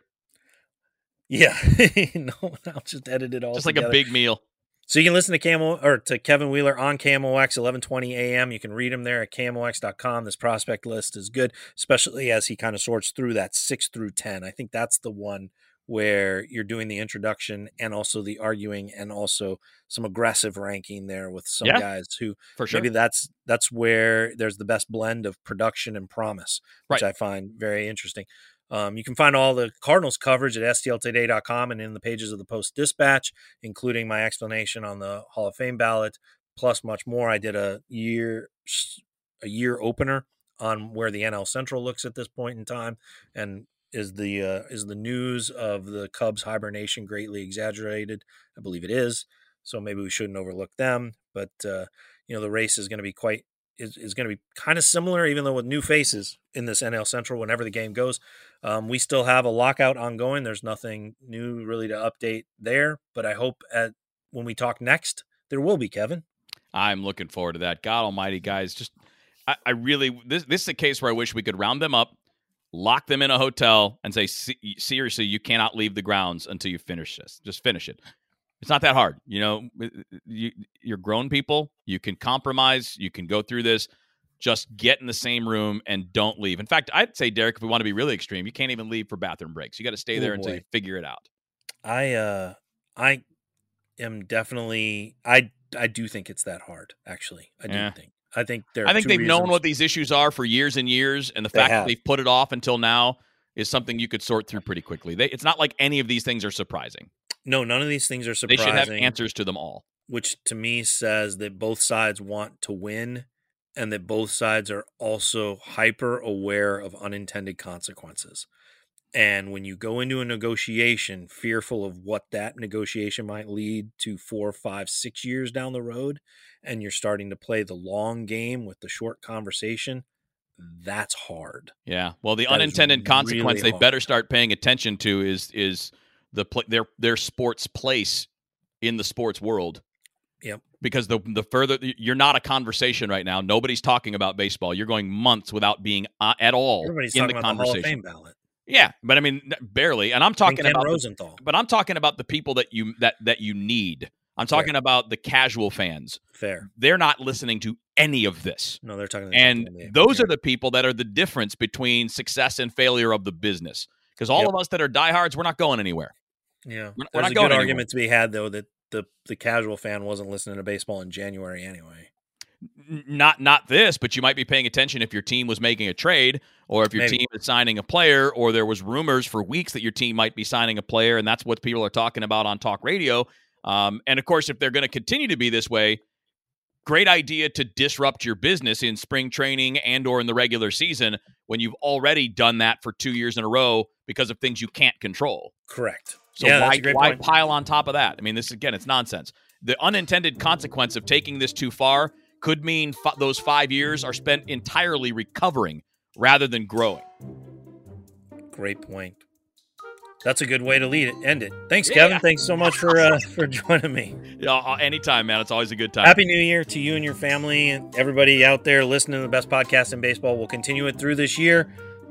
[SPEAKER 1] Yeah. <laughs> no, I'll just edit it all
[SPEAKER 2] just like a big meal.
[SPEAKER 1] So you can listen to Camel or to Kevin Wheeler on KMOX 1120 AM. You can read him there at KMOX.com. This prospect list is good, especially as he kind of sorts through that six through 10. I think that's the one where you're doing the introduction and also the arguing and also some aggressive ranking there with some
[SPEAKER 2] Yeah.
[SPEAKER 1] guys who
[SPEAKER 2] For sure.
[SPEAKER 1] maybe that's that's where there's the best blend of production and promise, which
[SPEAKER 2] Right.
[SPEAKER 1] I find very interesting. Um, you can find all the Cardinals coverage at stltoday.com and in the pages of the Post Dispatch, including my explanation on the Hall of Fame ballot, plus much more. I did a year a year opener on where the NL Central looks at this point in time, and is the uh, is the news of the Cubs hibernation greatly exaggerated? I believe it is. So maybe we shouldn't overlook them. But uh, you know, the race is going to be quite is, is going to be kind of similar, even though with new faces in this NL Central. Whenever the game goes, um, we still have a lockout ongoing. There's nothing new really to update there. But I hope at when we talk next, there will be Kevin.
[SPEAKER 2] I'm looking forward to that. God Almighty, guys, just I, I really this this is a case where I wish we could round them up, lock them in a hotel, and say seriously, you cannot leave the grounds until you finish this. Just finish it. It's not that hard, you know. You, you're grown people. You can compromise. You can go through this. Just get in the same room and don't leave. In fact, I'd say, Derrick, if we want to be really extreme, you can't even leave for bathroom breaks. You got to stay
[SPEAKER 1] Oh,
[SPEAKER 2] there until
[SPEAKER 1] boy.
[SPEAKER 2] you figure it out.
[SPEAKER 1] I uh I am definitely I I do think it's that hard. Actually, I do
[SPEAKER 2] Yeah.
[SPEAKER 1] think. I think there.
[SPEAKER 2] I think they've known what these issues are for years and years, and the
[SPEAKER 1] They
[SPEAKER 2] fact that they've put it off until now is something you could sort through pretty quickly. They, it's not like any of these things are surprising.
[SPEAKER 1] No, none of these things are surprising.
[SPEAKER 2] They should have answers to them all.
[SPEAKER 1] which to me says that both sides want to win and that both sides are also hyper aware of unintended consequences. And when you go into a negotiation fearful of what that negotiation might lead to four, five, six years down the road, and you're starting to play the long game with the short conversation, that's hard.
[SPEAKER 2] Yeah. Well, the
[SPEAKER 1] That
[SPEAKER 2] unintended consequence
[SPEAKER 1] really
[SPEAKER 2] they better start paying attention to is is the pl- their their sports place in the sports world.
[SPEAKER 1] Yep.
[SPEAKER 2] Because the the further you're not a conversation right now. Nobody's talking about baseball. You're going months without being uh, at all
[SPEAKER 1] Everybody's
[SPEAKER 2] in
[SPEAKER 1] talking
[SPEAKER 2] the
[SPEAKER 1] about the Hall of
[SPEAKER 2] conversation.
[SPEAKER 1] Fame ballot.
[SPEAKER 2] yeah, but I mean barely. And I'm talking
[SPEAKER 1] Ken
[SPEAKER 2] about the-
[SPEAKER 1] Rosenthal.
[SPEAKER 2] but I'm talking about the people that you that that you need. I'm talking about the casual fans.
[SPEAKER 1] Fair.
[SPEAKER 2] They're not listening to any of this.
[SPEAKER 1] No, they're talking.
[SPEAKER 2] And those are the people that are the difference between success and failure of the business. Because all
[SPEAKER 1] Yep.
[SPEAKER 2] of us that are diehards, we're not going anywhere.
[SPEAKER 1] yeah.
[SPEAKER 2] we're
[SPEAKER 1] There's
[SPEAKER 2] not
[SPEAKER 1] a good
[SPEAKER 2] anywhere.
[SPEAKER 1] argument to be had though that the the casual fan wasn't listening to baseball in January anyway.
[SPEAKER 2] Not not this, but you might be paying attention if your team was making a trade, or if your
[SPEAKER 1] Maybe.
[SPEAKER 2] team is signing a player, or there was rumors for weeks that your team might be signing a player, and that's what people are talking about on talk radio. Um, and of course, if they're going to continue to be this way, great idea to disrupt your business in spring training and or in the regular season when you've already done that for two years in a row because of things you can't control.
[SPEAKER 1] Correct.
[SPEAKER 2] So
[SPEAKER 1] yeah,
[SPEAKER 2] why why pile on top of that? I mean, this again, it's nonsense. The unintended consequence of taking this too far could mean f- those five years are spent entirely recovering rather than growing.
[SPEAKER 1] Great point. That's a good way to lead it. End it. Thanks,
[SPEAKER 2] Yeah.
[SPEAKER 1] Kevin. Thanks so much for uh, <laughs> for joining me.
[SPEAKER 2] Yeah, uh, anytime, man. It's always a good time.
[SPEAKER 1] Happy New Year to you and your family and everybody out there listening to the best podcast in baseball. We'll continue it through this year.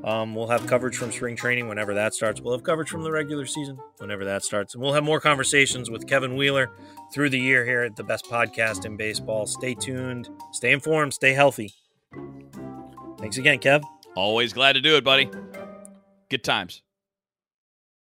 [SPEAKER 1] Um, we'll have coverage from spring training whenever that starts. We'll have coverage from the regular season whenever that starts. And we'll have more conversations with Kevin Wheeler through the year here at the best podcast in baseball. Stay tuned, stay informed, stay healthy. Thanks again, Kev.
[SPEAKER 2] Always glad to do it, buddy. Good times.